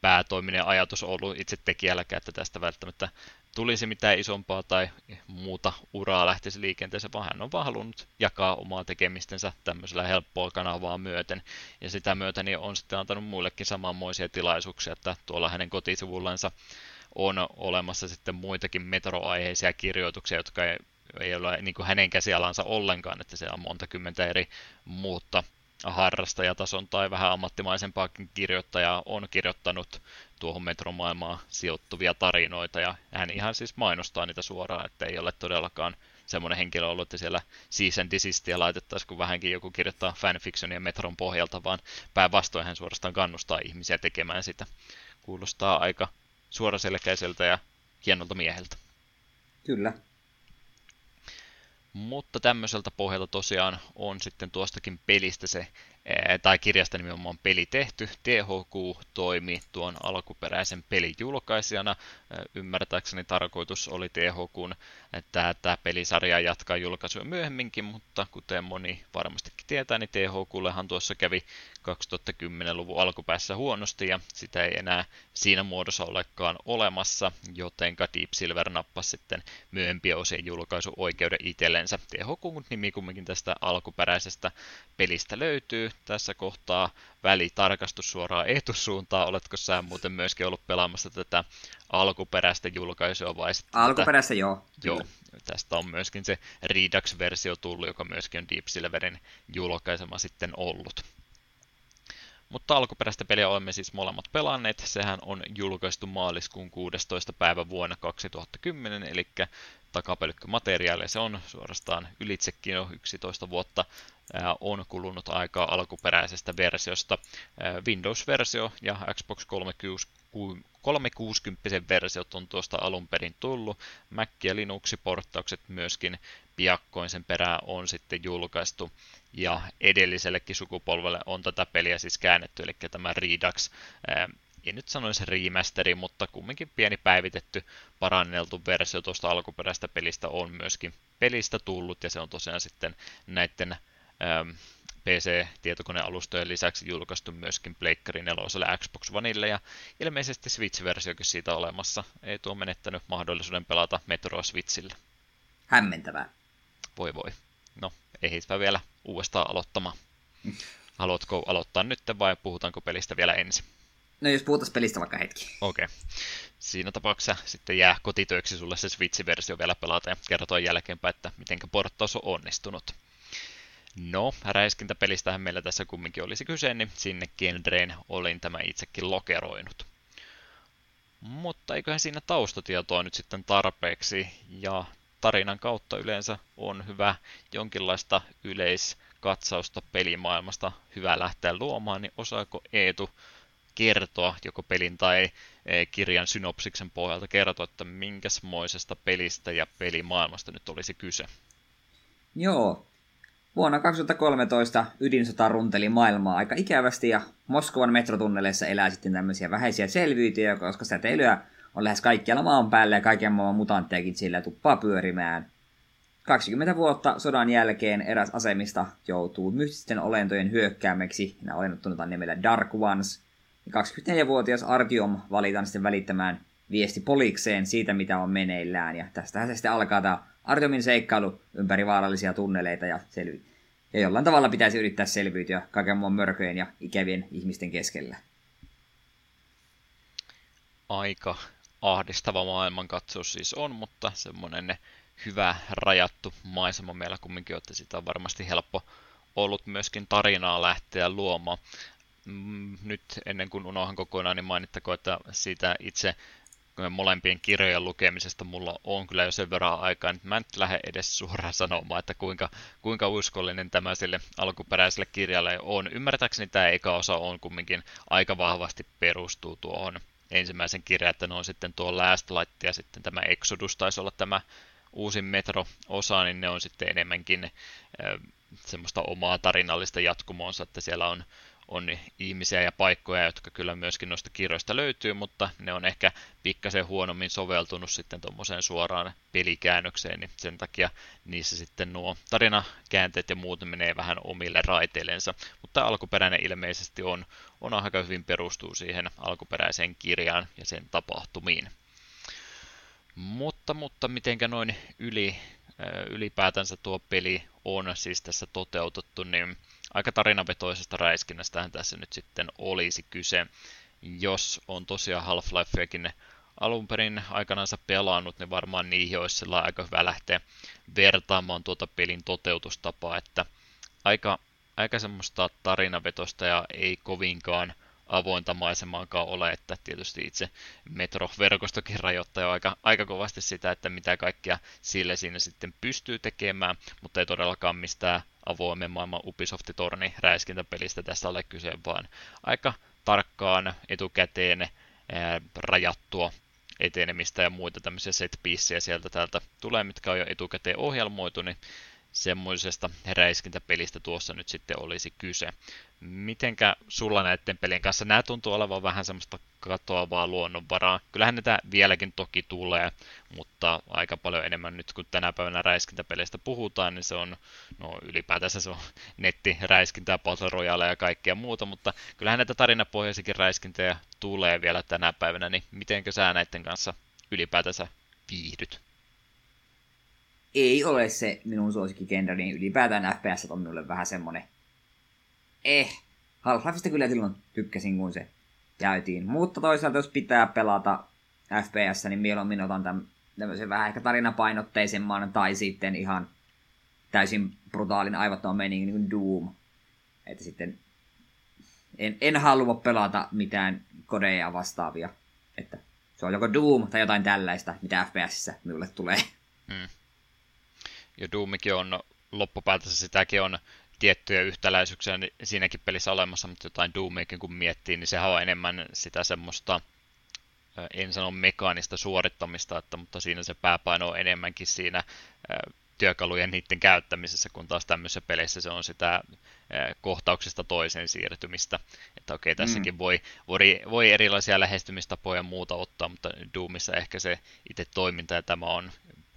päätoiminen ajatus ollut itse tekijälläkään, että tästä välttämättä tulisi mitään isompaa tai muuta uraa lähtisi liikenteeseen, vaan hän on vaan halunnut jakaa omaa tekemistensä tämmöisellä helppoa kanavaa myöten. Ja sitä myöten niin on sitten antanut muillekin samanmoisia tilaisuuksia, että tuolla hänen kotisivullansa on olemassa sitten muitakin metroaiheisia kirjoituksia, jotka ei, ei ole niin kuin hänen käsialansa ollenkaan, että siellä on monta kymmentä eri muutta harrastajatason tai vähän ammattimaisempaakin kirjoittajaa on kirjoittanut tuohon metromaailmaan sijoittuvia tarinoita, ja hän ihan siis mainostaa niitä suoraan, että ei ole todellakaan semmoinen henkilö ollut, että siellä season desistiä laitettaisiin, kun vähänkin joku kirjoittaa fanfictionia Metron pohjalta, vaan päinvastoin hän suorastaan kannustaa ihmisiä tekemään sitä. Kuulostaa aika suoraselkäiseltä ja hienolta mieheltä. Kyllä. Mutta tämmöiseltä pohjalta tosiaan on sitten tuostakin pelistä se tai kirjasta nimenomaan peli tehty. THQ toimi tuon alkuperäisen pelin julkaisijana. Ymmärtääkseni tarkoitus oli THQ, että tämä pelisarja jatkaa julkaisua myöhemminkin, mutta kuten moni varmastikin tietää, niin THQllehan tuossa kävi 2010-luvun alkupäässä huonosti ja sitä ei enää siinä muodossa olekaan olemassa, jotenka Deep Silver nappasi sitten myöhempien osien julkaisuoikeuden itsellensä. THQ nimi kumminkin tästä alkuperäisestä pelistä löytyy, tässä kohtaa välitarkastus suoraan etusuuntaan. Oletko sä muuten myöskin ollut pelaamassa tätä alkuperäistä julkaisua vai sitten Alkuperäistä tätä... joo. Joo, tästä on myöskin se Redux-versio tullut, joka myöskin on Deep Silverin julkaisema sitten ollut. Mutta alkuperäistä peliä olemme siis molemmat pelanneet. Sehän on julkaistu maaliskuun 16. päivä vuonna 2010, eli takapelkkä materiaali. Se on suorastaan ylitsekin jo 11 vuotta on kulunut aikaa alkuperäisestä versiosta. Windows-versio ja Xbox 360 versiot on tuosta alun perin tullut. Mac- ja Linux-porttaukset myöskin piakkoin sen perään on sitten julkaistu. Ja edellisellekin sukupolvelle on tätä peliä siis käännetty, eli tämä Redux en nyt sanoisi remasteri, mutta kumminkin pieni päivitetty, paranneltu versio tuosta alkuperäistä pelistä on myöskin pelistä tullut, ja se on tosiaan sitten näiden ähm, PC-tietokonealustojen lisäksi julkaistu myöskin Pleikkari 4 Xbox Oneille ja ilmeisesti Switch-versiokin siitä olemassa. Ei tuo menettänyt mahdollisuuden pelata Metroa Switchillä. Hämmentävää. Voi voi. No, ehispä vielä uudestaan aloittamaan. Haluatko aloittaa nyt vai puhutaanko pelistä vielä ensin? No jos puhutaan pelistä vaikka hetki. Okei. Okay. Siinä tapauksessa sitten jää kotitöiksi sulle se Switch-versio vielä pelata ja kertoa jälkeenpäin, että miten porttaus on onnistunut. No, räiskintäpelistähän meillä tässä kumminkin olisi kyse, niin sinne genreen olin tämä itsekin lokeroinut. Mutta eiköhän siinä taustatietoa nyt sitten tarpeeksi, ja tarinan kautta yleensä on hyvä jonkinlaista yleiskatsausta pelimaailmasta hyvä lähteä luomaan, niin osaako Eetu kertoa joko pelin tai e, kirjan synopsiksen pohjalta kertoa, että minkäsmoisesta pelistä ja pelimaailmasta nyt olisi kyse? Joo. Vuonna 2013 ydinsota runteli maailmaa aika ikävästi ja Moskovan metrotunneleissa elää sitten tämmöisiä vähäisiä selviytyjä, koska säteilyä on lähes kaikkialla maan päällä ja kaiken maailman mutanttejakin sillä tuppaa pyörimään. 20 vuotta sodan jälkeen eräs asemista joutuu mystisten olentojen hyökkäämeksi, nämä olennot tunnetaan nimellä Dark Ones, 24-vuotias Artyom valitaan sitten välittämään viesti polikseen siitä, mitä on meneillään. Ja tästähän se sitten alkaa tämä Artyomin seikkailu ympäri vaarallisia tunneleita ja selvi- ja jollain tavalla pitäisi yrittää selviytyä kaiken muun mörköjen ja ikävien ihmisten keskellä. Aika ahdistava maailmankatsaus siis on, mutta semmoinen hyvä rajattu maisema meillä kumminkin, että sitä on varmasti helppo ollut myöskin tarinaa lähteä luomaan. Mm, nyt ennen kuin unohan kokonaan, niin mainittako, että siitä itse molempien kirjojen lukemisesta mulla on kyllä jo sen verran aikaa, että mä en lähde edes suoraan sanomaan, että kuinka, kuinka uskollinen tämä sille alkuperäiselle kirjalle on. Ymmärtääkseni tämä eka osa on kumminkin aika vahvasti perustuu tuohon ensimmäisen kirjan, että ne on sitten tuo Last Light ja sitten tämä Exodus taisi olla tämä uusin Metro-osa, niin ne on sitten enemmänkin semmoista omaa tarinallista jatkumoonsa, että siellä on on ihmisiä ja paikkoja, jotka kyllä myöskin noista kirjoista löytyy, mutta ne on ehkä pikkasen huonommin soveltunut sitten tuommoiseen suoraan pelikäännökseen, niin sen takia niissä sitten nuo tarinakäänteet ja muut menee vähän omille raiteillensa, mutta alkuperäinen ilmeisesti on, on aika hyvin perustuu siihen alkuperäiseen kirjaan ja sen tapahtumiin. Mutta, mutta mitenkä noin yli, ylipäätänsä tuo peli on siis tässä toteutettu, niin aika tarinavetoisesta räiskinnästähän tässä nyt sitten olisi kyse. Jos on tosiaan Half-Lifeakin alun perin aikanaan pelannut, niin varmaan niihin olisi aika hyvä lähteä vertaamaan tuota pelin toteutustapaa, että aika aika semmoista tarinavetosta ja ei kovinkaan avointa maisemaakaan ole, että tietysti itse Metro-verkostokin rajoittaa jo aika, aika kovasti sitä, että mitä kaikkia sille siinä sitten pystyy tekemään, mutta ei todellakaan mistään avoimen maailman Ubisoft-torni räiskintäpelistä. Tässä ole kyse, vaan aika tarkkaan etukäteen ää, rajattua etenemistä ja muita tämmöisiä set sieltä täältä tulee, mitkä on jo etukäteen ohjelmoitu, niin semmoisesta räiskintäpelistä tuossa nyt sitten olisi kyse. Mitenkä sulla näiden pelien kanssa? Nämä tuntuu olevan vähän semmoista katoavaa luonnonvaraa. Kyllähän näitä vieläkin toki tulee, mutta aika paljon enemmän nyt kun tänä päivänä räiskintäpeleistä puhutaan, niin se on, no ylipäätänsä se on nettiräiskintää, Battle Royale ja kaikkea muuta, mutta kyllähän näitä tarinapohjaisikin räiskintöjä tulee vielä tänä päivänä, niin mitenkö sä näiden kanssa ylipäätänsä viihdyt? Ei ole se minun suosikkigenre, niin ylipäätään FPS on minulle vähän semmonen eh. Half-Lifeista kyllä silloin tykkäsin, kun se käytiin. Mutta toisaalta jos pitää pelata FPS, niin mieluummin otan tämmöisen vähän ehkä tarinapainotteisemman tai sitten ihan täysin brutaalin aivottoman meiningin niin kuin Doom. Että sitten en, en halua pelata mitään kodeja vastaavia. Että se on joko Doom tai jotain tällaista, mitä FPSissä minulle tulee. Mm. Ja Doomikin on loppupäätössä sitäkin on tiettyjä yhtäläisyyksiä siinäkin pelissä olemassa, mutta jotain Doomiakin kun miettii, niin sehän on enemmän sitä semmoista, en sano mekaanista suorittamista, että, mutta siinä se pääpaino on enemmänkin siinä työkalujen niiden käyttämisessä, kun taas tämmöisessä peleissä se on sitä kohtauksesta toiseen siirtymistä. Että okei, tässäkin mm. voi, voi, voi erilaisia lähestymistapoja ja muuta ottaa, mutta Doomissa ehkä se itse toiminta ja tämä on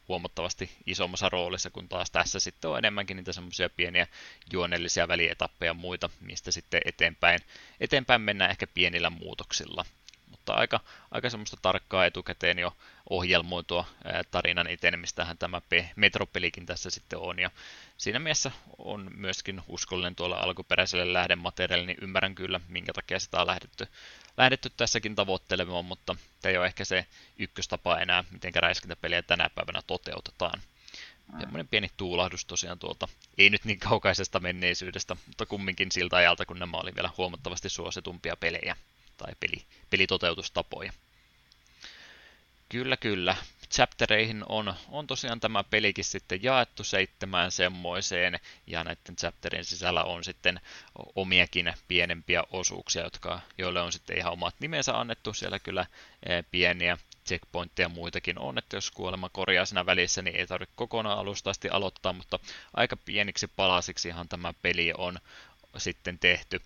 huomattavasti isommassa roolissa, kun taas tässä sitten on enemmänkin niitä semmoisia pieniä juonellisia välietappeja ja muita, mistä sitten eteenpäin, eteenpäin mennään ehkä pienillä muutoksilla. Mutta aika, aika semmoista tarkkaa etukäteen jo ohjelmoitua tarinan etenemistähän tämä Metropelikin tässä sitten on. Ja siinä mielessä on myöskin uskollinen tuolla alkuperäiselle lähdemateriaalille, niin ymmärrän kyllä, minkä takia sitä on lähdetty, lähdetty tässäkin tavoittelemaan, mutta ei ole ehkä se ykköstapa enää, miten räiskintäpeliä tänä päivänä toteutetaan. Semmoinen pieni tuulahdus tosiaan tuolta, ei nyt niin kaukaisesta menneisyydestä, mutta kumminkin siltä ajalta, kun nämä oli vielä huomattavasti suositumpia pelejä tai peli, pelitoteutustapoja. Kyllä, kyllä. Chaptereihin on, on tosiaan tämä pelikin sitten jaettu seitsemään semmoiseen, ja näiden chapterin sisällä on sitten omiakin pienempiä osuuksia, jotka, joille on sitten ihan omat nimensä annettu. Siellä kyllä e, pieniä checkpointteja muitakin on, että jos kuolema korjaa siinä välissä, niin ei tarvitse kokonaan alusta asti aloittaa, mutta aika pieniksi palasiksi ihan tämä peli on sitten tehty.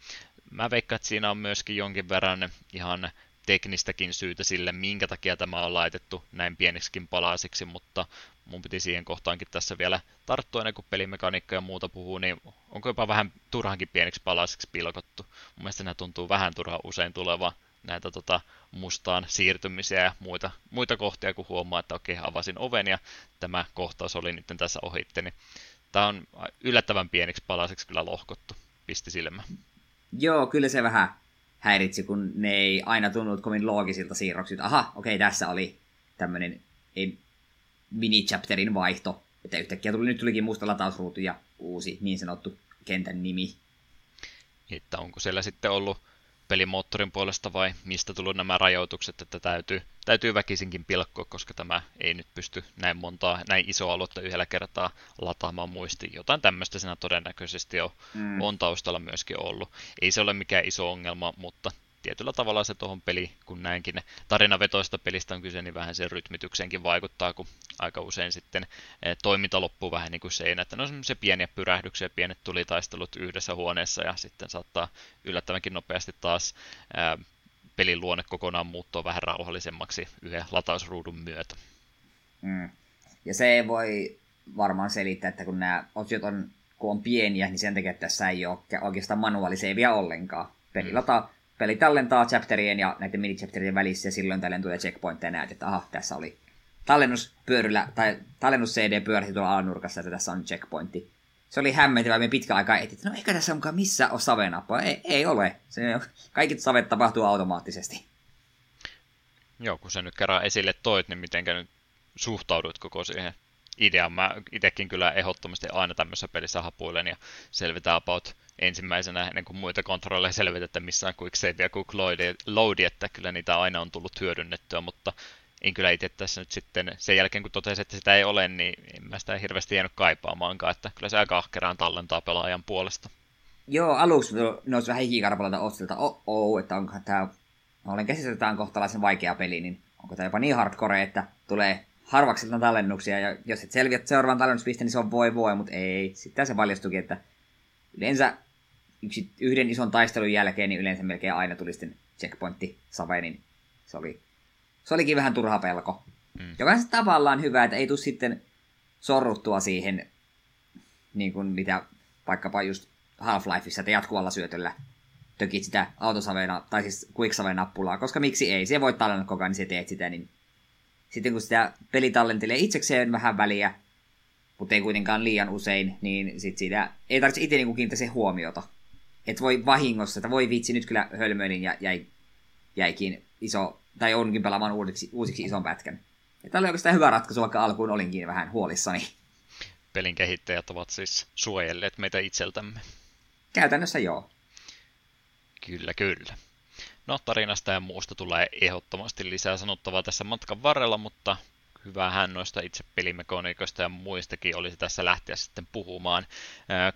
Mä veikkaan, että siinä on myöskin jonkin verran ihan teknistäkin syytä sille, minkä takia tämä on laitettu näin pieniksikin palasiksi, mutta mun piti siihen kohtaankin tässä vielä tarttua ennen kuin pelimekaniikka ja muuta puhuu, niin onko jopa vähän turhankin pieniksi palasiksi pilkottu. Mun mielestä nämä tuntuu vähän turhaan usein tuleva näitä tota, mustaan siirtymisiä ja muita, muita kohtia, kun huomaa, että okei, avasin oven ja tämä kohtaus oli nyt tässä ohitte, niin tämä on yllättävän pieniksi palasiksi kyllä lohkottu, pisti silmä. Joo, kyllä se vähän häiritsi, kun ne ei aina tunnut kovin loogisilta siirroksilta. Aha, okei, okay, tässä oli tämmöinen mini-chapterin vaihto. Että yhtäkkiä tuli, nyt tulikin musta latausruutu ja uusi niin sanottu kentän nimi. Että onko siellä sitten ollut pelimoottorin puolesta vai mistä tullut nämä rajoitukset, että täytyy, täytyy väkisinkin pilkkoa, koska tämä ei nyt pysty näin montaa, näin isoa aluetta yhdellä kertaa lataamaan muistiin. Jotain tämmöistä siinä todennäköisesti on, mm. on taustalla myöskin ollut. Ei se ole mikään iso ongelma, mutta tietyllä tavalla se tuohon peli, kun näinkin tarinavetoista pelistä on kyse, niin vähän sen rytmitykseenkin vaikuttaa, kun aika usein sitten eh, toiminta loppuu vähän niin kuin seinä, että ne on semmoisia pieniä pyrähdyksiä, pienet tulitaistelut yhdessä huoneessa ja sitten saattaa yllättävänkin nopeasti taas ää, pelin luonne kokonaan muuttua vähän rauhallisemmaksi yhden latausruudun myötä. Mm. Ja se voi varmaan selittää, että kun nämä osiot on, kun on pieniä, niin sen takia että tässä ei ole oikeastaan manuaaliseiviä ollenkaan. Peli mm. lataa peli tallentaa chapterien ja näiden mini-chapterien välissä, ja silloin tällöin tulee checkpointteja ja näet, että aha, tässä oli tallennuspyöryllä, tai tallennus CD pyörähti tuolla alanurkassa, että tässä on checkpointti. Se oli hämmentävää, me pitkä aikaa etit, no eikä tässä onkaan missä ole savenappa. Ei, ei ole. Se, kaikki savet tapahtuu automaattisesti. Joo, kun sä nyt kerran esille toit, niin mitenkä nyt suhtaudut koko siihen idea. Mä itsekin kyllä ehdottomasti aina tämmöisessä pelissä hapuilen ja selvitään about ensimmäisenä ennen kuin muita kontrolleja selvitetään missä on quick save ja quick loadi, että kyllä niitä aina on tullut hyödynnettyä, mutta en kyllä itse tässä nyt sitten sen jälkeen kun totesin, että sitä ei ole, niin en mä sitä hirveästi jäänyt kaipaamaankaan, että kyllä se aika ahkeraan tallentaa pelaajan puolesta. Joo, aluksi nousi vähän hikikarpalta otsilta, oh, oh, että onko tämä, olen on kohtalaisen vaikea peli, niin onko tämä jopa niin hardcore, että tulee harvakselta tallennuksia, ja jos et selviät seuraavan tallennuspisteen, niin se on voi voi, mutta ei. Sitten se paljastukin, että yleensä yksi, yhden ison taistelun jälkeen, niin yleensä melkein aina tuli sitten checkpointti save, niin se, oli, se olikin vähän turha pelko. Mm. Joka on tavallaan hyvä, että ei tule sitten sorruttua siihen, niin kuin mitä vaikkapa just Half-Lifeissa, että jatkuvalla syötöllä tökit sitä autosavena, tai siis quick-save-nappulaa, koska miksi ei, se voi tallennut koko ajan, niin se teet sitä, niin sitten kun sitä peli tallentelee itsekseen vähän väliä, mutta ei kuitenkaan liian usein, niin sit siitä ei tarvitse itse niinku kiinnittää se huomiota. Että voi vahingossa, että voi vitsi, nyt kyllä hölmöilin ja jäi, jäikin iso, tai onkin pelaamaan uusiksi, uusiksi ison pätkän. Ja tämä oli oikeastaan hyvä ratkaisu, vaikka alkuun olinkin vähän huolissani. Pelin kehittäjät ovat siis suojelleet meitä itseltämme. Käytännössä joo. Kyllä, kyllä. No, tarinasta ja muusta tulee ehdottomasti lisää sanottavaa tässä matkan varrella, mutta hyvähän noista itse pelimekoniikoista ja muistakin olisi tässä lähteä sitten puhumaan.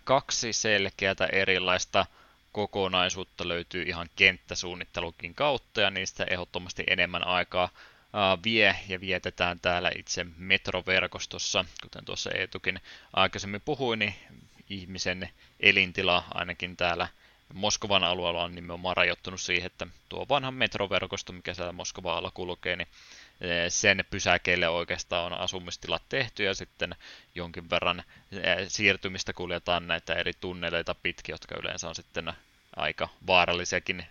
Kaksi selkeätä erilaista kokonaisuutta löytyy ihan kenttäsuunnittelukin kautta, ja niistä ehdottomasti enemmän aikaa vie ja vietetään täällä itse metroverkostossa, kuten tuossa Eetukin aikaisemmin puhui, niin ihmisen elintila ainakin täällä Moskovan alueella on nimenomaan rajoittunut siihen, että tuo vanha metroverkosto, mikä siellä Moskovan alla kulkee, niin eh, sen pysäkeille oikeastaan on asumistilat tehty ja sitten jonkin verran eh, siirtymistä kuljetaan näitä eri tunneleita pitkin, jotka yleensä on sitten aika vaarallisiakin eh,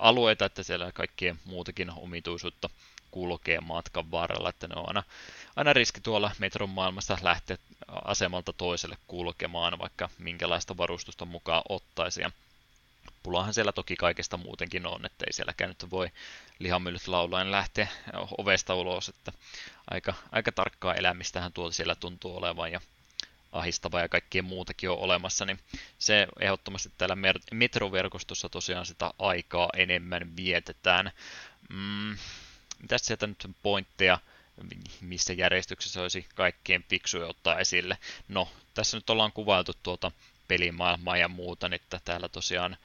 alueita, että siellä kaikkien muutakin omituisuutta kulkee matkan varrella, että ne on aina, aina riski tuolla metron maailmassa lähteä asemalta toiselle kulkemaan, vaikka minkälaista varustusta mukaan ottaisi. Ja pulahan siellä toki kaikesta muutenkin on, että ei sielläkään nyt voi lihamyllyt laulaen lähteä ovesta ulos, että aika, aika tarkkaa elämistähän tuolla siellä tuntuu olevan ja ahistava ja kaikkien muutakin on olemassa, niin se ehdottomasti täällä metroverkostossa tosiaan sitä aikaa enemmän vietetään. Mm, mitäs sieltä nyt pointteja, missä järjestyksessä olisi kaikkien fiksuja ottaa esille? No, tässä nyt ollaan kuvailtu tuota pelimaailmaa ja muuta, niin että täällä tosiaan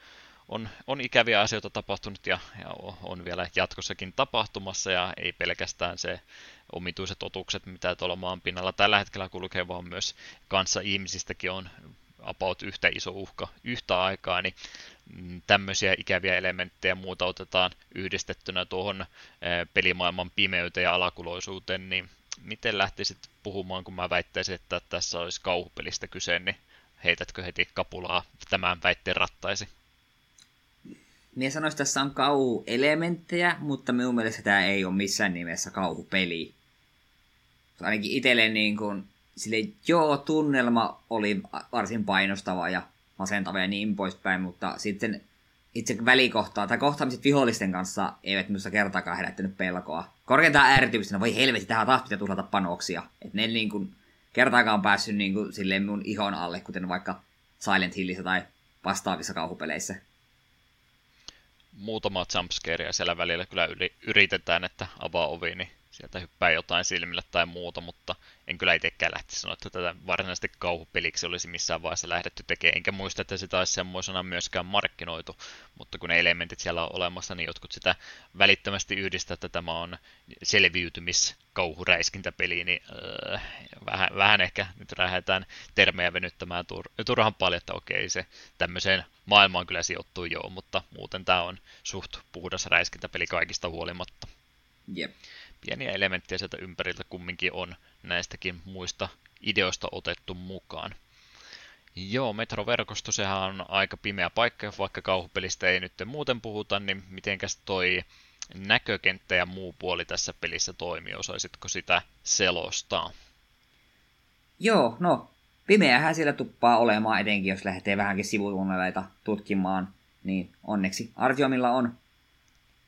on, on ikäviä asioita tapahtunut ja, ja on vielä jatkossakin tapahtumassa ja ei pelkästään se omituiset otukset, mitä tuolla maan pinnalla tällä hetkellä kulkee, vaan myös kanssa ihmisistäkin on about yhtä iso uhka yhtä aikaa, niin tämmöisiä ikäviä elementtejä muuta otetaan yhdistettynä tuohon eh, pelimaailman pimeyteen ja alakuloisuuteen, niin miten lähtisit puhumaan, kun mä väittäisin, että tässä olisi kauhupelistä kyse, niin heitätkö heti kapulaa tämän väitteen rattaisi? Minä sanoisin, että tässä on kauhuelementtejä, mutta minun mielestä tämä ei ole missään nimessä kauhupeli. Ainakin itselleen niin kuin, sille, joo, tunnelma oli varsin painostava ja masentava ja niin poispäin, mutta sitten itse välikohtaa tai kohtaamiset vihollisten kanssa eivät minusta kertaakaan herättänyt pelkoa. Korkeintaan äärityyppisenä, voi helvetti, tähän taas pitää tuhlata panoksia. Että ne niin kuin, kertaakaan päässyt niin kuin, silleen mun ihon alle, kuten vaikka Silent Hillissä tai vastaavissa kauhupeleissä muutama jumpscare siellä välillä kyllä yritetään, että avaa ovi, niin sieltä hyppää jotain silmille tai muuta, mutta en kyllä itsekään lähtisi sanoa, että tätä varsinaisesti kauhupeliksi olisi missään vaiheessa lähdetty tekemään, enkä muista, että sitä olisi semmoisena myöskään markkinoitu, mutta kun ne elementit siellä on olemassa, niin jotkut sitä välittömästi yhdistää, että tämä on selviytymis kauhuräiskintäpeli, niin äh, vähän, vähän ehkä nyt lähdetään termejä venyttämään tur- turhan paljon, että okei, se tämmöiseen maailmaan kyllä sijoittuu joo, mutta muuten tämä on suht puhdas räiskintäpeli kaikista huolimatta. Yep pieniä elementtejä sieltä ympäriltä kumminkin on näistäkin muista ideoista otettu mukaan. Joo, metroverkosto, sehän on aika pimeä paikka, vaikka kauhupelistä ei nyt muuten puhuta, niin mitenkäs toi näkökenttä ja muu puoli tässä pelissä toimii, osaisitko sitä selostaa? Joo, no, pimeähän siellä tuppaa olemaan, etenkin jos lähtee vähänkin sivutunneleita tutkimaan, niin onneksi Artiomilla on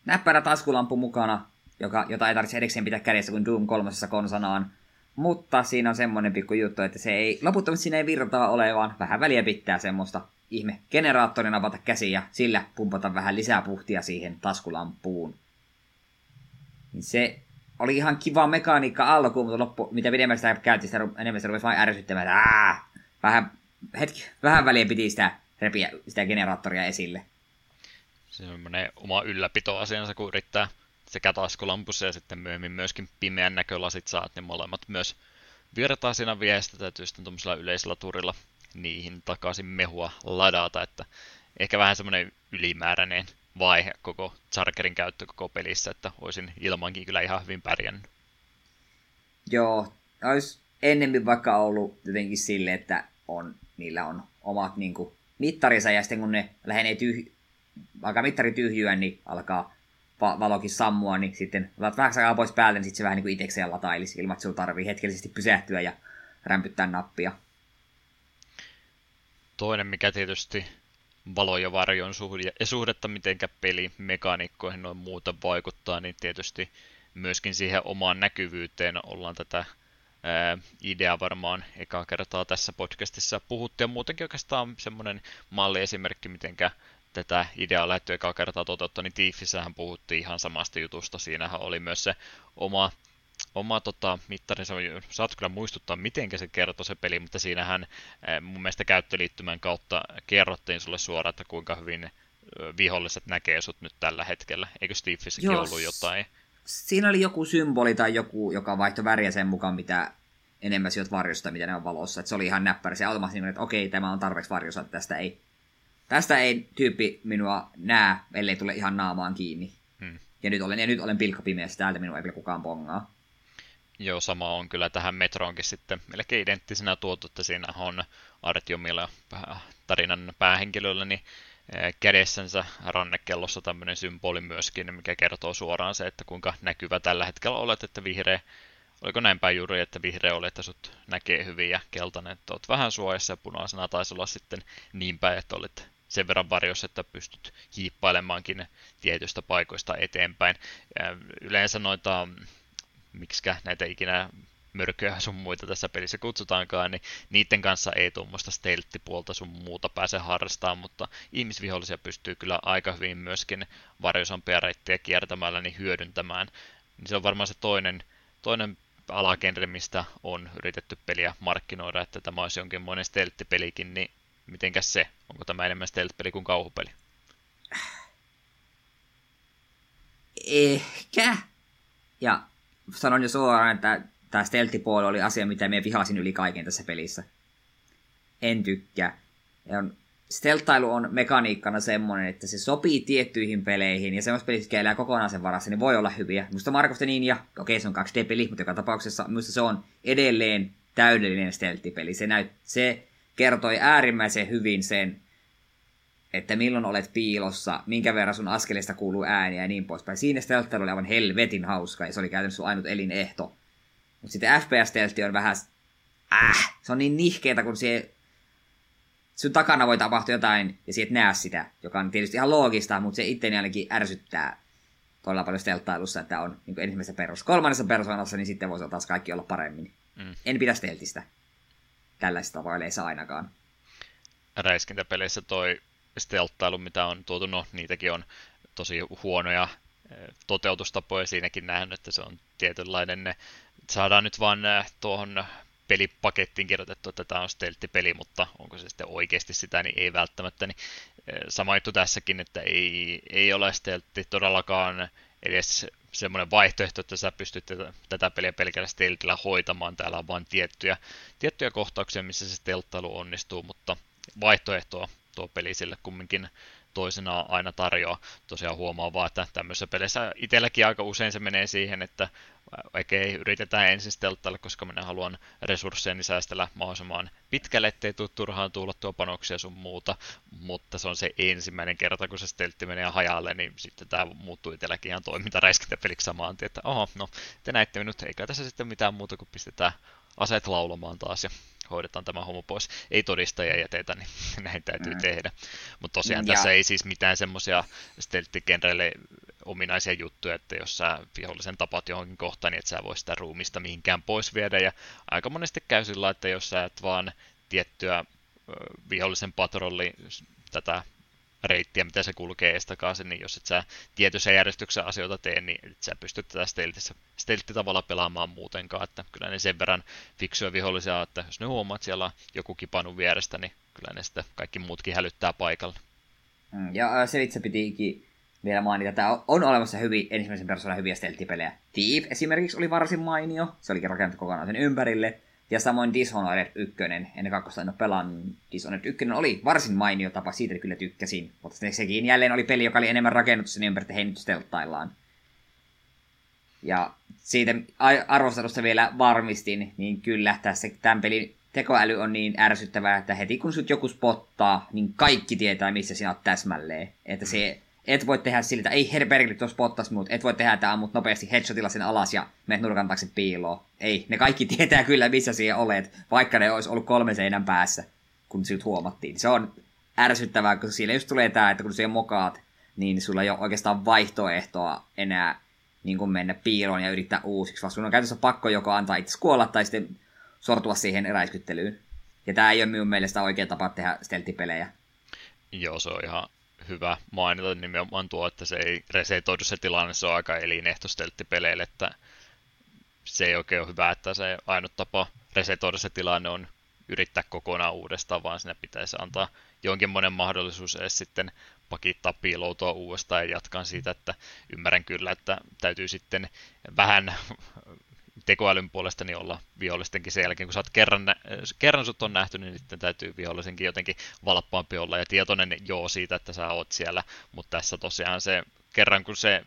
näppärä taskulampu mukana, joka, jota ei tarvitse edekseen pitää kädessä kuin Doom 3 konsanaan. mutta siinä on semmoinen pikku juttu, että se ei, loputtomasti siinä ei virtaa ole, vaan vähän väliä pitää semmoista ihme generaattorin avata käsi ja sillä pumpata vähän lisää puhtia siihen taskulampuun. Niin se oli ihan kiva mekaniikka alkuun, mutta loppu, mitä pidemmän sitä käytti, sitä enemmän se rupesi vain ärsyttämään, että vähän, hetki, vähän väliä piti sitä repiä sitä generaattoria esille. Se on oma ylläpitoasiansa, kun yrittää sekä taskulampussa ja sitten myöhemmin myöskin pimeän näkölasit saat, niin molemmat myös virtaa siinä viestä täytyy sitten tuollaisella yleisellä turilla niihin takaisin mehua ladata, että ehkä vähän semmoinen ylimääräinen vaihe koko Chargerin käyttö koko pelissä, että olisin ilmankin kyllä ihan hyvin pärjännyt. Joo, olisi ennemmin vaikka ollut jotenkin sille, että on, niillä on omat niin kuin, mittarinsa ja sitten kun ne lähenee tyh... alkaa mittari tyhjyä, niin alkaa valokin sammua, niin sitten otat vähän aikaa pois päältä, niin sitten se vähän niin kuin itsekseen latailisi, ilman että sulla tarvii hetkellisesti pysähtyä ja rämpyttää nappia. Toinen, mikä tietysti valo- ja varjon suhde, suhdetta, mitenkä peli mekaniikkoihin noin muuta vaikuttaa, niin tietysti myöskin siihen omaan näkyvyyteen ollaan tätä ää, ideaa varmaan ekaa kertaa tässä podcastissa puhuttu, ja muutenkin oikeastaan semmoinen malliesimerkki, mitenkä tätä ideaa lähdetty ekaa kertaa toteuttaa, niin Tiffissähän puhuttiin ihan samasta jutusta. Siinähän oli myös se oma, oma tota, mittari, saat kyllä muistuttaa, miten se kertoi se peli, mutta siinähän eh, mun mielestä käyttöliittymän kautta kerrottiin sulle suoraan, että kuinka hyvin viholliset näkee sut nyt tällä hetkellä. Eikö Steveissäkin ollut jotain? Siinä oli joku symboli tai joku, joka vaihtoi väriä sen mukaan, mitä enemmän sijoit varjosta, mitä ne on valossa. Et se oli ihan näppärä. Se automaattisesti, että okei, tämä on tarpeeksi varjossa, että tästä ei tästä ei tyyppi minua näe, ellei tule ihan naamaan kiinni. Hmm. Ja nyt olen, ja nyt olen pilkkapimeässä, täältä minua ei vielä kukaan pongaa. Joo, sama on kyllä tähän Metroonkin sitten melkein identtisenä tuotu, että siinä on Artiomilla tarinan päähenkilöllä niin eh, kädessänsä rannekellossa tämmöinen symboli myöskin, mikä kertoo suoraan se, että kuinka näkyvä tällä hetkellä olet, että vihreä, oliko näin päin juuri, että vihreä oli, että sut näkee hyvin ja keltainen, että olet vähän suojassa ja punaisena taisi olla sitten niin päin, että olet sen verran varjossa, että pystyt hiippailemaankin tietystä paikoista eteenpäin. Yleensä noita, miksikä näitä ikinä mörköjä sun muita tässä pelissä kutsutaankaan, niin niiden kanssa ei tuommoista stelttipuolta sun muuta pääse harrastamaan, mutta ihmisvihollisia pystyy kyllä aika hyvin myöskin varjosampia reittejä kiertämällä niin hyödyntämään. Niin se on varmaan se toinen, toinen alagenre, mistä on yritetty peliä markkinoida, että tämä olisi jonkinmoinen stelttipelikin, niin Mitenkäs se? Onko tämä enemmän stealth-peli kuin kauhupeli? Ehkä. Ja sanon jo suoraan, että tämä stealth oli asia, mitä me vihasin yli kaiken tässä pelissä. En tykkää. Ja on, stelttailu on mekaniikkana semmoinen, että se sopii tiettyihin peleihin, ja semmoiset pelit, jotka elää kokonaan sen varassa, niin voi olla hyviä. Musta Markosta niin, ja okei, se on 2D-peli, mutta joka tapauksessa minusta se on edelleen täydellinen stealth-peli. Se, näyt, se kertoi äärimmäisen hyvin sen, että milloin olet piilossa, minkä verran sun askelista kuuluu ääniä ja niin poispäin. Siinä stealth oli aivan helvetin hauska ja se oli käytännössä sun ainut elinehto. Mutta sitten FPS stealth on vähän, äh, se on niin nihkeetä, kun se sun takana voi tapahtua jotain ja sieltä näe sitä, joka on tietysti ihan loogista, mutta se itteni ainakin ärsyttää todella paljon stelttailussa, että on niin ensimmäisessä perus. Kolmannessa persoonassa, niin sitten voisi taas kaikki olla paremmin. Mm. En pidä steltistä tällaisista tavoilla ainakaan. Räiskintäpeleissä toi stelttailu, mitä on tuotu, no niitäkin on tosi huonoja eh, toteutustapoja siinäkin nähnyt, että se on tietynlainen, ne saadaan nyt vaan eh, tuohon pelipakettiin kirjoitettu, että tämä on stelttipeli, mutta onko se sitten oikeasti sitä, niin ei välttämättä. Niin eh, sama juttu tässäkin, että ei, ei ole steltti todellakaan edes semmoinen vaihtoehto, että sä pystyt tätä, tätä peliä pelkällä steltillä hoitamaan. Täällä on vain tiettyjä, tiettyjä kohtauksia, missä se stelttailu onnistuu, mutta vaihtoehtoa tuo peli sille kumminkin toisena aina tarjoaa. Tosiaan huomaa vaan, että tämmöisessä peleissä itselläkin aika usein se menee siihen, että okei, yritetään ensin stelttailla, koska minä haluan resursseja säästellä mahdollisimman pitkälle, ettei tule turhaan tuulattua panoksia sun muuta, mutta se on se ensimmäinen kerta, kun se steltti menee hajalle, niin sitten tämä muuttuu itselläkin ihan toimintaräiskintäpeliksi samaan että oho, no te näitte minut, eikä tässä sitten mitään muuta kuin pistetään aseet laulamaan taas ja hoidetaan tämä homma pois. Ei todistajia jätetä, niin näin täytyy mm. tehdä. Mutta tosiaan ja. tässä ei siis mitään semmoisia stelttigenreille ominaisia juttuja, että jos sä vihollisen tapat johonkin kohtaan, niin et sä voi sitä ruumista mihinkään pois viedä. Ja aika monesti käy sillä, että jos sä et vaan tiettyä vihollisen patrolli tätä reittiä, mitä se kulkee estakaisin, niin jos et sä tietyssä järjestyksessä asioita tee, niin et sä pystyt tätä steltti tavalla pelaamaan muutenkaan, että kyllä ne sen verran fiksuja vihollisia, että jos ne huomaat, siellä on joku kipannut vierestä, niin kyllä ne sitten kaikki muutkin hälyttää paikalle. Mm, ja se itse pitikin vielä mainita, että on olemassa hyvin, ensimmäisen persoonan hyviä stelttipelejä. Thief esimerkiksi oli varsin mainio, se olikin rakennettu kokonaan sen ympärille, ja samoin Dishonored 1, ennen kakkosta en ole pelannut, Dishonored 1 oli varsin mainio tapa, siitä kyllä tykkäsin. Mutta sekin jälleen oli peli, joka oli enemmän rakennettu sen ympäri, että hei nyt stelttaillaan. Ja siitä arvostelusta vielä varmistin, niin kyllä tässä tämän pelin tekoäly on niin ärsyttävää, että heti kun sut joku spottaa, niin kaikki tietää, missä sinä olet täsmälleen. Että se et voi tehdä sillä, että ei herperkeli tuossa spottas mut, et voi tehdä, että ammut nopeasti headshotilla sen alas ja menet nurkan taakse piiloon. Ei, ne kaikki tietää kyllä, missä siellä olet, vaikka ne olisi ollut kolme seinän päässä, kun sinut huomattiin. Se on ärsyttävää, koska siinä just tulee tämä, että kun siellä mokaat, niin sulla ei ole oikeastaan vaihtoehtoa enää niin kuin mennä piiloon ja yrittää uusiksi, vaan sun on käytössä pakko joko antaa itse kuolla tai sitten sortua siihen eräiskyttelyyn. Ja tämä ei ole minun mielestä oikea tapa tehdä stelttipelejä. Joo, se on ihan hyvä mainita nimenomaan tuo, että se ei resetoidu se tilanne, se on aika elinehto stelttipeleille, että se ei oikein ole hyvä, että se ainut tapa resetoida se tilanne on yrittää kokonaan uudestaan, vaan sinne pitäisi antaa jonkinmoinen mahdollisuus edes sitten pakittaa piiloutua uudestaan ja jatkaa siitä, että ymmärrän kyllä, että täytyy sitten vähän tekoälyn puolesta niin olla vihollistenkin sen jälkeen, kun sä oot kerran, kerran sut on nähty, niin sitten täytyy vihollisenkin jotenkin valppaampi olla. Ja tietoinen joo siitä, että sä oot siellä, mutta tässä tosiaan se kerran kun se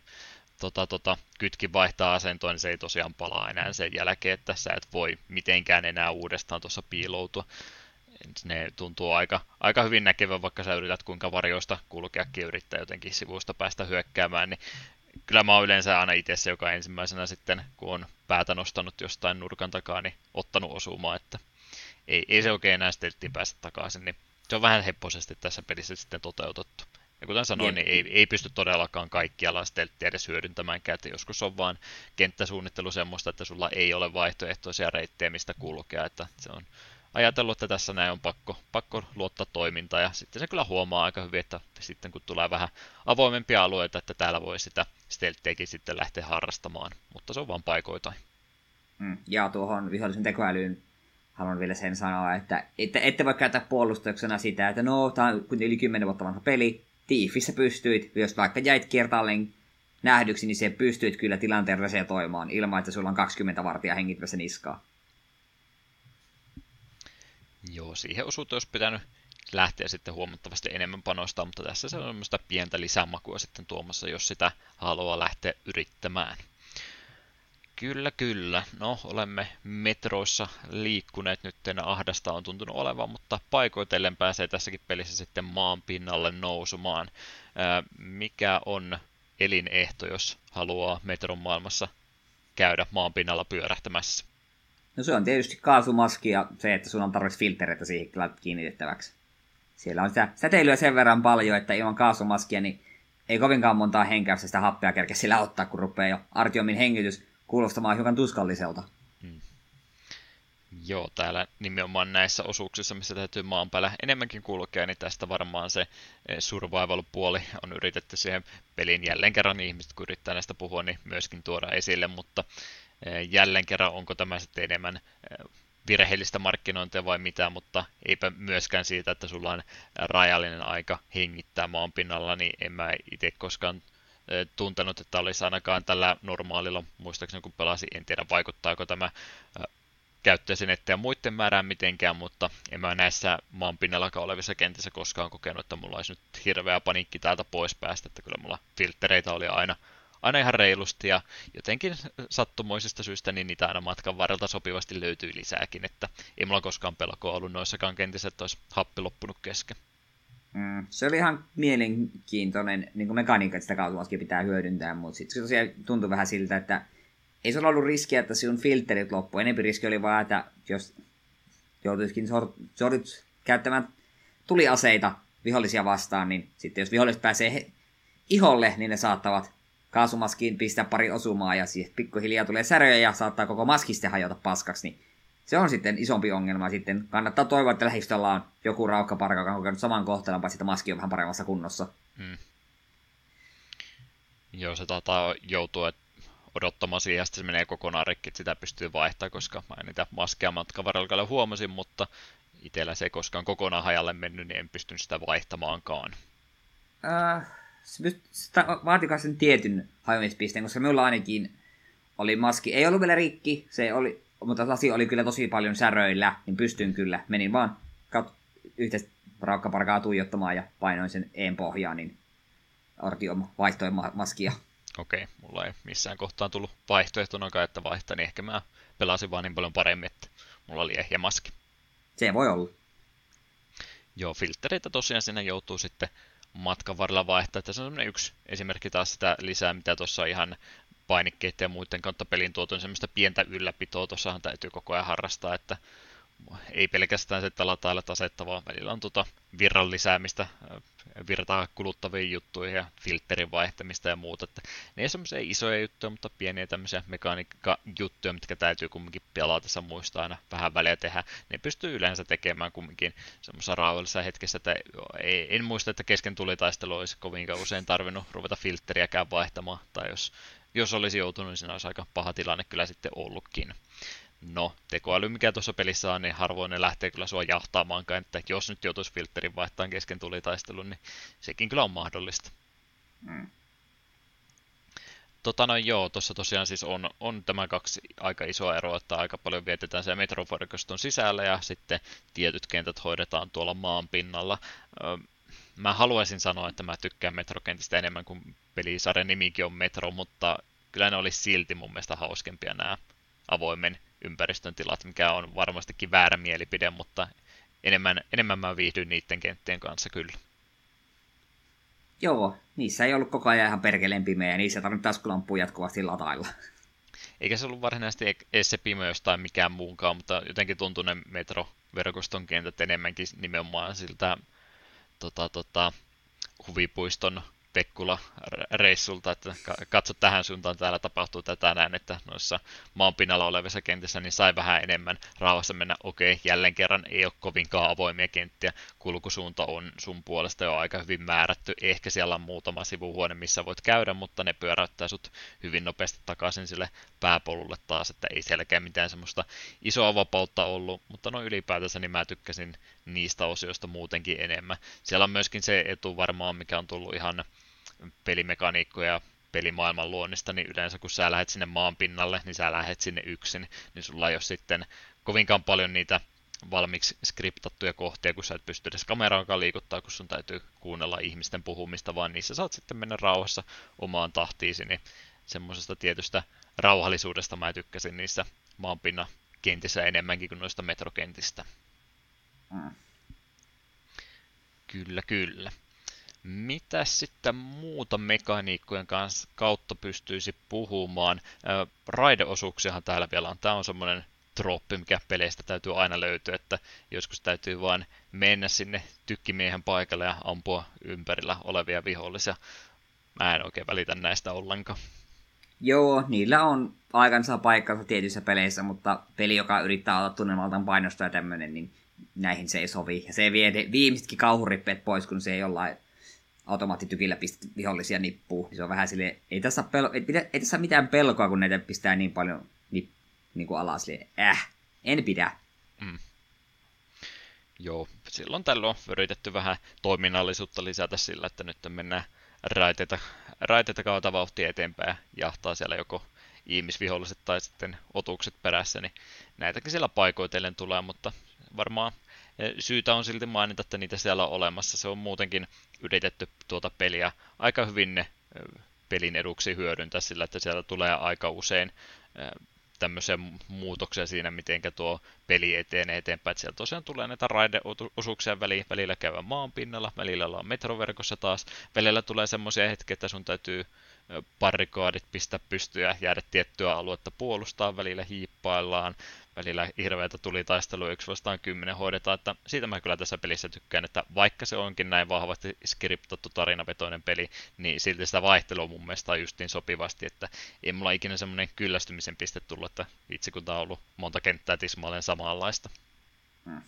tota, tota, kytki vaihtaa asentoa, niin se ei tosiaan palaa enää sen jälkeen, että sä et voi mitenkään enää uudestaan tuossa piiloutua. Ne tuntuu aika, aika hyvin näkevän, vaikka sä yrität kuinka varjoista kulkeakin yrittää jotenkin sivusta päästä hyökkäämään, niin kyllä mä oon yleensä aina itse se, joka ensimmäisenä sitten, kun on päätä nostanut jostain nurkan takaa, niin ottanut osumaan, että ei, ei se oikein enää stelttiin päästä takaisin, niin se on vähän hepposesti tässä pelissä sitten toteutettu. Ja kuten sanoin, niin ei, ei pysty todellakaan kaikkialla stelttiä edes hyödyntämään, että joskus on vaan kenttäsuunnittelu semmoista, että sulla ei ole vaihtoehtoisia reittejä, mistä kulkea, että se on ajatellut, että tässä näin on pakko, pakko luottaa toimintaa ja sitten se kyllä huomaa aika hyvin, että sitten kun tulee vähän avoimempia alueita, että täällä voi sitä steltteekin sitten lähteä harrastamaan, mutta se on vaan paikoitain. Mm, ja tuohon vihollisen tekoälyyn haluan vielä sen sanoa, että ette, ette voi käyttää puolustuksena sitä, että no, tämä on yli 10 vuotta vanha peli, Tiifissä pystyit, jos vaikka jäit kiertaalleen nähdyksi, niin se pystyit kyllä tilanteen resetoimaan ilman, että sulla on 20 vartia hengittävässä niskaa. Joo, siihen osuuteen olisi pitänyt lähteä sitten huomattavasti enemmän panostaa, mutta tässä se on semmoista pientä lisämakua sitten tuomassa, jos sitä haluaa lähteä yrittämään. Kyllä, kyllä. No, olemme metroissa liikkuneet nyt, ahdasta on tuntunut olevan, mutta paikoitellen pääsee tässäkin pelissä sitten maan pinnalle nousumaan. Mikä on elinehto, jos haluaa metron maailmassa käydä maan pinnalla pyörähtämässä? No se on tietysti kaasumaski ja se, että sun on tarvitsisi filtereitä siihen kiinnitettäväksi. Siellä on sitä säteilyä sen verran paljon, että ilman kaasumaskia niin ei kovinkaan montaa henkäystä sitä happea kerkeä sillä ottaa, kun rupeaa jo Artiomin hengitys kuulostamaan hiukan tuskalliselta. Hmm. Joo, täällä nimenomaan näissä osuuksissa, missä täytyy maan päällä enemmänkin kulkea, niin tästä varmaan se eh, survival-puoli on yritetty siihen pelin jälleen kerran ihmiset, kun yrittää näistä puhua, niin myöskin tuoda esille, mutta jälleen kerran, onko tämä sitten enemmän eh, virheellistä markkinointia vai mitä, mutta eipä myöskään siitä, että sulla on rajallinen aika hengittää maan pinnalla, niin en mä itse koskaan eh, tuntenut, että olisi ainakaan tällä normaalilla, muistaakseni kun pelasin, en tiedä vaikuttaako tämä käyttöesinettä ja muiden määrään mitenkään, mutta en mä näissä maan pinnallakaan olevissa kentissä koskaan kokenut, että mulla olisi nyt hirveä paniikki täältä pois päästä, että kyllä mulla filtreitä oli aina aina ihan reilusti ja jotenkin sattumoisista syistä niin niitä aina matkan varrelta sopivasti löytyy lisääkin, että ei mulla koskaan pelkoa ollut noissakaan kentissä, että olisi happi loppunut kesken. Mm, se oli ihan mielenkiintoinen niin kuin mekaniikka, että sitä kautta pitää hyödyntää, mutta sitten se tosiaan tuntui vähän siltä, että ei se ollut riskiä, että sinun filterit loppu. Enempi riski oli vaan, että jos joutuisikin sordut käyttämään tuliaseita vihollisia vastaan, niin sitten jos viholliset pääsee iholle, niin ne saattavat kaasumaskiin pistää pari osumaa ja siis pikkuhiljaa tulee säröjä ja saattaa koko maski sitten hajota paskaksi, niin se on sitten isompi ongelma sitten. Kannattaa toivoa, että lähistöllä on joku raukkaparka, joka on kokenut saman kohtelun, paitsi että maski on vähän paremmassa kunnossa. Hmm. Joo, se taitaa joutua odottamaan siihen, ja sitten se menee kokonaan rikki, että sitä pystyy vaihtamaan, koska mä en niitä maskeja matkan varrella huomasin, mutta itsellä se ei koskaan kokonaan hajalle mennyt, niin en pystynyt sitä vaihtamaankaan. Äh, vaatikaa sen tietyn hajoamispisteen, koska minulla ainakin oli maski, ei ollut vielä rikki, se oli, mutta lasi oli kyllä tosi paljon säröillä, niin pystyn kyllä. Menin vaan kat- yhteistä raukkaparkaa tuijottamaan ja painoin sen een pohjaan, niin Artio vaihtoi ma- maskia. Okei, okay, mulla ei missään kohtaan tullut vaihtoehtona, että vaihtaa, niin ehkä mä pelasin vaan niin paljon paremmin, että mulla oli ehjä maski. Se voi olla. Joo, filtreitä tosiaan sinne joutuu sitten matkan varrella vaihtaa. Tässä on yksi esimerkki taas sitä lisää, mitä tuossa ihan painikkeiden ja muiden kautta pelin tuotu, semmoista pientä ylläpitoa tuossahan täytyy koko ajan harrastaa, että ei pelkästään se latailla tasetta, vaan välillä on tuota virran lisäämistä, virtaa kuluttaviin juttuihin ja filterin vaihtamista ja muuta. Että ne ei semmoisia isoja juttuja, mutta pieniä tämmöisiä mekaniikka-juttuja, mitkä täytyy kumminkin pelatessa muistaa aina vähän väliä tehdä. Ne pystyy yleensä tekemään kumminkin semmoisessa rauhallisessa hetkessä, että ei, en muista, että kesken tulitaistelu olisi kovinkaan usein tarvinnut ruveta filteriäkään vaihtamaan, tai jos, jos olisi joutunut, niin siinä olisi aika paha tilanne kyllä sitten ollutkin. No, tekoäly, mikä tuossa pelissä on, niin harvoin ne lähtee kyllä sua jahtaamaankaan, että jos nyt joutuisi filterin vaihtamaan kesken tulitaistelun, niin sekin kyllä on mahdollista. Mm. Tota no joo, tuossa tosiaan siis on, on tämä kaksi aika isoa eroa, että aika paljon vietetään se metroforikoston sisällä ja sitten tietyt kentät hoidetaan tuolla maan pinnalla. Mä haluaisin sanoa, että mä tykkään metrokentistä enemmän kuin pelisarjan nimikin on Metro, mutta kyllä ne olisi silti mun mielestä hauskempia nämä avoimen ympäristön tilat, mikä on varmastikin väärä mielipide, mutta enemmän, enemmän mä viihdyin niiden kenttien kanssa kyllä. Joo, niissä ei ollut koko ajan ihan perkeleen pimeä, ja niissä tarvittiin taskulampuja jatkuvasti latailla. Eikä se ollut varsinaisesti edes se pimeys tai mikään muunkaan, mutta jotenkin tuntui ne metroverkoston kentät enemmänkin nimenomaan siltä tota, tota, huvipuiston Tekkula-reissulta, että katso tähän suuntaan, täällä tapahtuu tätä näin, että noissa maanpinnalla olevissa kentissä niin sai vähän enemmän rauhassa mennä, okei, jälleen kerran ei ole kovinkaan avoimia kenttiä, kulkusuunta on sun puolesta jo aika hyvin määrätty, ehkä siellä on muutama sivuhuone, missä voit käydä, mutta ne pyöräyttää sut hyvin nopeasti takaisin sille pääpolulle taas, että ei selkeä mitään semmoista isoa vapautta ollut, mutta no ylipäätänsä niin mä tykkäsin niistä osioista muutenkin enemmän. Siellä on myöskin se etu varmaan, mikä on tullut ihan pelimekaniikkoja pelimaailman luonnista, niin yleensä kun sä lähdet sinne maan pinnalle, niin sä lähdet sinne yksin, niin sulla ei ole sitten kovinkaan paljon niitä valmiiksi skriptattuja kohtia, kun sä et pysty edes kameraakaan liikuttaa, kun sun täytyy kuunnella ihmisten puhumista, vaan niissä saat sitten mennä rauhassa omaan tahtiisi, niin semmoisesta tietystä rauhallisuudesta mä tykkäsin niissä maanpinnan kentissä enemmänkin kuin noista metrokentistä. Mm. Kyllä, kyllä. Mitä sitten muuta mekaniikkojen kanssa kautta pystyisi puhumaan? Raideosuuksiahan täällä vielä on. Tämä on semmoinen troppi, mikä peleistä täytyy aina löytyä, että joskus täytyy vain mennä sinne tykkimiehen paikalle ja ampua ympärillä olevia vihollisia. Mä en oikein välitä näistä ollenkaan. Joo, niillä on aikansa paikkansa tietyissä peleissä, mutta peli, joka yrittää olla tunnelmaltaan painosta ja tämmöinen, niin näihin se ei sovi. Ja se vie viimeisetkin kauhurippeet pois, kun se ei jollain automaattitykillä pistät vihollisia nippuun. Se on vähän sille ei tässä, pel- ei, ei tässä mitään pelkoa, kun näitä pistää niin paljon nip, niin kuin alas. Silleen, äh, en pidä. Mm. Joo, silloin tällöin on yritetty vähän toiminnallisuutta lisätä sillä, että nyt mennään raiteita, raiteita kautta vauhtia eteenpäin ja jahtaa siellä joko ihmisviholliset tai sitten otukset perässä, niin näitäkin siellä paikoitellen tulee, mutta varmaan syytä on silti mainita, että niitä siellä on olemassa. Se on muutenkin yritetty tuota peliä aika hyvin ne pelin eduksi hyödyntää sillä, että siellä tulee aika usein tämmöisiä muutoksia siinä, miten tuo peli etenee eteenpäin. Että siellä tosiaan tulee näitä raideosuuksia väliin, välillä käydä maan pinnalla, välillä ollaan metroverkossa taas. Välillä tulee semmoisia hetkiä, että sun täytyy parikoadit pistää pystyä, jäädä tiettyä aluetta puolustaa, välillä hiippaillaan, välillä hirveätä taistelu yksi vastaan kymmenen hoidetaan, että siitä mä kyllä tässä pelissä tykkään, että vaikka se onkin näin vahvasti skriptattu tarinavetoinen peli, niin silti sitä vaihtelua mun mielestä on justiin sopivasti, että ei mulla ikinä semmoinen kyllästymisen piste tullut, että itse kun tää on ollut monta kenttää tismalleen samanlaista. Hmm.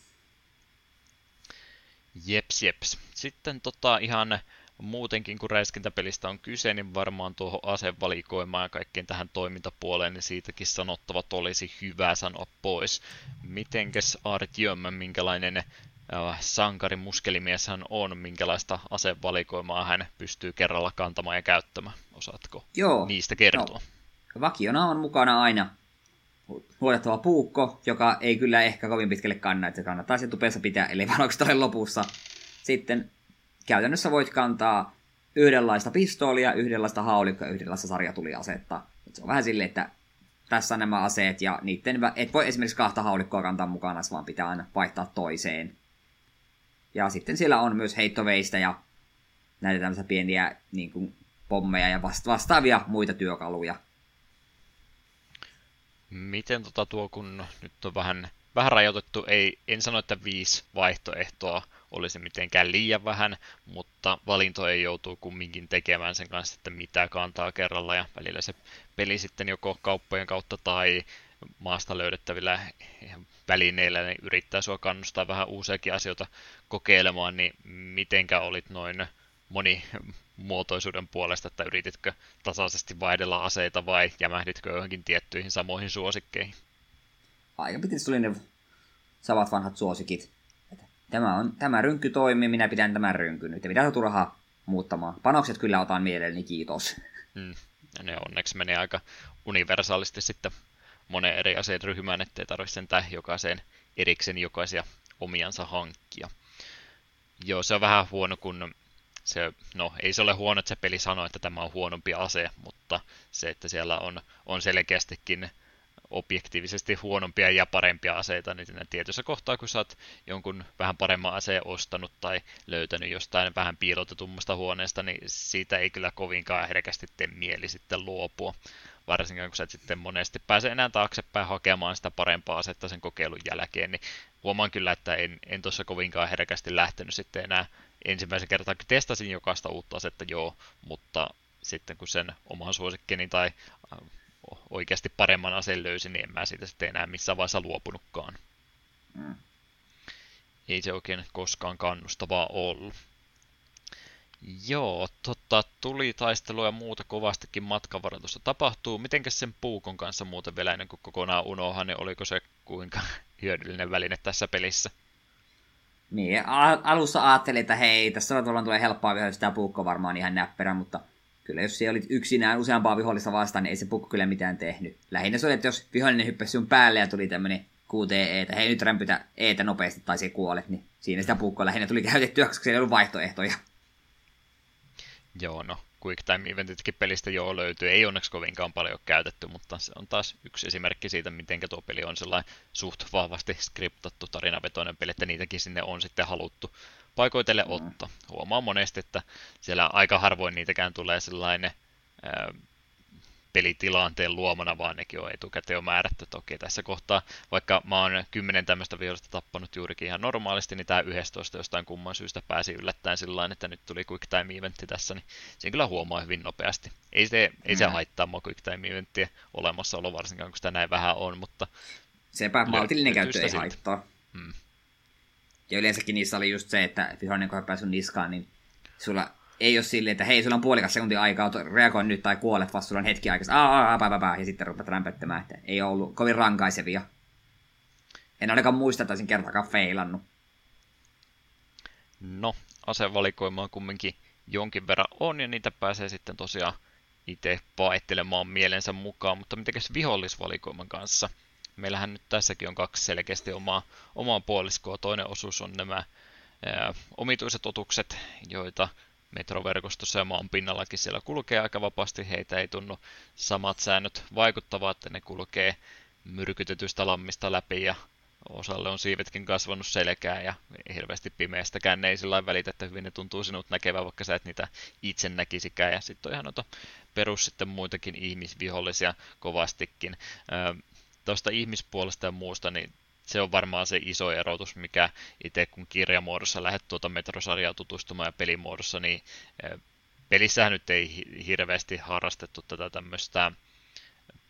Jeps, jeps. Sitten tota ihan muutenkin kun räiskintäpelistä on kyse, niin varmaan tuohon asevalikoimaan ja kaikkeen tähän toimintapuoleen, niin siitäkin sanottavat olisi hyvä sanoa pois. Mitenkäs Art Jömmä, minkälainen äh, sankari muskelimies hän on, minkälaista asevalikoimaa hän pystyy kerralla kantamaan ja käyttämään? Osaatko Joo, niistä kertoa? No, vakiona on mukana aina huolettava puukko, joka ei kyllä ehkä kovin pitkälle kanna, että se kannattaa se tupessa pitää, eli ole lopussa. Sitten käytännössä voit kantaa yhdenlaista pistoolia, yhdenlaista haulikkoa yhdenlaista sarjatuliasetta. Se on vähän silleen, että tässä on nämä aseet ja niiden, et voi esimerkiksi kahta haulikkoa kantaa mukana, vaan pitää aina vaihtaa toiseen. Ja sitten siellä on myös heittoveistä ja näitä tämmöisiä pieniä niin kuin, pommeja ja vastaavia muita työkaluja. Miten tota tuo, kun nyt on vähän, vähän rajoitettu, ei, en sano, että viisi vaihtoehtoa olisi mitenkään liian vähän, mutta valinto ei joutuu kumminkin tekemään sen kanssa, että mitä kantaa kerralla ja välillä se peli sitten joko kauppojen kautta tai maasta löydettävillä välineillä niin yrittää sua kannustaa vähän uusiakin asioita kokeilemaan, niin mitenkä olit noin monimuotoisuuden puolesta, että yrititkö tasaisesti vaihdella aseita vai jämähditkö johonkin tiettyihin samoihin suosikkeihin? Aika pitäisi tuli ne samat vanhat suosikit tämä, on, tämä rynkky toimii, minä pidän tämän rynkyn nyt, ja mitä turhaa muuttamaan. Panokset kyllä otan mielelläni, kiitos. Ja ne onneksi menee aika universaalisti sitten monen eri aseen ryhmään, ettei tarvitse sentään jokaiseen erikseen jokaisia omiansa hankkia. Joo, se on vähän huono, kun se, no ei se ole huono, että se peli sanoo, että tämä on huonompi ase, mutta se, että siellä on, on selkeästikin objektiivisesti huonompia ja parempia aseita, niin tietyssä kohtaa, kun sä oot jonkun vähän paremman aseen ostanut tai löytänyt jostain vähän piilotetummasta huoneesta, niin siitä ei kyllä kovinkaan herkästi tee mieli sitten luopua. Varsinkin kun sä et sitten monesti pääse enää taaksepäin hakemaan sitä parempaa asetta sen kokeilun jälkeen, niin huomaan kyllä, että en, en tuossa kovinkaan herkästi lähtenyt sitten enää ensimmäisen kertaa, kun testasin jokaista uutta asetta, joo, mutta sitten kun sen oman suosikkeni tai oikeasti paremman aseen löysin, niin en mä siitä sitten enää missään vaiheessa luopunutkaan. Mm. Ei se oikein koskaan kannustavaa ollut. Joo, totta, tuli taistelua ja muuta kovastikin matkavaratusta tapahtuu. Mitenkäs sen puukon kanssa muuten vielä ennen kuin kokonaan unohan, niin oliko se kuinka hyödyllinen väline tässä pelissä? Niin, alussa ajattelin, että hei, tässä on tulee helppoa vihollista ja puukko varmaan ihan näppärä, mutta kyllä jos siellä olit yksinään useampaa vihollista vastaan, niin ei se pukko kyllä mitään tehnyt. Lähinnä se oli, että jos vihollinen hyppäsi sun päälle ja tuli tämmönen QTE, että hei nyt rämpytä eetä nopeasti tai se kuolet, niin siinä sitä pukkoa lähinnä tuli käytettyä, koska siellä ei ollut vaihtoehtoja. Joo, no Quick Time Eventitkin pelistä joo löytyy. Ei onneksi kovinkaan paljon käytetty, mutta se on taas yksi esimerkki siitä, miten tuo peli on sellainen suht vahvasti skriptattu tarinavetoinen peli, että niitäkin sinne on sitten haluttu paikoitelle mm. ottaa. Huomaa monesti, että siellä aika harvoin niitäkään tulee sellainen ää, pelitilanteen luomana, vaan nekin on etukäteen jo määrätty. Toki tässä kohtaa, vaikka mä oon kymmenen tämmöistä vihollista tappanut juurikin ihan normaalisti, niin tämä 11 jostain kumman syystä pääsi yllättäen sillä että nyt tuli Quick Time Eventti tässä, niin sen kyllä huomaa hyvin nopeasti. Ei se, ei se mm. haittaa mua Quick Time Eventtien olemassaolo varsinkaan, kun sitä näin vähän on, mutta... Sepä maltillinen käyttö ei haittaa. Hmm. Ja yleensäkin niissä oli just se, että vihollinen kun päässyt niskaan, niin sulla ei ole silleen, että hei, sulla on puolikas sekuntia aikaa, reagoi nyt tai kuolet, vaan sulla on hetki aikaa, aa, aa, pää, pää, ja sitten rupeat rämpöttämään, että ei ollut kovin rankaisevia. En ainakaan muista, että olisin kertakaan feilannut. No, asevalikoimaa kumminkin jonkin verran on, ja niitä pääsee sitten tosiaan itse paettelemaan mielensä mukaan, mutta mitenkäs vihollisvalikoiman kanssa? Meillähän nyt tässäkin on kaksi selkeästi omaa, omaa puoliskoa. Toinen osuus on nämä ää, omituiset otukset, joita metroverkostossa ja maan pinnallakin siellä kulkee aika vapaasti. Heitä ei tunnu samat säännöt vaikuttavaa, että ne kulkee myrkytetystä lammista läpi ja osalle on siivetkin kasvanut selkään ja hirveästi pimeästäkään ne ei sillä välitä, että hyvin ne tuntuu sinut näkevän, vaikka sä et niitä itse näkisikään. Ja sitten on ihan noita perus sitten muitakin ihmisvihollisia kovastikin. Tuosta ihmispuolesta ja muusta, niin se on varmaan se iso erotus, mikä itse kun kirjamuodossa lähdet tuota metrosarjaa tutustumaan ja pelimuodossa, niin pelissähän nyt ei hirveästi harrastettu tätä tämmöistä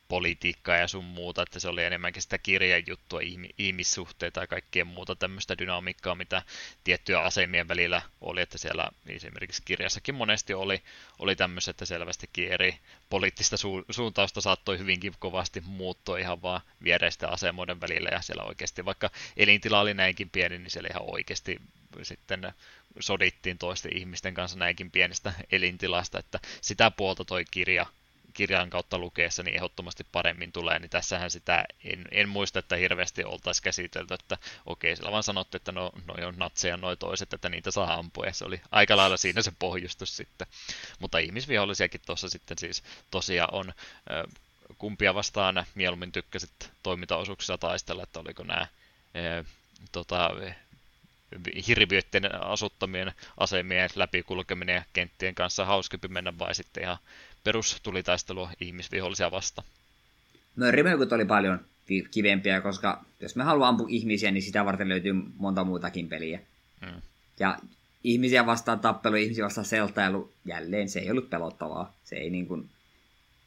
politiikkaa ja sun muuta, että se oli enemmänkin sitä kirjan juttua, ihmissuhteita ja kaikkea muuta tämmöistä dynamiikkaa, mitä tiettyjä asemien välillä oli, että siellä esimerkiksi kirjassakin monesti oli, oli tämmöistä, että selvästikin eri poliittista su- suuntausta saattoi hyvinkin kovasti muuttua ihan vaan viereisten asemoiden välillä, ja siellä oikeasti vaikka elintila oli näinkin pieni, niin siellä ihan oikeasti sitten sodittiin toisten ihmisten kanssa näinkin pienestä elintilasta, että sitä puolta toi kirja kirjan kautta lukeessa niin ehdottomasti paremmin tulee, niin tässähän sitä en, en muista, että hirveästi oltaisiin käsitelty, että okei, sillä vaan sanottu, että no, noi on natseja noi toiset, että niitä saa ampua, ja se oli aika lailla siinä se pohjustus sitten. Mutta ihmisvihollisiakin tuossa sitten siis tosiaan on, kumpia vastaan mieluummin tykkäsit toimintaosuuksissa taistella, että oliko nämä tota, hirviöiden asuttamien asemien läpikulkeminen ja kenttien kanssa hauskempi mennä vai sitten ihan perustulitaistelua ihmisvihollisia vasta. No Rimökut oli paljon kivempiä, koska jos me haluamme ampua ihmisiä, niin sitä varten löytyy monta muutakin peliä. Mm. Ja ihmisiä vastaan tappelu, ihmisiä vastaan seltailu, jälleen se ei ollut pelottavaa. Se ei niin kuin...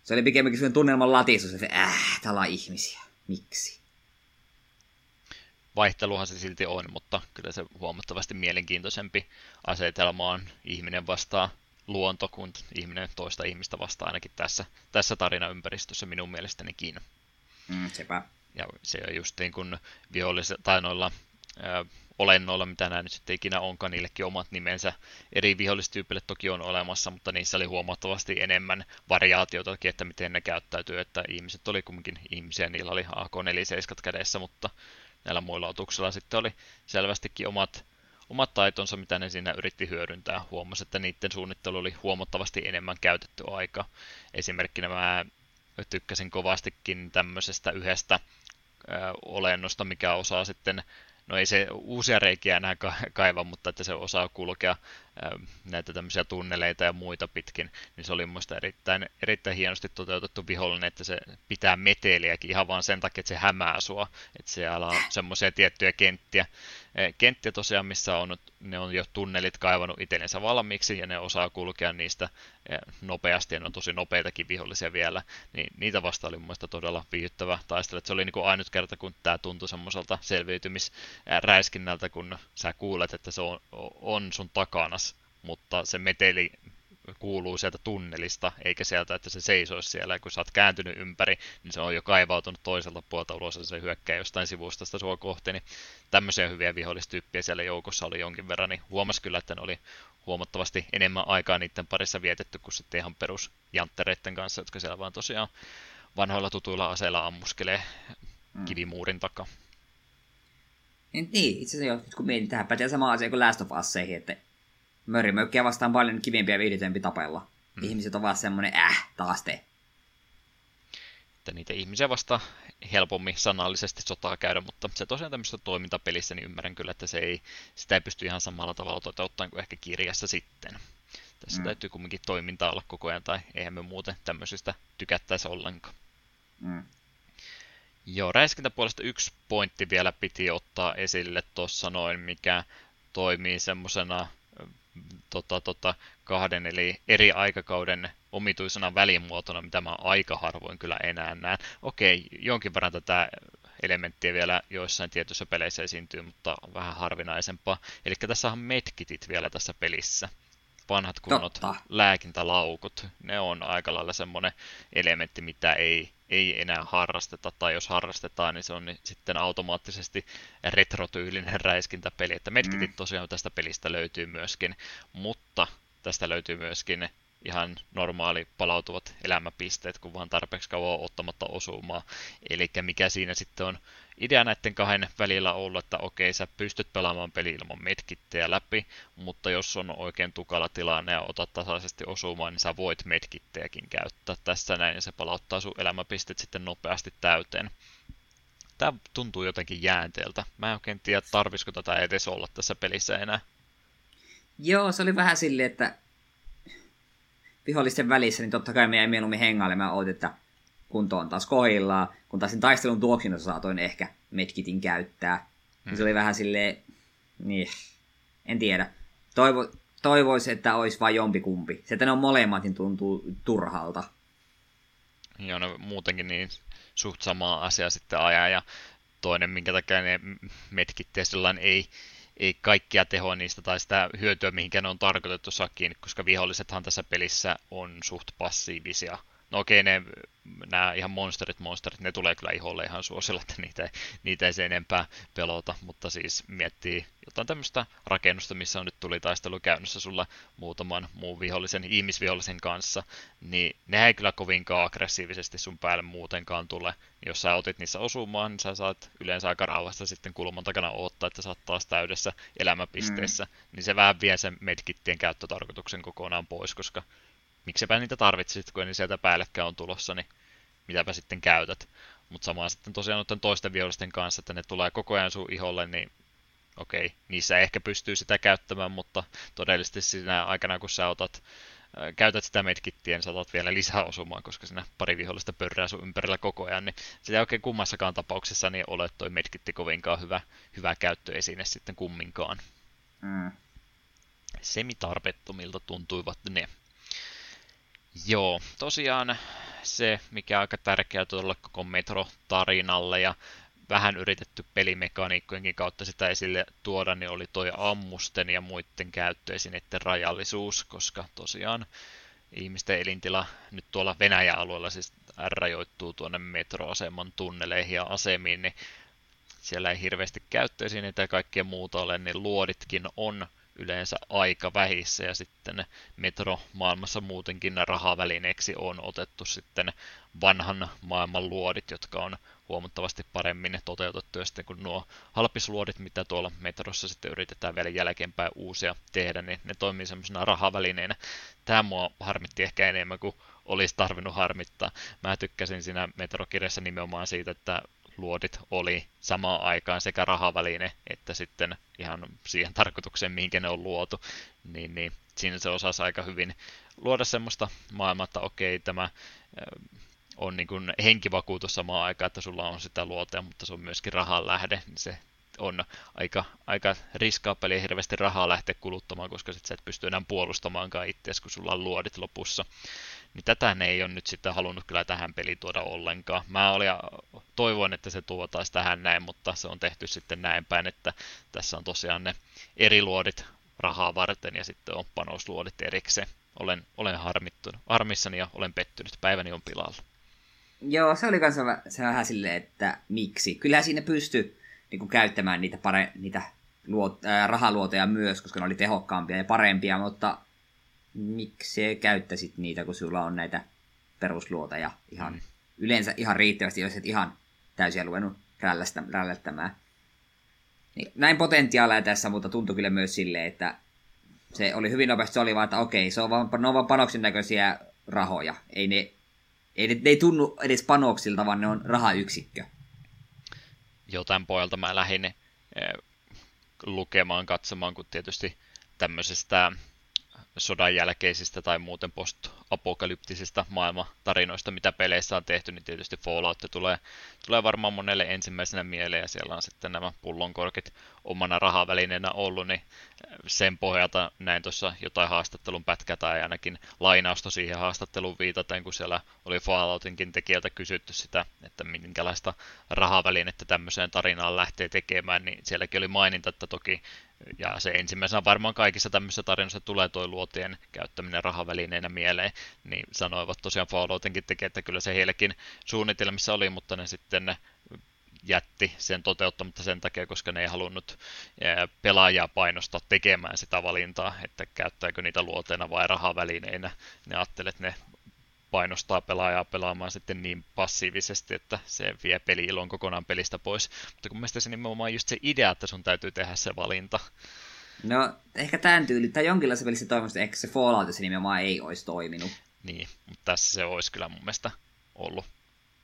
Se oli pikemminkin sellainen tunnelman latisus, että äh, täällä on ihmisiä. Miksi? Vaihteluhan se silti on, mutta kyllä se huomattavasti mielenkiintoisempi asetelma on ihminen vastaan luonto kuin ihminen toista ihmistä vastaan ainakin tässä, tässä tarinaympäristössä minun mielestänikin. Mm, sepä. Ja se on just niin kuin vihollis- tai noilla ö, olennoilla, mitä nämä nyt sitten ikinä onkaan, niillekin omat nimensä. Eri vihollistyypille toki on olemassa, mutta niissä oli huomattavasti enemmän variaatiota, että miten ne käyttäytyy, että ihmiset oli kumminkin ihmisiä, niillä oli AK-47 kädessä, mutta näillä muilla otuksilla sitten oli selvästikin omat omat taitonsa, mitä ne siinä yritti hyödyntää. Huomasi, että niiden suunnittelu oli huomattavasti enemmän käytetty aika. Esimerkkinä mä tykkäsin kovastikin tämmöisestä yhdestä ö, olennosta, mikä osaa sitten no ei se uusia reikiä enää kaiva, mutta että se osaa kulkea näitä tämmöisiä tunneleita ja muita pitkin, niin se oli mun erittäin, erittäin hienosti toteutettu vihollinen, että se pitää meteliäkin ihan vaan sen takia, että se hämää sua, että siellä on semmoisia tiettyjä kenttiä, kenttiä tosiaan, missä on, ne on jo tunnelit kaivannut itsellensä valmiiksi ja ne osaa kulkea niistä nopeasti ja ne on tosi nopeitakin vihollisia vielä, niin niitä vasta oli mun todella viihdyttävä taistelu. Se oli niin kuin ainut kerta, kun tämä tuntui semmoiselta selviytymisräiskinnältä, kun sä kuulet, että se on, on sun takana, mutta se meteli kuuluu sieltä tunnelista, eikä sieltä, että se seisoisi siellä. Ja kun sä oot kääntynyt ympäri, niin se on jo kaivautunut toiselta puolta ulos ja se hyökkää jostain sivustasta sua kohti. Niin tämmöisiä hyviä vihollistyyppiä siellä joukossa oli jonkin verran, niin huomasi kyllä, että ne oli huomattavasti enemmän aikaa niiden parissa vietetty kuin sitten ihan perusjanttereiden kanssa, jotka siellä vaan tosiaan vanhoilla tutuilla aseilla ammuskelee mm. kivimuurin takaa. Niin, itse asiassa kun mietin pätee sama asia kuin Last of Usseihin, että Mörimökkiä vastaan paljon kivempiä ja viihdytempi tapella. Hmm. Ihmiset ovat vaan semmonen, äh, taas te. Että niitä ihmisiä vasta helpommin sanallisesti sotaa käydä, mutta se tosiaan tämmöistä toimintapelissä, niin ymmärrän kyllä, että se ei, sitä ei pysty ihan samalla tavalla toteuttamaan kuin ehkä kirjassa sitten. Tässä mm. täytyy kumminkin toimintaa olla koko ajan, tai eihän me muuten tämmöisistä tykättäisi ollenkaan. Mm. Joo, räiskintäpuolesta yksi pointti vielä piti ottaa esille tuossa noin, mikä toimii semmoisena tota, tota, kahden eli eri aikakauden omituisena välimuotona, mitä mä aika harvoin kyllä enää näen. Okei, jonkin verran tätä elementtiä vielä joissain tietyissä peleissä esiintyy, mutta vähän harvinaisempaa. Eli tässä on medkitit vielä tässä pelissä. Vanhat kunnot Totta. lääkintälaukut. Ne on aika lailla semmoinen elementti, mitä ei ei enää harrasteta, tai jos harrastetaan, niin se on sitten automaattisesti retrotyylinen räiskintäpeli. Että medkitit mm. tosiaan tästä pelistä löytyy myöskin, mutta tästä löytyy myöskin ihan normaali palautuvat elämäpisteet, kun vaan tarpeeksi kauan ottamatta osumaa. Eli mikä siinä sitten on idea näiden kahden välillä ollut, että okei, sä pystyt pelaamaan peli ilman medkittejä läpi, mutta jos on oikein tukala tilanne ja otat tasaisesti osumaan, niin sä voit medkittejäkin käyttää tässä näin, ja se palauttaa sun elämäpisteet sitten nopeasti täyteen. Tämä tuntuu jotenkin jäänteeltä. Mä en oikein tiedä, tarvisiko tätä edes olla tässä pelissä enää. Joo, se oli vähän silleen, että vihollisten välissä, niin totta kai me jäi mieluummin hengailemaan, että kunto on taas kohillaan, kun taas sen taistelun tuoksinassa saatoin ehkä medkitin käyttää. Mm. Se oli vähän silleen, niin, en tiedä. Toivo, toivoisi, että olisi vain jompikumpi. Se, että ne on molemmat, niin tuntuu turhalta. Joo, no muutenkin niin suht samaa asiaa sitten ajaa, ja toinen, minkä takia ne metkit ei, ei kaikkia tehoa niistä tai sitä hyötyä, mihinkä ne on tarkoitettu saa kiinni, koska vihollisethan tässä pelissä on suht passiivisia No okei, ne, nämä ihan monsterit, monsterit, ne tulee kyllä iholle ihan suosilla, että niitä, niitä ei se enempää pelota, mutta siis miettii jotain tämmöistä rakennusta, missä on nyt tuli taistelu käynnissä sulla muutaman muun vihollisen, ihmisvihollisen kanssa, niin ne ei kyllä kovinkaan aggressiivisesti sun päälle muutenkaan tule. Jos sä otit niissä osumaan, niin sä saat yleensä aika rauhassa sitten kulman takana odottaa, että sä oot taas täydessä elämäpisteessä, mm. niin se vähän vie sen medkittien käyttötarkoituksen kokonaan pois, koska miksepä niitä tarvitsit, kun ei sieltä päällekään on tulossa, niin mitäpä sitten käytät. Mutta samaan sitten tosiaan noiden toisten vihollisten kanssa, että ne tulee koko ajan sun iholle, niin okei, niissä ehkä pystyy sitä käyttämään, mutta todellisesti siinä aikana, kun sä otat, käytät sitä medkittiä, niin saatat vielä lisää osumaan, koska siinä pari vihollista pörrää sun ympärillä koko ajan, niin se ei oikein kummassakaan tapauksessa niin ole toi medkitti kovinkaan hyvä, hyvä käyttöesine sitten kumminkaan. Mm. Semitarpeettomilta tuntuivat ne. Joo, tosiaan se, mikä on aika tärkeää tuolla koko Metro-tarinalle ja vähän yritetty pelimekaniikkojenkin kautta sitä esille tuoda, niin oli toi ammusten ja muiden käyttöesineiden rajallisuus, koska tosiaan ihmisten elintila nyt tuolla Venäjän alueella siis rajoittuu tuonne metroaseman tunneleihin ja asemiin, niin siellä ei hirveästi käyttöesineitä ja kaikkea muuta ole, niin luoditkin on yleensä aika vähissä ja sitten metro-maailmassa muutenkin rahavälineeksi on otettu sitten vanhan maailman luodit, jotka on huomattavasti paremmin toteutettu ja sitten kun nuo halpisluodit, mitä tuolla metrossa sitten yritetään vielä jälkeenpäin uusia tehdä, niin ne toimii semmoisena rahavälineenä. Tämä mua harmitti ehkä enemmän kuin olisi tarvinnut harmittaa. Mä tykkäsin siinä metrokirjassa nimenomaan siitä, että luodit oli samaan aikaan sekä rahaväline että sitten ihan siihen tarkoitukseen, mihinkä ne on luotu, niin, niin siinä se osasi aika hyvin luoda semmoista maailmaa, että okei, tämä on niin kuin henkivakuutus samaan aikaan, että sulla on sitä luotea, mutta se on myöskin rahan lähde, niin se on aika, aika riskaapeli ja hirveästi rahaa lähteä kuluttamaan, koska sit sä et pysty enää puolustamaankaan itseäsi, kun sulla on luodit lopussa. Niin tätä ne ei ole nyt sitten halunnut kyllä tähän peliin tuoda ollenkaan. Mä olin, toivoin, että se tuotaisi tähän näin, mutta se on tehty sitten näin päin, että tässä on tosiaan ne eri luodit rahaa varten ja sitten on panosluodit erikseen. Olen, olen harmittunut, harmissani ja olen pettynyt. Päiväni on pilalla. Joo, se oli kanssa se vähän silleen, että miksi. Kyllähän siinä pystyy niin käyttämään niitä, pare, niitä luot, ää, rahaluotoja myös, koska ne oli tehokkaampia ja parempia, mutta miksi käyttäisit niitä, kun sulla on näitä perusluoteja ihan mm. yleensä ihan riittävästi, jos et ihan täysin ruvennut rällättämään. Niin, näin potentiaalia tässä, mutta tuntui kyllä myös silleen, että se oli hyvin nopeasti, se oli vaan, että okei, se on vaan, ne on vaan panoksen näköisiä rahoja. Ei ne, ei ne, ne ei tunnu edes panoksilta, vaan ne on rahayksikkö. Joo, tämän pojalta mä lähdin eh, lukemaan, katsomaan, kun tietysti tämmöisestä sodan jälkeisistä tai muuten post-apokalyptisista maailmatarinoista, mitä peleissä on tehty, niin tietysti Fallout tulee, tulee varmaan monelle ensimmäisenä mieleen, ja siellä on sitten nämä pullonkorkit omana rahavälineenä ollut, niin sen pohjalta näin tuossa jotain haastattelun pätkää tai ainakin lainausta siihen haastatteluun viitaten, kun siellä oli Falloutinkin tekijältä kysytty sitä, että minkälaista rahavälinettä tämmöiseen tarinaan lähtee tekemään, niin sielläkin oli maininta, että toki ja se ensimmäisenä varmaan kaikissa tämmöisissä tarinoissa tulee tuo luotien käyttäminen rahavälineenä mieleen, niin sanoivat tosiaan Falloutinkin tekee, että kyllä se heillekin suunnitelmissa oli, mutta ne sitten jätti sen toteuttamatta sen takia, koska ne ei halunnut pelaajaa painostaa tekemään sitä valintaa, että käyttääkö niitä luoteena vai rahavälineinä. Ne ajattelivat, että ne painostaa pelaajaa pelaamaan sitten niin passiivisesti, että se vie peli-ilon kokonaan pelistä pois. Mutta kun mielestäni se nimenomaan just se idea, että sun täytyy tehdä se valinta. No, ehkä tämän tyyli, tai jonkinlaisessa pelissä toivottavasti ehkä se Fallout se nimenomaan ei olisi toiminut. Niin, mutta tässä se olisi kyllä mun mielestä ollut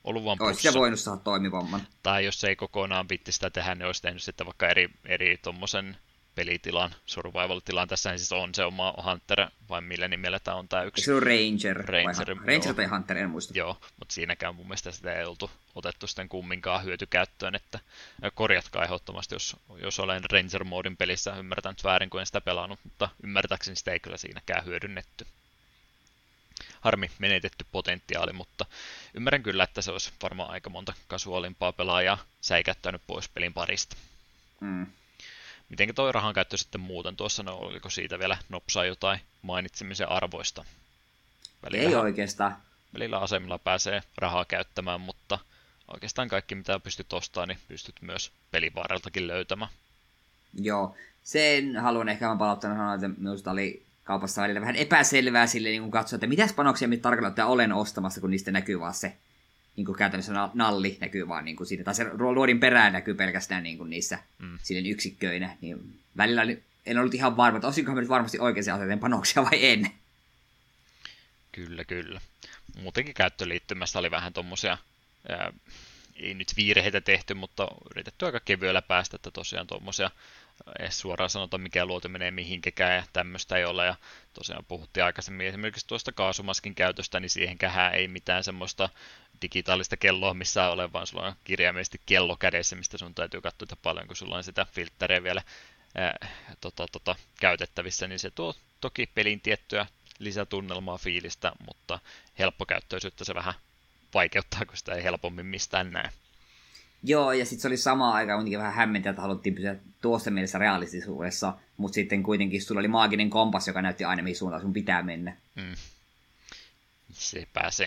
ollut vaan Olisi se voinut saada toimivamman. Tai jos ei kokonaan vitti sitä tehdä, niin olisi tehnyt sitten vaikka eri, eri tuommoisen pelitilan, survival-tilan. Tässä siis on se oma Hunter, vai millä nimellä tämä on tämä yksi? Se on Ranger. Ranger, vai, Ranger tai Hunter, en muista. Joo, mutta siinäkään mun mielestä sitä ei oltu otettu sitten kumminkaan hyötykäyttöön, että korjatkaa ehdottomasti, jos, jos olen Ranger-moodin pelissä, ymmärtän nyt väärin, kun en sitä pelannut, mutta ymmärtääkseni sitä ei kyllä siinäkään hyödynnetty. Harmi menetetty potentiaali, mutta ymmärrän kyllä, että se olisi varmaan aika monta kasuaalimpaa pelaajaa säikättänyt pois pelin parista. Mm. Miten toi rahan käyttö sitten muuten tuossa, no oliko siitä vielä nopsaa jotain mainitsemisen arvoista? Välillä, Ei oikeastaan. Välillä asemilla pääsee rahaa käyttämään, mutta oikeastaan kaikki mitä pystyt ostamaan, niin pystyt myös pelivaaraltakin löytämään. Joo, sen haluan ehkä vaan palauttaa sanoa, että minusta oli kaupassa välillä vähän epäselvää sille niin katsoa, että mitäs panoksia mitä tarkalleen olen ostamassa, kun niistä näkyy vaan se niin kuin käytännössä nalli näkyy vaan niin kuin siinä, tai se luodin perään näkyy pelkästään niin kuin niissä mm. silleen yksikköinä, niin välillä en ollut ihan varma, että osinkohan nyt varmasti oikein aseteen panoksia vai en. Kyllä, kyllä. Muutenkin käyttöliittymässä oli vähän tommosia, ää, ei nyt virheitä tehty, mutta yritetty aika kevyellä päästä, että tosiaan tuommoisia edes suoraan sanota, mikä luote menee mihinkään ja tämmöistä ei ole. Ja tosiaan puhuttiin aikaisemmin esimerkiksi tuosta kaasumaskin käytöstä, niin siihenkään ei mitään semmoista digitaalista kelloa missään ole, vaan sulla on kirjaimellisesti kello kädessä, mistä sun täytyy katsoa, että paljon kun sulla on sitä filtteriä vielä ää, tota, tota, käytettävissä, niin se tuo toki pelin tiettyä lisätunnelmaa fiilistä, mutta helppokäyttöisyyttä se vähän vaikeuttaa, kun sitä ei helpommin mistään näe. Joo, ja sitten se oli sama aika kuitenkin vähän hämmentä, että haluttiin pysyä tuossa mielessä realistisuudessa, mutta sitten kuitenkin sulla oli maaginen kompas, joka näytti aina mihin suuntaan sun pitää mennä. Mm. Se pääsee.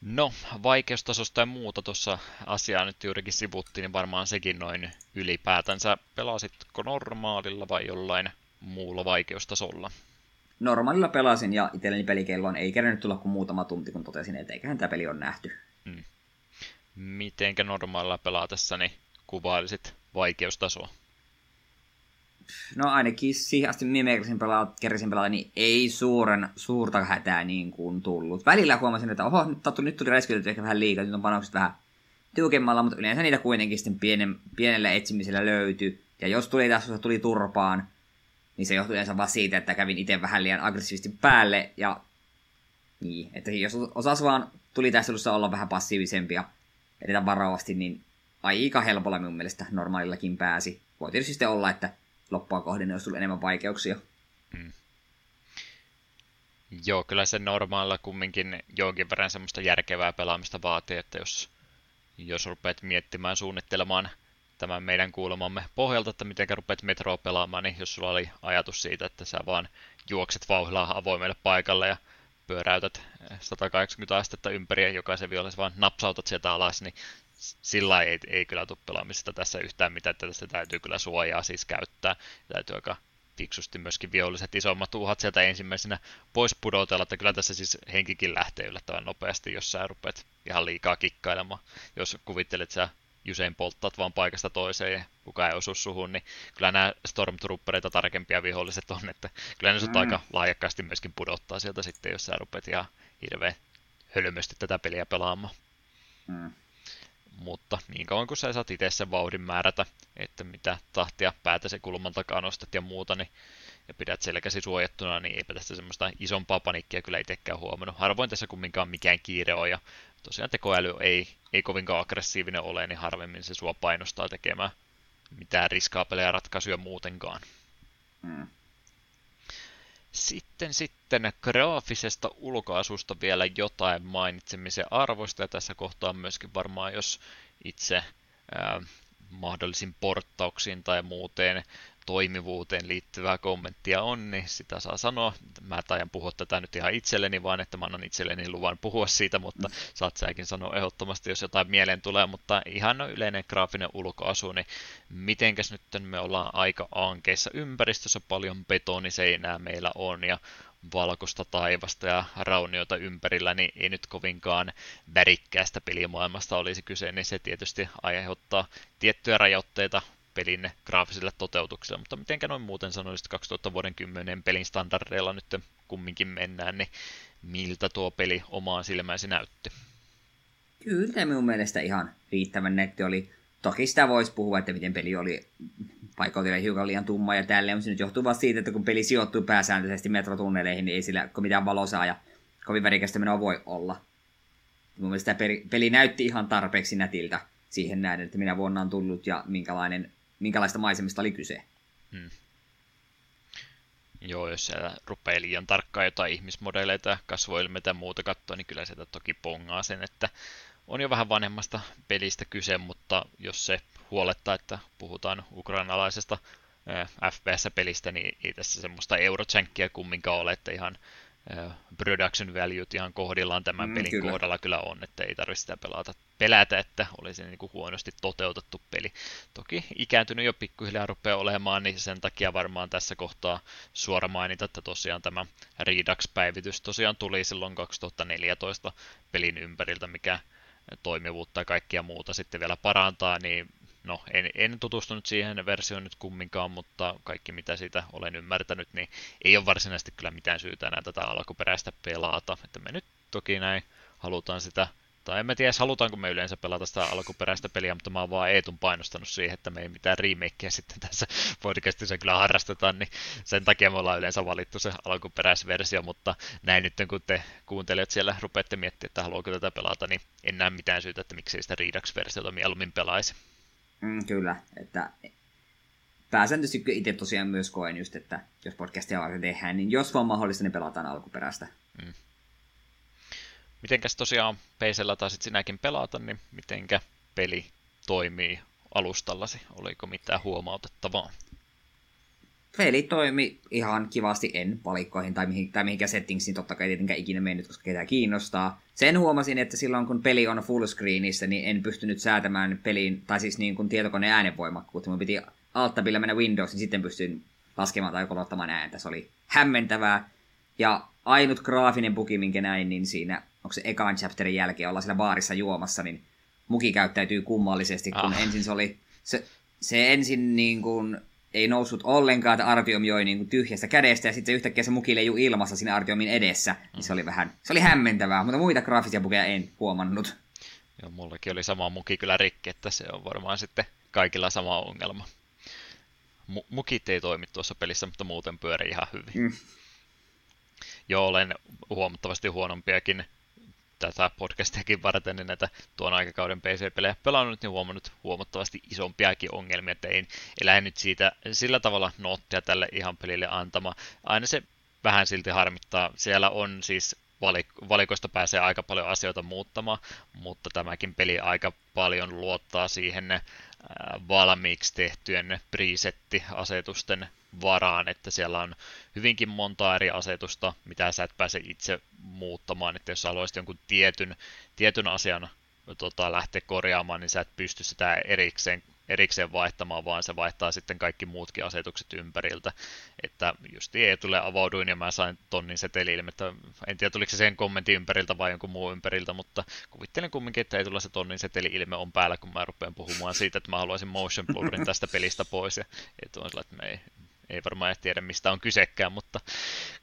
No, vaikeustasosta ja muuta tuossa asiaa nyt juurikin sivuttiin, niin varmaan sekin noin ylipäätänsä. Pelasitko normaalilla vai jollain muulla vaikeustasolla? Normaalilla pelasin ja itselleni pelikelloon ei kerännyt tulla kuin muutama tunti, kun totesin, että eiköhän tämä peli on nähty. Hmm. Mitenkä normaalilla pelaatessa niin kuvailisit vaikeustasoa? No ainakin siihen asti mimekäsin pelaa, pelata, niin ei suuren, suurta hätää niin kuin tullut. Välillä huomasin, että oho, nyt, tuli, nyt tuli räiskytetty ehkä vähän liikaa, nyt on panokset vähän tiukemmalla, mutta yleensä niitä kuitenkin sitten pienen, pienellä etsimisellä löytyi. Ja jos tuli tässä tuli turpaan, niin se johtui yleensä vaan siitä, että kävin itse vähän liian aggressiivisesti päälle. Ja niin, että jos osas vaan tuli tässä olla vähän passiivisempia edetä varovasti, niin aika helpolla minun mielestä normaalillakin pääsi. Voi tietysti sitten olla, että loppua kohden olisi tullut enemmän vaikeuksia. Mm. Joo, kyllä se normaalilla kumminkin jonkin verran semmoista järkevää pelaamista vaatii, että jos, jos rupeat miettimään, suunnittelemaan tämän meidän kuulemamme pohjalta, että miten rupeat metroa pelaamaan, niin jos sulla oli ajatus siitä, että sä vaan juokset vauhilla avoimelle paikalle ja pyöräytät 180 astetta ympäri ja jokaisen vihollisen vaan napsautat sieltä alas, niin sillä ei, ei kyllä tule pelaamisesta tässä yhtään mitään, että tässä täytyy kyllä suojaa siis käyttää. Täytyy aika fiksusti myöskin viholliset isommat uhat sieltä ensimmäisenä pois pudotella, että kyllä tässä siis henkikin lähtee yllättävän nopeasti, jos sä rupeat ihan liikaa kikkailemaan. Jos kuvittelet, että sä Jusein polttat vaan paikasta toiseen ja kukaan ei osu suhun, niin kyllä nämä Stormtroopereita tarkempia viholliset on, että kyllä ne sut mm. aika laajakkaasti myöskin pudottaa sieltä sitten, jos sä rupeat ihan hirveän hölmösti tätä peliä pelaamaan. Mm. Mutta niin kauan kuin sä saat itse sen vauhdin määrätä, että mitä tahtia päätä se kulman takaa nostat ja muuta, niin ja pidät selkäsi suojattuna, niin eipä tästä semmoista isompaa panikkia kyllä itsekään huomannut. Harvoin tässä kumminkaan mikään kiire on, ja tosiaan tekoäly ei, ei kovinkaan aggressiivinen ole, niin harvemmin se sua painostaa tekemään mitään riskaapeleja ratkaisuja muutenkaan. Mm. Sitten sitten graafisesta ulkoasusta vielä jotain mainitsemisen arvoista, ja tässä kohtaa myöskin varmaan, jos itse ää, mahdollisin porttauksiin tai muuten toimivuuteen liittyvää kommenttia on, niin sitä saa sanoa. Mä taidan puhua tätä nyt ihan itselleni, vaan että mä annan itselleni luvan puhua siitä, mutta saat säkin sanoa ehdottomasti, jos jotain mieleen tulee, mutta ihan no yleinen graafinen ulkoasu, niin mitenkäs nyt me ollaan aika ankeissa ympäristössä, paljon betoniseinää meillä on ja valkoista taivasta ja raunioita ympärillä, niin ei nyt kovinkaan värikkäästä pelimaailmasta olisi kyse, niin se tietysti aiheuttaa tiettyjä rajoitteita pelin graafiselle toteutukselle, mutta mitenkä noin muuten sanoisit 2000 vuoden 10 pelin standardeilla nyt kumminkin mennään, niin miltä tuo peli omaan silmäisi näytti? Kyllä minun mielestä ihan riittävän netti oli. toki sitä voisi puhua, että miten peli oli paikoitellen hiukan liian tumma ja tälleen, mutta se nyt johtuu vaan siitä, että kun peli sijoittuu pääsääntöisesti metrotunneleihin, niin ei sillä mitään valosaa ja kovin värikästä menoa voi olla. Mun mielestä peli, näytti ihan tarpeeksi nätiltä siihen nähden, että minä vuonna on tullut ja minkälainen, minkälaista maisemista oli kyse. Hmm. Joo, jos siellä rupeaa liian tarkkaan jotain ihmismodeleita, kasvoilmeitä ja muuta katsoa, niin kyllä sieltä toki pongaa sen, että on jo vähän vanhemmasta pelistä kyse, mutta jos se huolettaa, että puhutaan ukrainalaisesta FPS-pelistä, niin ei tässä semmoista eurochankkia kumminkaan ole, että ihan production value ihan kohdillaan tämän mm, pelin kyllä. kohdalla kyllä on, että ei tarvitse sitä pelata, pelätä, että olisi niin kuin huonosti toteutettu peli. Toki ikääntynyt jo pikkuhiljaa rupeaa olemaan, niin sen takia varmaan tässä kohtaa suora mainita, että tosiaan tämä Redux-päivitys tosiaan tuli silloin 2014 pelin ympäriltä, mikä toimivuutta ja kaikkia muuta sitten vielä parantaa, niin no en, en tutustunut siihen versioon nyt kumminkaan, mutta kaikki mitä siitä olen ymmärtänyt, niin ei ole varsinaisesti kyllä mitään syytä enää tätä alkuperäistä pelata. Että me nyt toki näin halutaan sitä, tai en tiedä halutaanko me yleensä pelata sitä alkuperäistä peliä, mutta mä oon vaan Eetun painostanut siihen, että me ei mitään remakeä sitten tässä podcastissa kyllä harrastetaan, niin sen takia me ollaan yleensä valittu se alkuperäisversio, mutta näin nyt kun te kuuntelijat siellä rupeatte miettimään, että haluaako tätä pelata, niin en näe mitään syytä, että miksei sitä Redux-versiota mieluummin pelaisi. Mm, kyllä, että pääsääntöisesti itse tosiaan myös koen just, että jos podcastia varten tehdään, niin jos vaan mahdollista, niin pelataan alkuperäistä. Mm. Mitenkäs tosiaan PCllä taisit sinäkin pelata, niin mitenkä peli toimii alustallasi? Oliko mitään huomautettavaa? Peli toimi ihan kivasti, en palikkoihin tai, mihin, tai mihinkään settingsiin, totta kai tietenkään ikinä mennyt, koska ketään kiinnostaa. Sen huomasin, että silloin kun peli on full screenissä, niin en pystynyt säätämään pelin, tai siis niin kuin tietokoneen äänenvoimakkuutta. Mun piti alttabilla mennä Windows, niin sitten pystyin laskemaan tai kolottamaan ääntä. Se oli hämmentävää. Ja ainut graafinen bugi, minkä näin, niin siinä, onko se ekan chapterin jälkeen olla siellä baarissa juomassa, niin muki käyttäytyy kummallisesti, kun ah. ensin se oli, se, se ensin niin kuin ei noussut ollenkaan, että Artiom joi niin kuin tyhjästä kädestä, ja sitten yhtäkkiä se muki leijui ilmassa siinä Artiomin edessä, niin se oli vähän, se oli hämmentävää, mutta muita graafisia bukeja en huomannut. Joo, mullakin oli sama muki kyllä rikki, että se on varmaan sitten kaikilla sama ongelma. M- mukit ei toimi tuossa pelissä, mutta muuten pyörii ihan hyvin. Mm. Joo, olen huomattavasti huonompiakin tätä podcastiakin varten, niin näitä tuon aikakauden PC-pelejä pelannut, niin huomannut huomattavasti isompiakin ongelmia, että ei lähde nyt siitä sillä tavalla noottia tälle ihan pelille antama. Aina se vähän silti harmittaa. Siellä on siis valik- valikoista pääsee aika paljon asioita muuttamaan, mutta tämäkin peli aika paljon luottaa siihen valmiiksi tehtyjen presetti-asetusten varaan, että siellä on hyvinkin monta eri asetusta, mitä sä et pääse itse muuttamaan, että jos haluaisit jonkun tietyn, tietyn asian tota, lähteä korjaamaan, niin sä et pysty sitä erikseen erikseen vaihtamaan, vaan se vaihtaa sitten kaikki muutkin asetukset ympäriltä. Että just tulee avauduin ja mä sain tonnin että En tiedä tuliko se sen kommentin ympäriltä vai jonkun muun ympäriltä, mutta kuvittelen kumminkin, että ei tulla se tonnin seteli-ilme on päällä, kun mä rupean puhumaan siitä, että mä haluaisin motion blurrin tästä pelistä pois. Ja että on sillä, että me ei, ei varmaan tiedä mistä on kysekään, mutta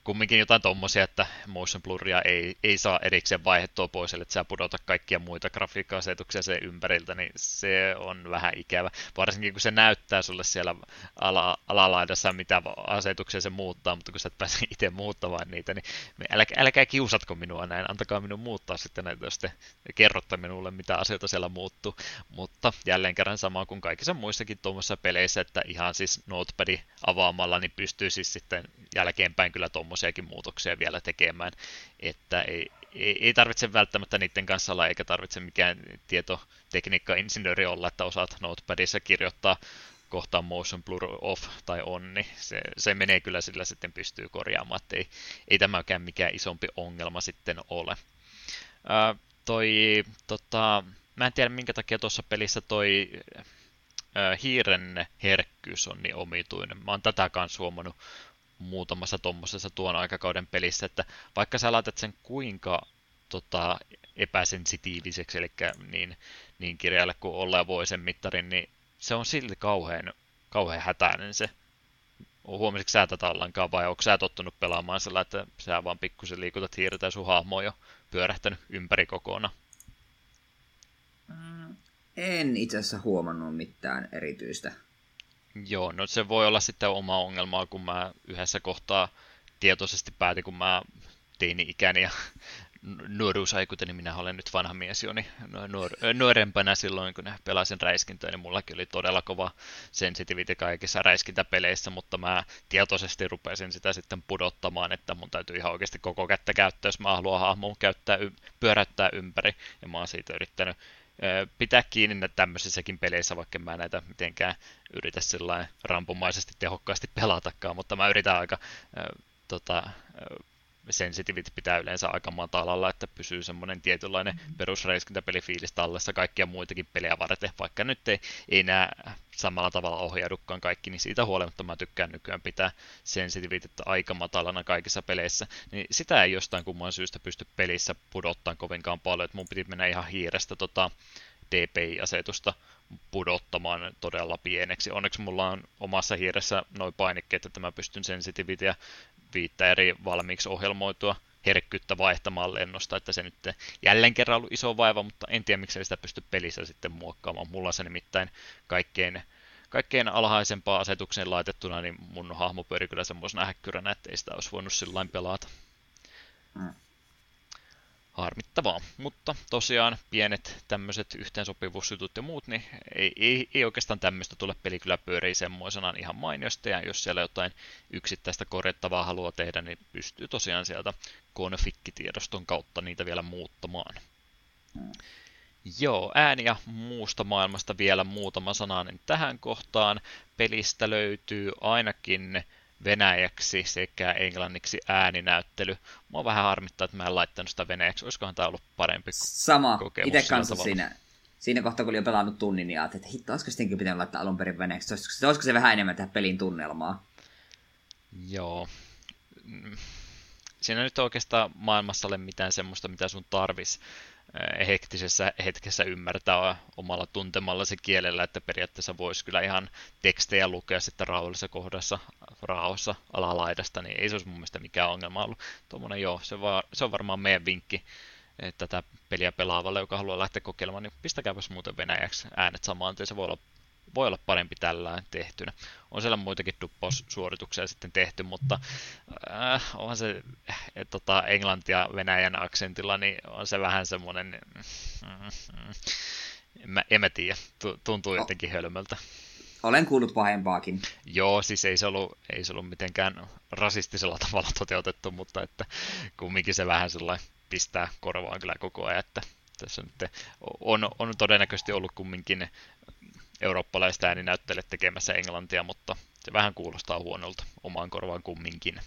kumminkin jotain tommosia, että motion bluria ei, ei saa erikseen vaihettua pois, että sä pudota kaikkia muita grafiikka-asetuksia sen ympäriltä, niin se on vähän ikävä. Varsinkin kun se näyttää sulle siellä ala, alalaidassa, mitä asetuksia se muuttaa, mutta kun sä et pääse itse muuttamaan niitä, niin älkää, älkää kiusatko minua näin, antakaa minun muuttaa sitten näitä, jos te kerrotte minulle, mitä asioita siellä muuttuu. Mutta jälleen kerran sama kuin kaikissa muissakin tuommoisissa peleissä, että ihan siis notepadi avaamalla, niin pystyy siis sitten jälkeenpäin kyllä tuommoisiakin muutoksia vielä tekemään, että ei, ei, ei tarvitse välttämättä niiden kanssa olla, eikä tarvitse mikään tietotekniikka-insinööri olla, että osaat Notepadissa kirjoittaa kohtaan motion blur off tai on, niin se, se menee kyllä sillä sitten pystyy korjaamaan, että ei, ei tämäkään mikään isompi ongelma sitten ole. Ää, toi, tota, mä en tiedä minkä takia tuossa pelissä toi hiiren herkkyys on niin omituinen. Mä oon tätä kanssa huomannut muutamassa tuommoisessa tuon aikakauden pelissä, että vaikka sä laitat sen kuinka tota, epäsensitiiviseksi, eli niin, niin kirjalle kuin olla voi sen mittarin, niin se on silti kauhean, kauhean hätäinen se. Huomasitko sä tätä ollenkaan vai onko sä tottunut pelaamaan sillä, että sä vaan pikkusen liikutat hiirtä ja sun hahmo on jo pyörähtänyt ympäri kokonaan? Mm, En itse asiassa huomannut mitään erityistä. Joo, no se voi olla sitten oma ongelmaa, kun mä yhdessä kohtaa tietoisesti päätin, kun mä teini-ikäni ja nuoruusaikuita, niin minä olen nyt vanha mies jo, niin nuor, nuorempana silloin, kun pelasin räiskintöä, niin mullakin oli todella kova sensitivity kaikissa räiskintäpeleissä, mutta mä tietoisesti rupesin sitä sitten pudottamaan, että mun täytyy ihan oikeasti koko kättä käyttää, jos mä haluan hahmon käyttää, pyöräyttää ympäri, ja mä oon siitä yrittänyt pitää kiinni tämmöisissäkin peleissä, vaikka mä näitä mitenkään yritä sillä rampumaisesti tehokkaasti pelatakaan, mutta mä yritän aika tota, sensitivity pitää yleensä aika matalalla, että pysyy semmoinen tietynlainen perusreiskintäpelifiilis tallessa kaikkia muitakin pelejä varten, vaikka nyt ei, ei enää samalla tavalla ohjaudukaan kaikki, niin siitä huolimatta mä tykkään nykyään pitää sensitivityttä aika matalana kaikissa peleissä, niin sitä ei jostain kumman syystä pysty pelissä pudottaa kovinkaan paljon, että mun piti mennä ihan hiirestä tota, DPI-asetusta pudottamaan todella pieneksi. Onneksi mulla on omassa hiiressä noin painikkeet, että mä pystyn sensitivityä viittä eri valmiiksi ohjelmoitua herkkyyttä vaihtamaan lennosta, että se nyt jälleen kerran ollut iso vaiva, mutta en tiedä miksi sitä pysty pelissä sitten muokkaamaan. Mulla on se nimittäin kaikkein, kaikkein alhaisempaa asetukseen laitettuna, niin mun hahmo pyöri kyllä semmoisena häkkyränä, että ei sitä olisi voinut sillä pelata. Mm harmittavaa. Mutta tosiaan pienet tämmöiset yhteensopivuusjutut ja muut, niin ei, ei, ei oikeastaan tämmöistä tule peli kyllä pyörii semmoisenaan ihan mainiosta, ja jos siellä jotain yksittäistä korjattavaa haluaa tehdä, niin pystyy tosiaan sieltä konfikkitiedoston kautta niitä vielä muuttamaan. Joo, ääni ja muusta maailmasta vielä muutama sananen tähän kohtaan. Pelistä löytyy ainakin venäjäksi sekä englanniksi ääninäyttely. Mua vähän harmittaa, että mä en laittanut sitä venäjäksi. Olisikohan tämä ollut parempi Sama. Itse kanssa siinä, siinä kohtaa, kun oli jo pelannut tunnin, niin ajattelin, että hitto, olisiko sittenkin pitänyt laittaa alun perin venäjäksi. Olisiko, olisiko se vähän enemmän tähän pelin tunnelmaa? Joo. Mm. Siinä nyt oikeastaan maailmassa ole mitään semmoista, mitä sun tarvis Eh, hektisessä hetkessä ymmärtää omalla tuntemallasi kielellä, että periaatteessa voisi kyllä ihan tekstejä lukea sitten rauhallisessa kohdassa raossa alalaidasta, niin ei se olisi mun mielestä mikään ongelma ollut. Tuommoinen joo, se, va- se on varmaan meidän vinkki tätä peliä pelaavalle, joka haluaa lähteä kokeilemaan, niin pistäkääpäs muuten venäjäksi äänet samaan, se voi olla voi olla parempi tällä tehtynä. On siellä muitakin duppaussuorituksia sitten tehty, mutta äh, onhan se äh, tota, englanti ja venäjän aksentilla, niin on se vähän semmoinen, mm, mm, en, mä, en mä tiedä, tuntuu jotenkin hölmöltä. Olen kuullut pahempaakin. Joo, siis ei se ollut, ei se ollut mitenkään rasistisella tavalla toteutettu, mutta että kumminkin se vähän sellainen pistää korvaan kyllä koko ajan, että tässä nyt on, on todennäköisesti ollut kumminkin eurooppalaista ääninäyttelijät tekemässä englantia, mutta se vähän kuulostaa huonolta omaan korvaan kumminkin.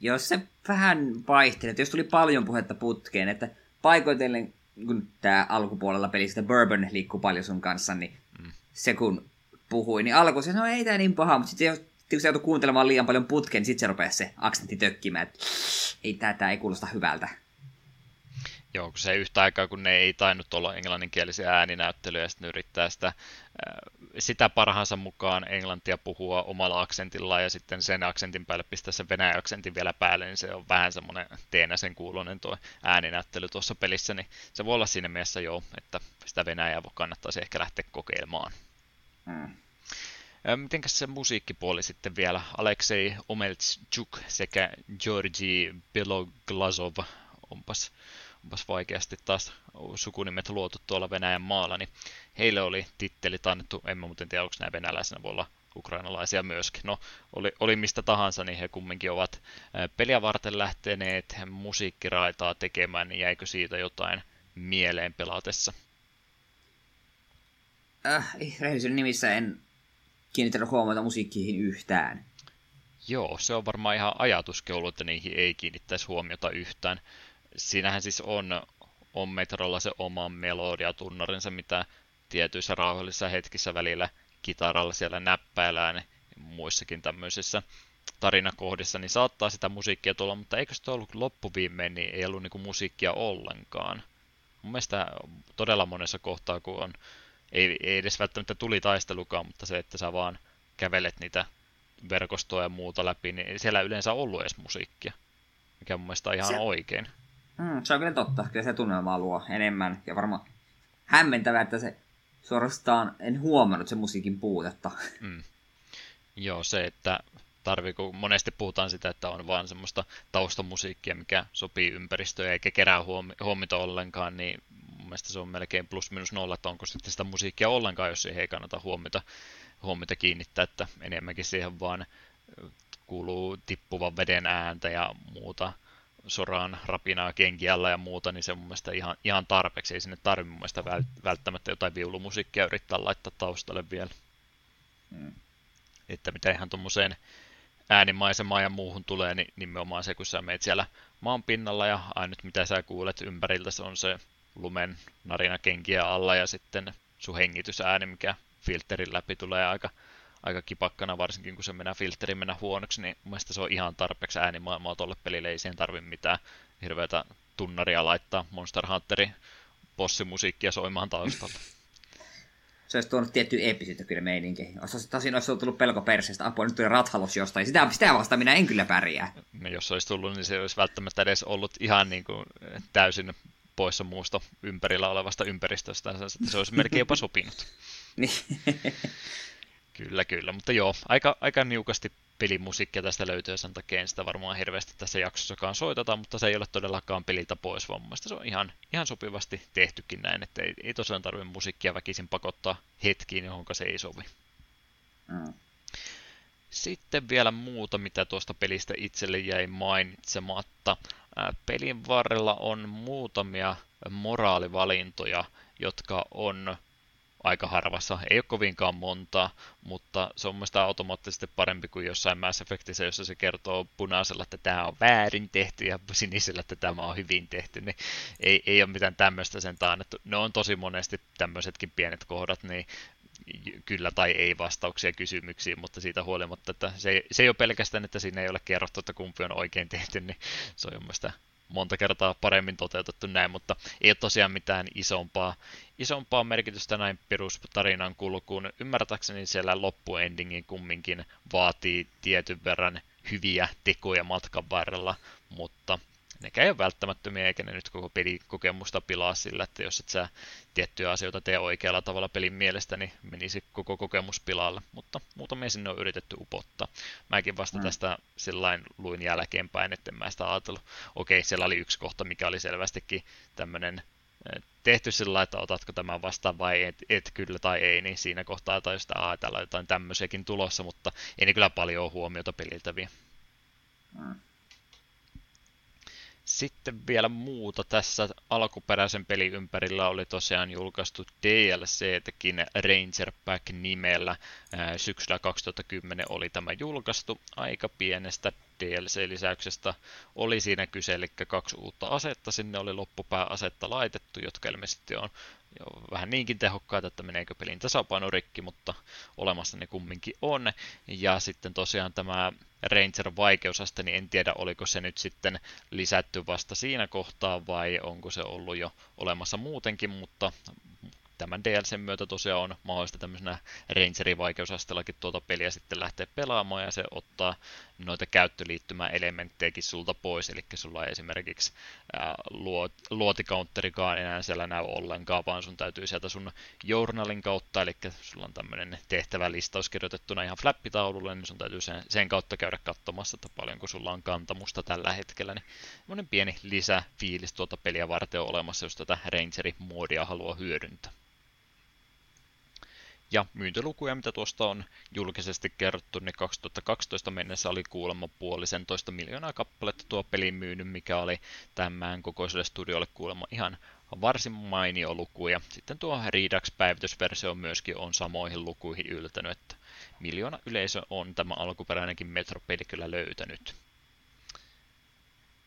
Jos se vähän vaihtelee, jos tuli paljon puhetta putkeen, että paikoitellen, kun tämä alkupuolella pelissä Bourbon liikkuu paljon sun kanssa, niin mm. se kun puhui, niin alkoi se, no ei tämä niin paha, mutta sitten kun se joutui kuuntelemaan liian paljon putkeen, niin sitten se rupesi se aksentti tökkimään, että ei tämä ei kuulosta hyvältä. Joo, kun se yhtä aikaa, kun ne ei tainnut olla englanninkielisiä ääninäyttelyjä, ja sitten yrittää sitä, sitä parhaansa mukaan englantia puhua omalla aksentilla, ja sitten sen aksentin päälle pistää sen venäjän aksentin vielä päälle, niin se on vähän semmoinen teenäsen kuulonen tuo ääninäyttely tuossa pelissä, niin se voi olla siinä mielessä jo, että sitä venäjää kannattaisi ehkä lähteä kokeilemaan. Hmm. Mitenkäs se musiikkipuoli sitten vielä? Aleksei Omelchuk sekä Georgi Beloglazov, onpas vaikeasti taas sukunimet luotu tuolla Venäjän maalla, niin heille oli tittelit annettu, en mä muuten tiedä, onko nämä venäläisenä, voi olla ukrainalaisia myöskin. No, oli, oli mistä tahansa, niin he kumminkin ovat peliä varten lähteneet musiikkiraitaa tekemään, niin jäikö siitä jotain mieleen pelatessa? Äh, rehellisyyden nimissä en kiinnittänyt huomiota musiikkiin yhtään. Joo, se on varmaan ihan ajatuskin ollut, että niihin ei kiinnittäisi huomiota yhtään siinähän siis on, on Metrolla se oma melodiatunnarinsa, mitä tietyissä rauhallisissa hetkissä välillä kitaralla siellä näppäillään ja muissakin tämmöisissä tarinakohdissa, niin saattaa sitä musiikkia tulla, mutta eikö se ollut loppuviimein, niin ei ollut niinku musiikkia ollenkaan. Mun mielestä todella monessa kohtaa, kun on, ei, ei edes välttämättä tuli taistelukaan, mutta se, että sä vaan kävelet niitä verkostoja ja muuta läpi, niin siellä ei yleensä ollut edes musiikkia, mikä mun mielestä on ihan se, oikein. Mm, se on kyllä totta. Kyllä se tunnelmaa luo enemmän. Ja varmaan hämmentävää, että se suorastaan en huomannut sen musiikin puutetta. Mm. Joo, se, että tarvii, kun monesti puhutaan sitä, että on vaan semmoista taustamusiikkia, mikä sopii ympäristöön eikä kerää huomiota ollenkaan, niin mun mielestä se on melkein plus minus nolla, että onko sitten sitä musiikkia ollenkaan, jos siihen ei kannata huomiota, huomiota kiinnittää, että enemmänkin siihen vaan kuuluu tippuvan veden ääntä ja muuta soraan rapinaa kenkiällä ja muuta, niin se mun mielestä ihan, ihan tarpeeksi. Ei sinne tarvitse mun mielestä välttämättä jotain viulumusiikkia yrittää laittaa taustalle vielä. Mm. Että mitä ihan tuommoiseen äänimaisemaan ja muuhun tulee, niin nimenomaan se, kun sä meet siellä maan pinnalla ja ainut mitä sä kuulet ympäriltä, se on se lumen narina kenkiä alla ja sitten sun hengitysääni, mikä filterin läpi tulee aika, aika kipakkana, varsinkin kun se menee filteri mennä huonoksi, niin mun mielestä se on ihan tarpeeksi äänimaailmaa tuolle pelille, ei siihen tarvi mitään hirveätä tunnaria laittaa Monster Hunterin bossimusiikkia soimaan taustalla. se olisi tuonut tiettyä eeppisyyttä kyllä meininkiin. Olisi, tosin olisi tullut pelko perseestä, apua nyt tuli rathalos jostain. Sitä, sitä vasta minä en kyllä pärjää. No, jos olisi tullut, niin se olisi välttämättä edes ollut ihan niin kuin täysin poissa muusta ympärillä olevasta ympäristöstä. Se olisi melkein jopa sopinut. kyllä, kyllä. Mutta joo, aika, aika niukasti pelimusiikkia tästä löytyy, sen takia en sitä varmaan hirveästi tässä jaksossakaan soiteta, mutta se ei ole todellakaan peliltä pois, vaan mun se on ihan, ihan sopivasti tehtykin näin, että ei, ei tosiaan tarvitse musiikkia väkisin pakottaa hetkiin, johon se ei sovi. Mm. Sitten vielä muuta, mitä tuosta pelistä itselle jäi mainitsematta. Pelin varrella on muutamia moraalivalintoja, jotka on aika harvassa. Ei ole kovinkaan montaa, mutta se on mielestäni automaattisesti parempi kuin jossain Mass Effectissä, jossa se kertoo punaisella, että tämä on väärin tehty ja sinisellä, että tämä on hyvin tehty. Niin ei, ei ole mitään tämmöistä sen että Ne on tosi monesti tämmöisetkin pienet kohdat, niin kyllä tai ei vastauksia kysymyksiin, mutta siitä huolimatta, että se, se ei ole pelkästään, että siinä ei ole kerrottu, että kumpi on oikein tehty, niin se on jo monta kertaa paremmin toteutettu näin, mutta ei ole tosiaan mitään isompaa, isompaa merkitystä näin perustarinan kulkuun. Ymmärtääkseni siellä loppuendingin kumminkin vaatii tietyn verran hyviä tekoja matkan varrella, mutta nekään ei ole välttämättömiä, eikä ne nyt koko pelikokemusta pilaa sillä, että jos et sä tiettyjä asioita tee oikealla tavalla pelin mielestä, niin menisi koko kokemus pilalle, mutta muutamia sinne on yritetty upottaa. Mäkin vasta mm. tästä sillain luin jälkeenpäin, että mä sitä ajatellut, okei, siellä oli yksi kohta, mikä oli selvästikin tämmöinen eh, tehty sillä että otatko tämän vastaan vai et, et kyllä tai ei, niin siinä kohtaa tai sitä, on jotain tämmöisiäkin tulossa, mutta ei ne kyllä paljon huomiota peliltä vie. Mm. Sitten vielä muuta tässä alkuperäisen pelin ympärillä oli tosiaan julkaistu DLC-täkin Ranger Pack nimellä. Syksyllä 2010 oli tämä julkaistu aika pienestä DLC-lisäyksestä oli siinä kyse, eli kaksi uutta asetta sinne oli loppupääasetta laitettu, jotka ilmeisesti on jo vähän niinkin tehokkaita, että meneekö pelin tasapaino rikki, mutta olemassa ne kumminkin on. Ja sitten tosiaan tämä Ranger-vaikeusaste, niin en tiedä oliko se nyt sitten lisätty vasta siinä kohtaa vai onko se ollut jo olemassa muutenkin, mutta tämän DLCn myötä tosiaan on mahdollista tämmöisenä Rangerin vaikeusasteellakin tuota peliä sitten lähteä pelaamaan ja se ottaa noita käyttöliittymäelementtejäkin sulta pois, eli sulla ei esimerkiksi ää, luot, luotikaunterikaan enää siellä näy ollenkaan, vaan sun täytyy sieltä sun journalin kautta, eli sulla on tämmöinen tehtävälistaus kirjoitettuna ihan flappitaululle, niin sun täytyy sen, sen kautta käydä katsomassa, että paljonko sulla on kantamusta tällä hetkellä, niin pieni lisäfiilis tuota peliä varten on olemassa, jos tätä Rangeri-moodia haluaa hyödyntää. Ja myyntilukuja, mitä tuosta on julkisesti kerrottu, niin 2012 mennessä oli kuulemma puolisentoista miljoonaa kappaletta tuo pelin myynyt, mikä oli tämän kokoiselle studiolle kuulemma ihan varsin mainio luku. Ja sitten tuo Redux-päivitysversio myöskin on samoihin lukuihin yltänyt, että miljoona yleisö on tämä alkuperäinenkin Metro-peli kyllä löytänyt.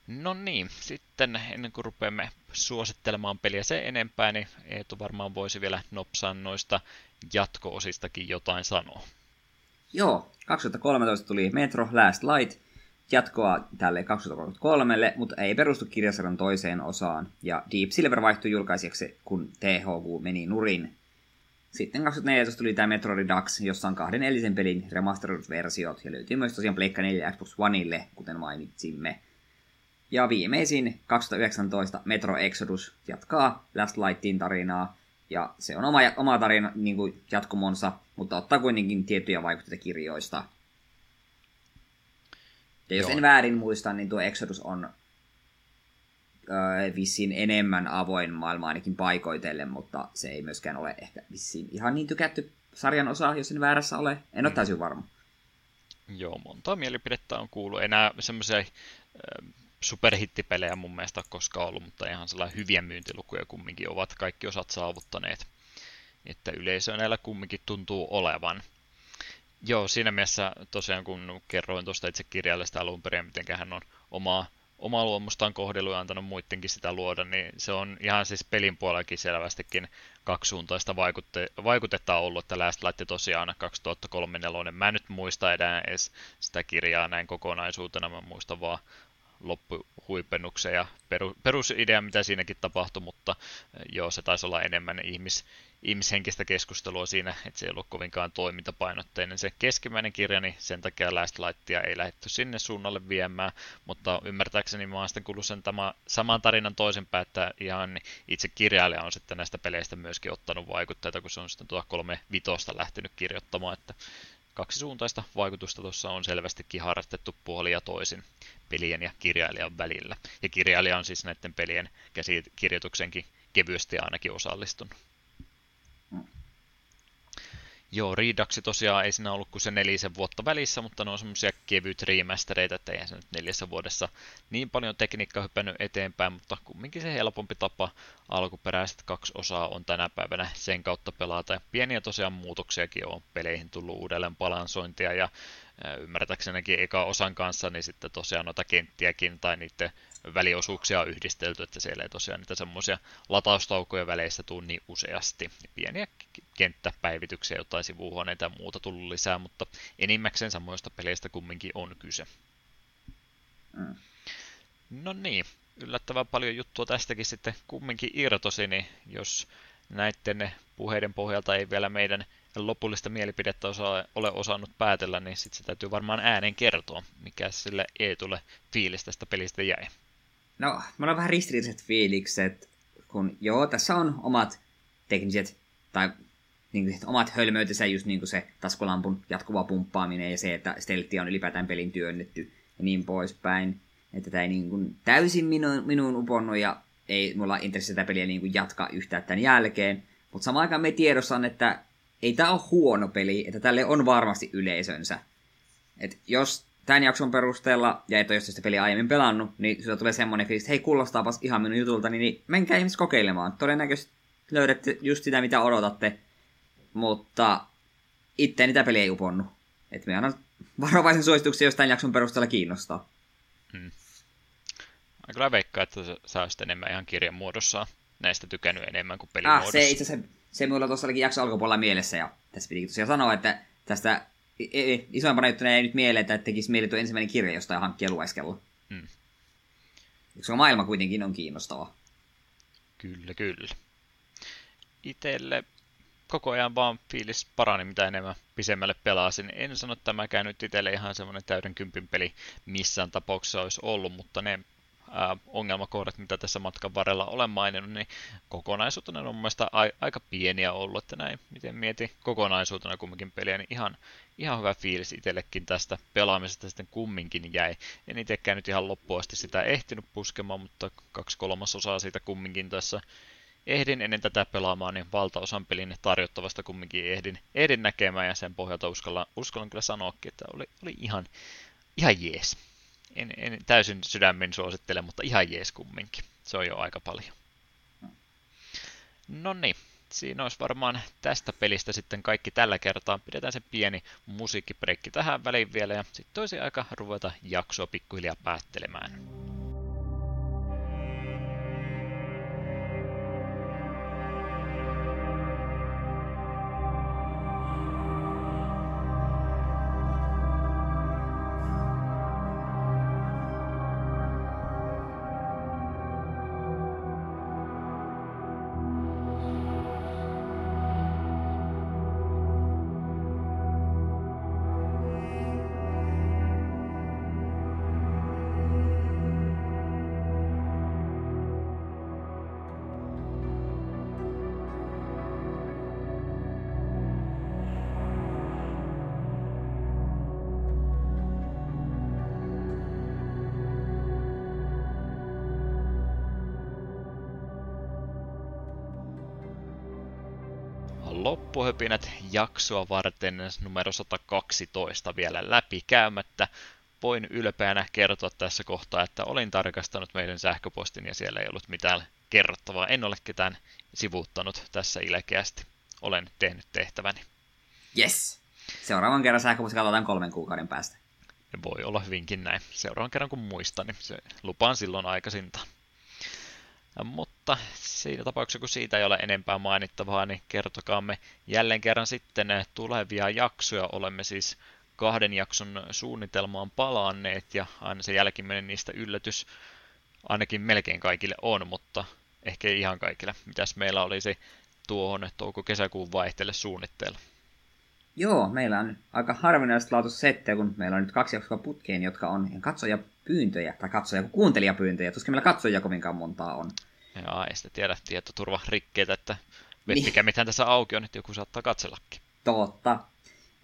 No niin, sitten ennen kuin rupeamme suosittelemaan peliä se enempää, niin Eetu varmaan voisi vielä nopsaa noista jatko-osistakin jotain sanoa. Joo, 2013 tuli Metro Last Light, jatkoa tälle 2033, mutta ei perustu kirjasarjan toiseen osaan, ja Deep Silver vaihtui julkaisijaksi, kun THQ meni nurin. Sitten 2014 tuli tämä Metro Redux, jossa on kahden edellisen pelin remastered-versiot, ja löytyy myös tosiaan Pleikka 4 Xbox Oneille, kuten mainitsimme. Ja viimeisin 2019 Metro Exodus jatkaa Last Lightin tarinaa, ja se on oma, oma tarina niin kuin jatkumonsa, mutta ottaa kuitenkin tiettyjä vaikutteita kirjoista. Ja jos Joo. en väärin muista, niin tuo Exodus on öö, vissiin enemmän avoin maailma ainakin paikoitelle, mutta se ei myöskään ole ehkä vissiin ihan niin tykätty sarjan osa, jos en väärässä ole. En ole mm. täysin varma. Joo, monta mielipidettä on kuullut. Enää semmoisia superhittipelejä mun mielestä koskaan ollut, mutta ihan sellainen hyviä myyntilukuja kumminkin ovat kaikki osat saavuttaneet. Että yleisö näillä kumminkin tuntuu olevan. Joo, siinä mielessä tosiaan kun kerroin tuosta itse kirjallista alun perin, miten hän on omaa, omaa luomustaan kohdellut ja antanut muidenkin sitä luoda, niin se on ihan siis pelin puolellakin selvästikin kaksisuuntaista vaikutte, vaikutetta ollut, että Last Light tosiaan 2003 Mä en nyt muista edes sitä kirjaa näin kokonaisuutena, mä muistan vaan loppuhuipennuksen ja peru, perusidea, mitä siinäkin tapahtui, mutta eh, joo, se taisi olla enemmän ihmis, ihmishenkistä keskustelua siinä, että se ei ollut kovinkaan toimintapainotteinen. Se keskimmäinen kirja, niin sen takia Last Lightia ei lähdetty sinne suunnalle viemään, mutta ymmärtääkseni mä oon sitten kuullut sen tämä, saman tarinan toisenpäin, että ihan itse kirjailija on sitten näistä peleistä myöskin ottanut vaikutteita, kun se on sitten tuota kolme vitosta lähtenyt kirjoittamaan, että kaksisuuntaista vaikutusta tuossa on selvästikin harrastettu puoli ja toisin pelien ja kirjailijan välillä. Ja kirjailija on siis näiden pelien käsikirjoituksenkin kevyesti ainakin osallistunut. Joo, Reduxi tosiaan ei siinä ollut kuin se nelisen vuotta välissä, mutta ne on semmoisia kevyt remastereita, että eihän se nyt neljässä vuodessa niin paljon tekniikkaa hypännyt eteenpäin, mutta kumminkin se helpompi tapa alkuperäiset kaksi osaa on tänä päivänä sen kautta pelata. Ja pieniä tosiaan muutoksiakin on peleihin tullut uudelleen balansointia ja ymmärtääksenikin eka osan kanssa, niin sitten tosiaan noita kenttiäkin tai niiden väliosuuksia on yhdistelty, että siellä ei tosiaan niitä semmoisia lataustaukoja väleissä tule niin useasti. Pieniä kenttäpäivityksiä, jotain sivuhuoneita ja muuta tullut lisää, mutta enimmäkseen samoista peleistä kumminkin on kyse. Mm. No niin, yllättävän paljon juttua tästäkin sitten kumminkin irtosi, niin jos näiden puheiden pohjalta ei vielä meidän lopullista mielipidettä osa, ole osannut päätellä, niin sitten se täytyy varmaan ääneen kertoa, mikä sille Eetulle fiilis tästä pelistä jäi. No, mulla on vähän ristiriitaiset fiilikset, kun joo, tässä on omat tekniset tai niin kuin, omat hölmöytensä, just niin kuin se taskulampun jatkuva pumppaaminen ja se, että steltti on ylipäätään pelin työnnetty ja niin poispäin. Että tämä ei niin kuin täysin minuun, minuun uponnut ja ei mulla intressi tätä peliä niin kuin jatkaa yhtään tämän jälkeen. Mutta samaan aikaan me tiedossa että ei tämä ole huono peli, että tälle on varmasti yleisönsä. Et jos tämän jakson perusteella, ja et ole sitä peliä aiemmin pelannut, niin sulla tulee semmoinen fiilis, että hei, kuulostaapas ihan minun jutulta, niin, menkää ihmiset kokeilemaan. Todennäköisesti löydätte just sitä, mitä odotatte, mutta itse niitä peliä ei uponnut. Että me annan varovaisen suosituksen, jos tämän jakson perusteella kiinnostaa. Hmm. Mä kyllä veikkaan, että sä olisit enemmän ihan kirjan muodossa näistä tykännyt enemmän kuin pelin ah, se itse asiassa, se mulla tuossa olikin jakso alkupuolella mielessä, ja tässä piti tosiaan sanoa, että tästä isoimpana juttuna ei nyt mieleen, että tekisi mieli tuo ensimmäinen kirja jostain hankkia lueskella. Hmm. Se maailma kuitenkin on kiinnostava. Kyllä, kyllä. Itelle koko ajan vaan fiilis parani, mitä enemmän pisemmälle pelasin. En sano, että tämäkään nyt itselle ihan semmoinen täyden kympin peli missään tapauksessa olisi ollut, mutta ne ää, ongelmakohdat, mitä tässä matkan varrella olen maininnut, niin kokonaisuutena on mun a- aika pieniä ollut, että näin, miten mieti kokonaisuutena kumminkin peliä, niin ihan, ihan hyvä fiilis itsellekin tästä pelaamisesta sitten kumminkin jäi. En itsekään nyt ihan loppuasti sitä ehtinyt puskemaan, mutta kaksi kolmasosaa siitä kumminkin tässä ehdin ennen tätä pelaamaan, niin valtaosan pelin tarjottavasta kumminkin ehdin, ehdin näkemään ja sen pohjalta uskallan, uskallan kyllä sanoakin, että oli, oli ihan, ihan jees en, en täysin sydämen suosittele, mutta ihan jees kumminkin. Se on jo aika paljon. No niin, siinä olisi varmaan tästä pelistä sitten kaikki tällä kertaa. Pidetään se pieni musiikkibreikki tähän väliin vielä ja sitten olisi aika ruveta jaksoa pikkuhiljaa päättelemään. Loppuhöpinät jaksoa varten numero 112 vielä läpi käymättä. Voin ylpeänä kertoa tässä kohtaa, että olin tarkastanut meidän sähköpostin ja siellä ei ollut mitään kerrottavaa. En ole ketään sivuuttanut tässä ilkeästi. Olen tehnyt tehtäväni. Yes. Seuraavan kerran sähköposti katsotaan kolmen kuukauden päästä. Voi olla hyvinkin näin. Seuraavan kerran kun muistan, niin se lupaan silloin aikaisintaan. Mutta siinä tapauksessa, kun siitä ei ole enempää mainittavaa, niin kertokaamme jälleen kerran sitten tulevia jaksoja. Olemme siis kahden jakson suunnitelmaan palaanneet ja aina se jälkimmäinen niistä yllätys ainakin melkein kaikille on, mutta ehkä ihan kaikille. Mitäs meillä olisi tuohon touko-kesäkuun vaihteelle suunnitteilla? Joo, meillä on aika harvinaista laatu settiä, kun meillä on nyt kaksi jaksoa putkeen, jotka on katsojapyyntöjä, tai katsoja kuuntelijapyyntöjä. Tuskin meillä katsojia kovinkaan montaa on. Joo, ei sitä tiedä tietoturvarikkeitä, että niin. mitään tässä auki on, että joku saattaa katsellakin. Totta.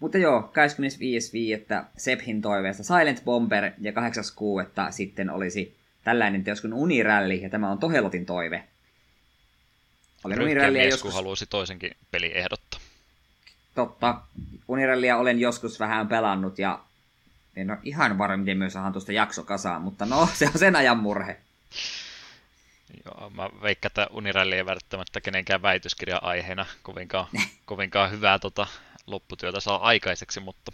Mutta joo, 25.5. Sephin toiveesta Silent Bomber ja 8.6. sitten olisi tällainen teos kuin Unirälli, ja tämä on Tohelotin toive. Olen Unirälliä joskus... kun haluaisi toisenkin peli ehdottaa. Totta. Unirälliä olen joskus vähän pelannut, ja en ole ihan varma, miten myös saadaan tuosta jakso kasaan, mutta no, se on sen ajan murhe. Joo, mä veikkaan, että Unirälli ei välttämättä kenenkään väitöskirjan aiheena kovinkaan, kovinkaan hyvää tota, lopputyötä saa aikaiseksi, mutta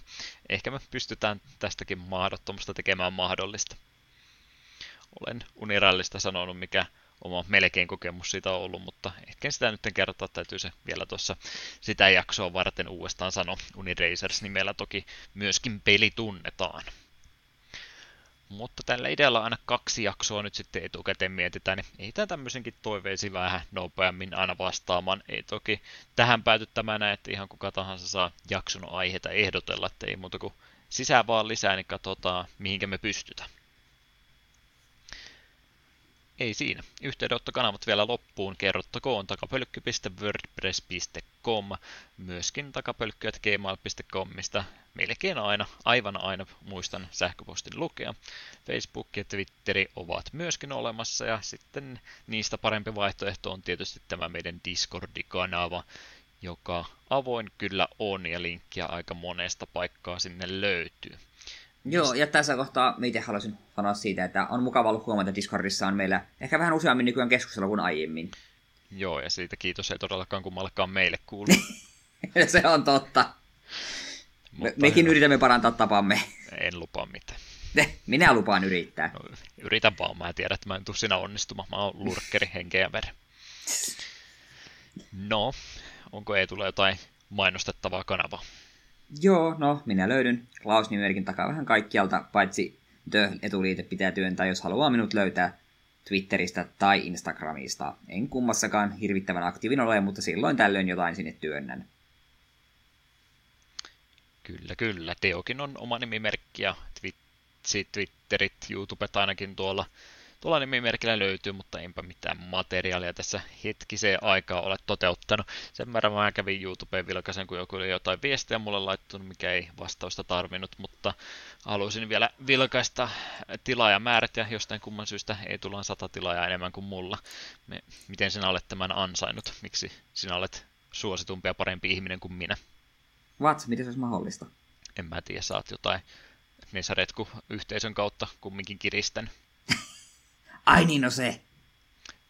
ehkä me pystytään tästäkin mahdottomasta tekemään mahdollista. Olen Unirallista sanonut, mikä oma melkein kokemus siitä on ollut, mutta ehkä sitä nyt kertoa, täytyy se vielä tuossa sitä jaksoa varten uudestaan sanoa. Uniracers nimellä toki myöskin peli tunnetaan. Mutta tällä idealla aina kaksi jaksoa nyt sitten etukäteen mietitään, niin ei tämä tämmöisenkin toiveisi vähän nopeammin aina vastaamaan. Ei toki tähän pääty tämä että ihan kuka tahansa saa jakson aiheita ehdotella, että ei muuta kuin sisään vaan lisää, niin katsotaan mihinkä me pystytään ei siinä. Yhteydenottokanavat vielä loppuun kerrottakoon takapölkky.wordpress.com, myöskin takapölkkyät gmail.comista. Melkein aina, aivan aina muistan sähköpostin lukea. Facebook ja Twitteri ovat myöskin olemassa ja sitten niistä parempi vaihtoehto on tietysti tämä meidän Discord-kanava, joka avoin kyllä on ja linkkiä aika monesta paikkaa sinne löytyy. Joo, ja tässä kohtaa itse haluaisin sanoa siitä, että on mukava ollut huomata, että Discordissa on meillä ehkä vähän useammin nykyään keskustella kuin aiemmin. Joo, ja siitä kiitos ei todellakaan kummallekaan meille kuulu. se on totta. Mutta mekin yritämme parantaa tapamme. En lupaa mitään. Minä lupaan yrittää. No, yritän vaan, mä tiedän, että mä en tule siinä onnistumaan. Mä oon lurkkeri henkeä ja veren. No, onko ei tule jotain mainostettavaa kanavaa? Joo, no minä löydyn Klaus-nimimerkin takaa vähän kaikkialta, paitsi The-etuliite pitää työntää, jos haluaa minut löytää Twitteristä tai Instagramista. En kummassakaan hirvittävän aktiivinen ole, mutta silloin tällöin jotain sinne työnnän. Kyllä, kyllä. Teokin on oma nimimerkki ja Twitterit, YouTubet ainakin tuolla Tuolla nimimerkillä löytyy, mutta enpä mitään materiaalia tässä hetkiseen aikaa ole toteuttanut. Sen määrän mä kävin YouTubeen vilkaisen, kun joku oli jotain viestiä mulle laittanut, mikä ei vastausta tarvinnut, mutta haluaisin vielä vilkaista tilaajamäärät ja jostain kumman syystä ei tulla sata tilaajaa enemmän kuin mulla. Me, miten sinä olet tämän ansainnut? Miksi sinä olet suositumpi ja parempi ihminen kuin minä? What? Miten se olisi mahdollista? En mä tiedä, saat jotain Mesaretku yhteisön kautta kumminkin kiristen. Ai niin, no se.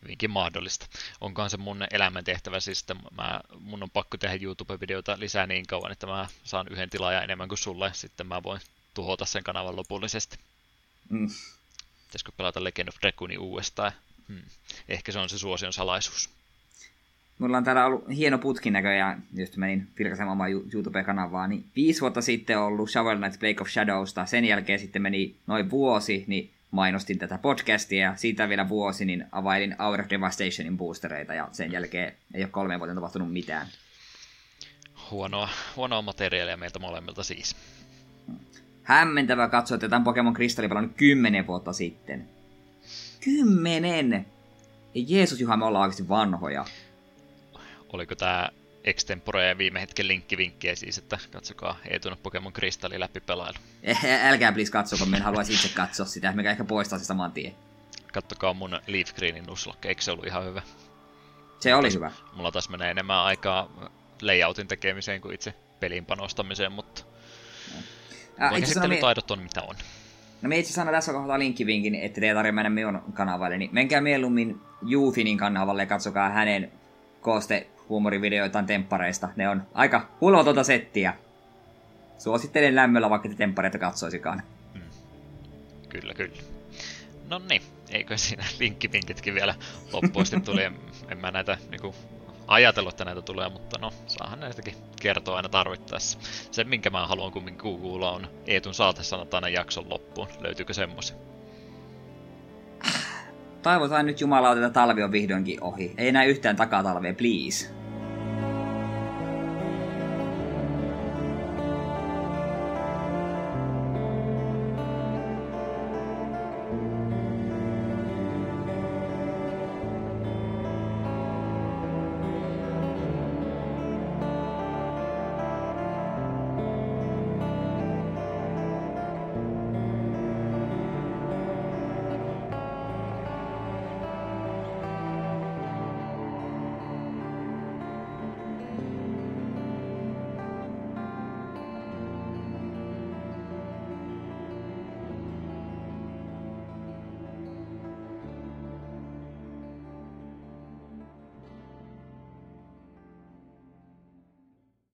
Hyvinkin mahdollista. Onkaan se mun elämäntehtävä, siis että mä, mun on pakko tehdä YouTube-videoita lisää niin kauan, että mä saan yhden tilaajan enemmän kuin sulle, sitten mä voin tuhota sen kanavan lopullisesti. Mm. Pitäisikö pelata Legend of Dracoonin uudestaan? Hmm. Ehkä se on se suosion salaisuus. Mulla on täällä ollut hieno putki näköjään, just menin vilkaisemaan omaa YouTube-kanavaa, niin viisi vuotta sitten on ollut Shovel Knight Blake of Shadowsta, sen jälkeen sitten meni noin vuosi, niin mainostin tätä podcastia ja siitä vielä vuosi, niin availin Hour of Devastationin boostereita ja sen jälkeen ei ole kolmeen vuoteen tapahtunut mitään. Huonoa, huonoa materiaalia meiltä molemmilta siis. Hämmentävä katsoa, että tämän Pokemon Kristalli pelannut kymmenen vuotta sitten. Kymmenen! Ei Jeesus Juha, me ollaan oikeasti vanhoja. Oliko tämä extempore ja viime hetken linkkivinkkiä siis, että katsokaa Eetun Pokemon Kristalli läpi pelailu. Eh, älkää please katsoko, minä haluaisin itse katsoa sitä, mikä ehkä poistaa se saman tien. Kattokaa mun Leaf Greenin Nuzlocke, eikö se ollut ihan hyvä? Se oli hyvä. Mulla taas menee enemmän aikaa layoutin tekemiseen kuin itse pelin panostamiseen, mutta no, me, käsittelytaidot on mitä on. no me itse sanon tässä kohtaa linkkivinkin, että te ei tarvitse mennä minun kanavalle, niin menkää mieluummin Jufinin kanavalle ja katsokaa hänen kooste huumorivideoitaan temppareista. Ne on aika hulotonta settiä. Suosittelen lämmöllä, vaikka te temppareita katsoisikaan. Kyllä, kyllä. No niin, eikö siinä linkkipinkitkin vielä loppuasti tuli. En, mä näitä niinku, ajatellut, että näitä tulee, mutta no, saahan näistäkin kertoa aina tarvittaessa. Se, minkä mä haluan kumminkin kuulla, on Eetun saatesanat aina jakson loppuun. Löytyykö semmoisia? Toivotaan nyt jumalauta, että talvi on vihdoinkin ohi. Ei enää yhtään takatalvea, please.